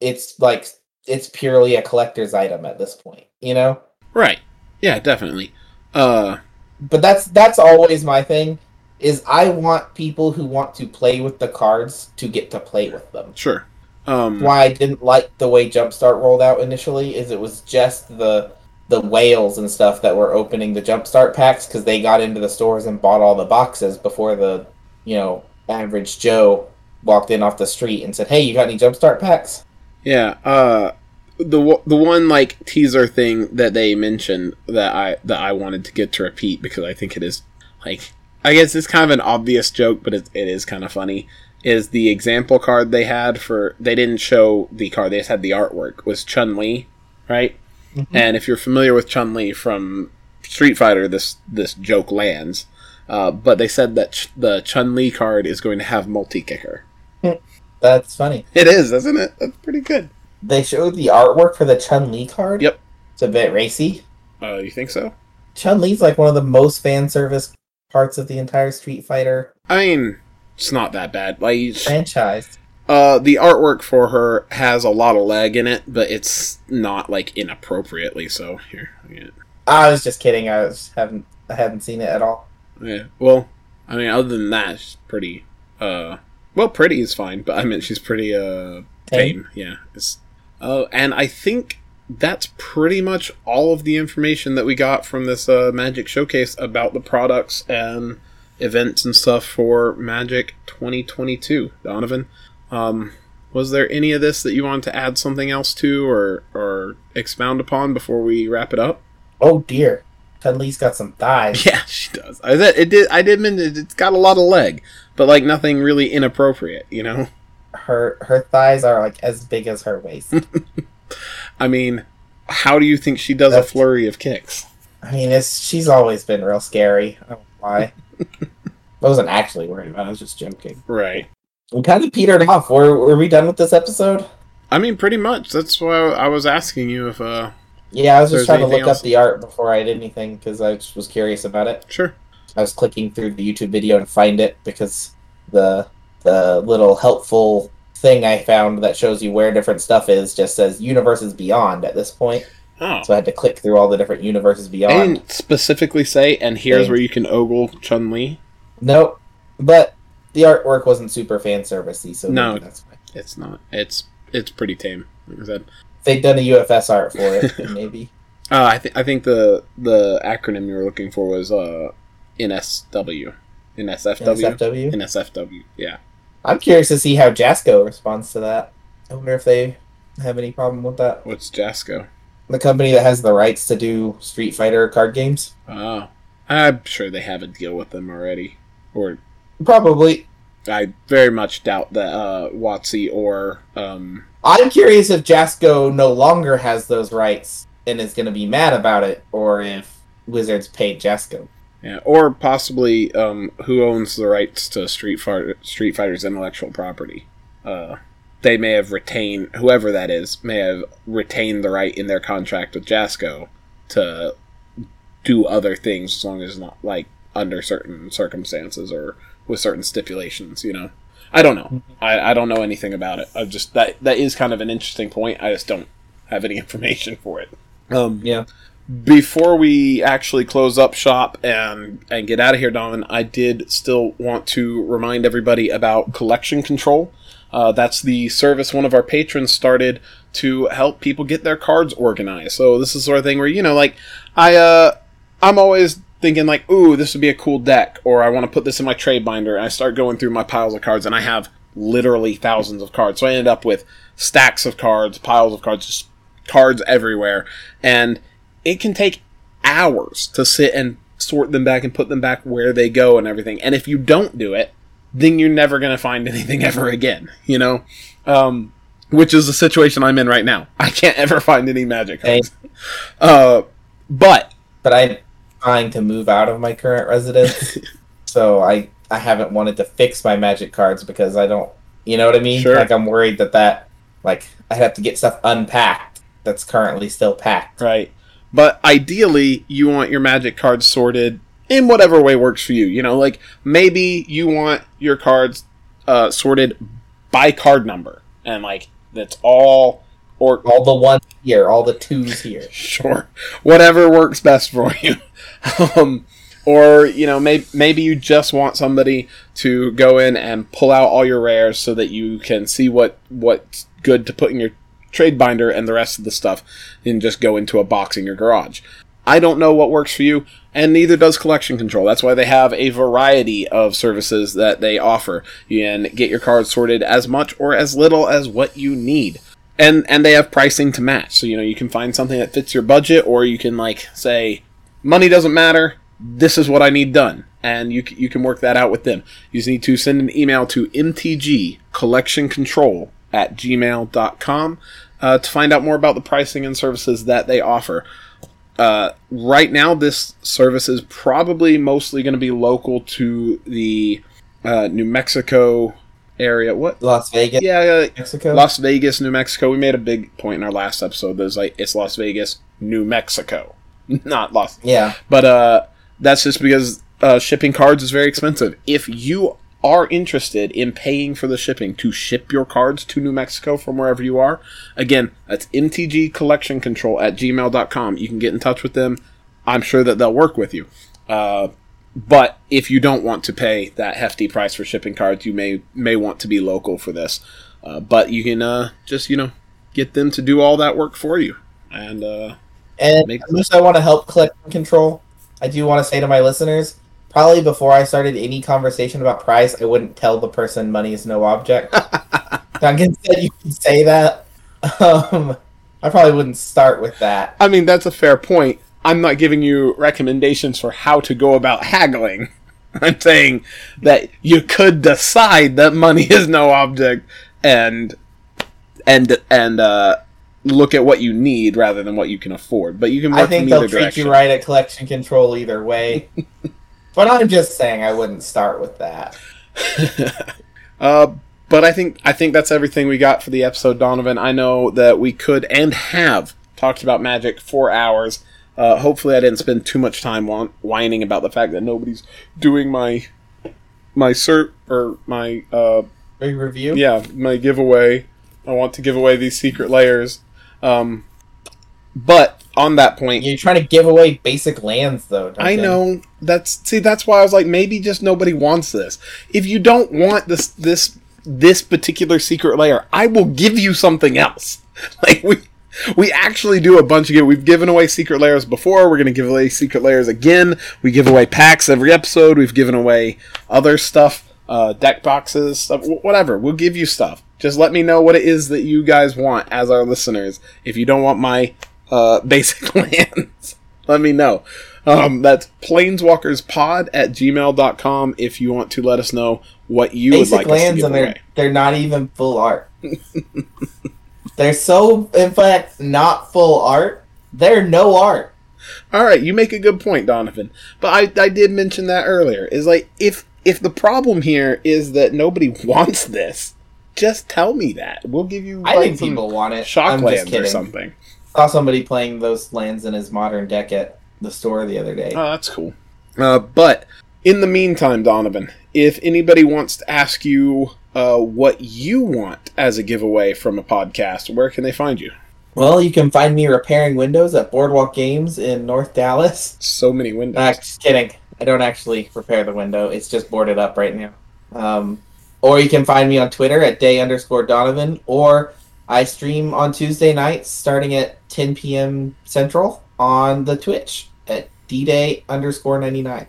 It's like it's purely a collector's item at this point, you know? right. Yeah, definitely. Uh, But that's that's always my thing is I want people who want to play with the cards to get to play with them. sure. Um, Why I didn't like the way Jumpstart rolled out initially is it was just the the whales and stuff that were opening the Jumpstart packs because they got into the stores and bought all the boxes before the you know average Joe walked in off the street and said, "Hey, you got any Jumpstart packs?" Yeah, uh the the one like teaser thing that they mentioned that I that I wanted to get to repeat because I think it is like I guess it's kind of an obvious joke, but it, it is kind of funny. Is the example card they had for they didn't show the card they just had the artwork was Chun Li, right? And if you're familiar with Chun Li from Street Fighter, this this joke lands. Uh, but they said that ch- the Chun Li card is going to have multi kicker. [LAUGHS] That's funny. It is, isn't it? That's pretty good. They showed the artwork for the Chun Li card. Yep. It's a bit racy. Uh, you think so? Chun Li's like one of the most fan service parts of the entire Street Fighter I mean, it's not that bad. Like, franchise. uh, the artwork for her has a lot of leg in it, but it's not like inappropriately so. Here, I was just kidding. I was haven't I haven't seen it at all. yeah. Well, I mean, other than that, she's pretty. Uh, well, pretty is fine, but I mean, she's pretty uh tame. Yeah. It's, oh, and I think that's pretty much all of the information that we got from this uh, Magic Showcase about the products and events and stuff for Magic 2022. Donovan, um, was there any of this that you wanted to add something else to or or expound upon before we wrap it up? Oh dear, Chun Li's got some thighs. [LAUGHS] Yeah, she does. I said it did. I did mean it's got a lot of leg, but like nothing really inappropriate. You know. Her her thighs are like as big as her waist. [LAUGHS] I mean, how do you think she does a flurry of kicks? I mean, it's she's always been real scary. I don't know why. I wasn't actually worried about. it. I was just joking. Right. We kind of petered off. Were were we done with this episode? I mean, pretty much. That's why I was asking you if. uh Yeah, I was just trying to look else? up the art before I did anything because I just was curious about it. Sure. I was clicking through the YouTube video to find it because the the little helpful thing I found that shows you where different stuff is just says universes beyond at this point. Oh. So I had to click through all the different universes I beyond. didn't specifically say, and here's Thing. where you can ogle Chun Li. Nope. But the artwork wasn't super fan servicey, so No. that's fine. It's not. It's it's pretty tame. Like I said. If they'd done a UFS art for it, then [LAUGHS] maybe. Uh, I think I think the the acronym you were looking for was uh NSW, NSFW, NSFW. NSFW. Yeah. I'm curious to see how Jasco responds to that. I wonder if they have any problem with that. What's Jasco? The company that has the rights to do Street Fighter card games. Oh, I'm sure they have a deal with them already, or Probably. I very much doubt that uh, WotC or um, I'm curious if Jasco no longer has those rights and is going to be mad about it, or if Wizards paid Jasco. yeah, or possibly um, who owns the rights to Street Fighter Street Fighter's intellectual property. Uh, they may have retained whoever that is may have retained the right in their contract with Jasco to do other things as long as not like under certain circumstances or with certain stipulations. You know, I don't know. I, I don't know anything about it. I just that that is kind of an interesting point. I just don't have any [LAUGHS] information for it. Um, Yeah. before we actually close up shop and and get out of here, Donovan, I did still want to remind everybody about collection control. Uh, that's the service one of our patrons started to help people get their cards organized. So this is the sort of thing where you know, like I uh, I'm always thinking like, ooh, this would be a cool deck, or I want to put this in my trade binder, and I start going through my piles of cards, and I have literally thousands of cards. So I ended up with stacks of cards, piles of cards, just cards everywhere, and it can take hours to sit and sort them back and put them back where they go and everything. And if you don't do it, then you're never going to find anything [LAUGHS] ever again, you know? Um, which is the situation I'm in right now. [LAUGHS] I can't ever find any magic cards. Uh, but But I'm trying to move out of my current residence, [LAUGHS] so I I haven't wanted to fix my magic cards because I don't. You know what I mean? Sure. Like I'm worried that that like I have to get stuff unpacked that's currently still packed. Right. But ideally, you want your magic cards sorted in whatever way works for you. You know, like maybe you want your cards uh, sorted by card number, and like that's all, or All the ones here, all the twos here. [LAUGHS] sure, whatever works best for [LAUGHS] you. um, or you know, maybe maybe you just want somebody to go in and pull out all your rares so that you can see what what's good to put in your trade binder and the rest of the stuff and just go into a box in your garage. I don't know what works for you, and neither does Collection Control. That's why they have a variety of services that they offer. You can get your cards sorted as much or as little as what you need. And and they have pricing to match. So you know you can find something that fits your budget or you can like say money doesn't matter, this is what I need done. And you, you can work that out with them. You just need to send an email to mtgcollectioncontrol at gmail.com uh, to find out more about the pricing and services that they offer. Uh, right now, this service is probably mostly going to be local to the uh, New Mexico area. What? Las Vegas, Yeah, Mexico. Las Vegas, New Mexico. We made a big point in our last episode. There's like it's Las Vegas, New Mexico, [LAUGHS] not Las. yeah, But uh, that's just because uh, shipping cards is very expensive. If you are interested in paying for the shipping to ship your cards to New Mexico from wherever you are, again, that's MTG Collection Control at gmail.com. You can get in touch with them. I'm sure that they'll work with you. Uh, but if you don't want to pay that hefty price for shipping cards, you may may want to be local for this. Uh, but you can uh, just you know get them to do all that work for you. And uh, and much as I want to help collection control, I do want to say to my listeners, probably before I started any conversation about price, I wouldn't tell the person money is no object. [LAUGHS] Duncan said you can say that. Um, I probably wouldn't start with that. I mean, that's a fair point. I'm not giving you recommendations for how to go about haggling. [LAUGHS] I'm saying that you could decide that money is no object and and and uh, look at what you need rather than what you can afford. But you can work I think they'll treat direction. you right at collection control either way. [LAUGHS] but I'm just saying I wouldn't start with that. [LAUGHS] Uh, but I think I think that's everything we got for the episode, Donovan. I know that we could and have talked about Magic for hours. Uh, hopefully, I didn't spend too much time whining about the fact that nobody's doing my my cert or my uh, review. yeah my giveaway. I want to give away these secret lairs. Um, but on that point, You're trying to give away basic lands, though. I know that's see that's why I was like maybe just nobody wants this. If you don't want this this this particular secret lair, I will give you something else. [LAUGHS] Like we we actually do a bunch of good. We've given away secret lairs before. We're going to give away secret lairs again. We give away packs every episode. We've given away other stuff, uh, deck boxes, stuff, whatever. We'll give you stuff. Just let me know what it is that you guys want as our listeners. If you don't want my uh, [LAUGHS] basic lands, let me know. Um, that's planeswalkerspod at gmail.com if you want to let us know what you would basic like us to lands and they're away. they're not even full art. [LAUGHS] they're so in fact not full art. They're no art. All right, you make a good point, Donovan. But I, I did mention that earlier. Is like if if the problem here is that nobody [LAUGHS] wants this, just tell me that. We'll give you I think people want it. shock I'm just lands or something. Saw somebody playing those lands in his modern deck at the store the other day. Oh, that's cool. Uh, but in the meantime, Donovan, if anybody wants to ask you uh, what you want as a giveaway from a podcast, where can they find you? Well, you can find me repairing windows at Boardwalk Games in North Dallas. So many windows. Nah, just kidding. I don't actually repair the window. It's just boarded up right now. Um, or you can find me on Twitter at day underscore Donovan, or I stream on Tuesday nights starting at 10 p.m. Central on the Twitch at dday underscore 99.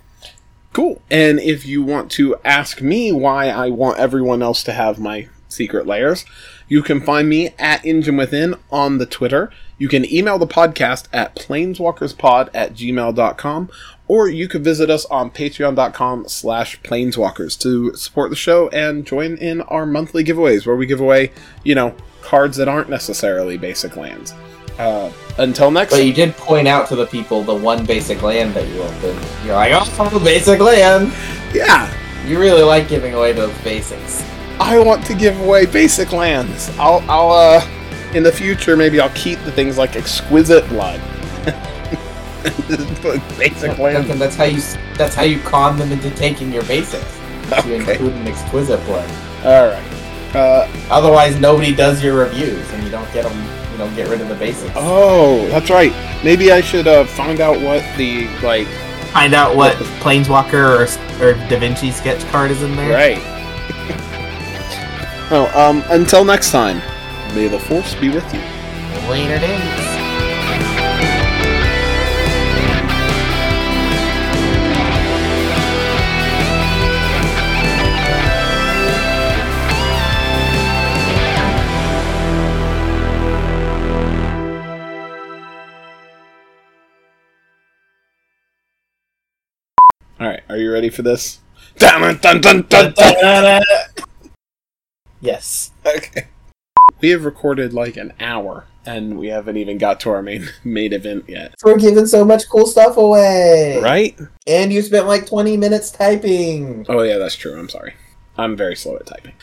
Cool. And if you want to ask me why I want everyone else to have my secret lairs, you can find me at Engine Within on the Twitter. You can email the podcast at planeswalkerspod at gmail.com, or you could visit us on patreon.com slash planeswalkers to support the show and join in our monthly giveaways where we give away, you know, cards that aren't necessarily basic lands. Uh, until next But you did point out to the people the one basic land that you opened. You're like, oh, basic land. yeah, You really like giving away those basics. I want to give away basic lands. I'll, I'll, uh, in the future, maybe I'll keep the things like exquisite blood. [LAUGHS] Basic lands. Duncan, that's how you that's how you con them into taking your basics. You include an exquisite blood. All right. Uh, Otherwise, nobody does your reviews, and you don't get them. You don't get rid of the basics. oh, that's right. Maybe I should uh, find out what the like. Find out what Planeswalker or or Da Vinci sketch card is in there. Right. [LAUGHS] oh, um. Until next time. May the force be with you. Later days. All right, are you ready for this? Dun, dun, dun, dun, dun. yes. Okay. We have recorded like an hour, and we haven't even got to our main main event yet. We're giving so much cool stuff away. Right? And you spent like 20 minutes typing. Oh yeah, that's true. I'm sorry. I'm very slow at typing.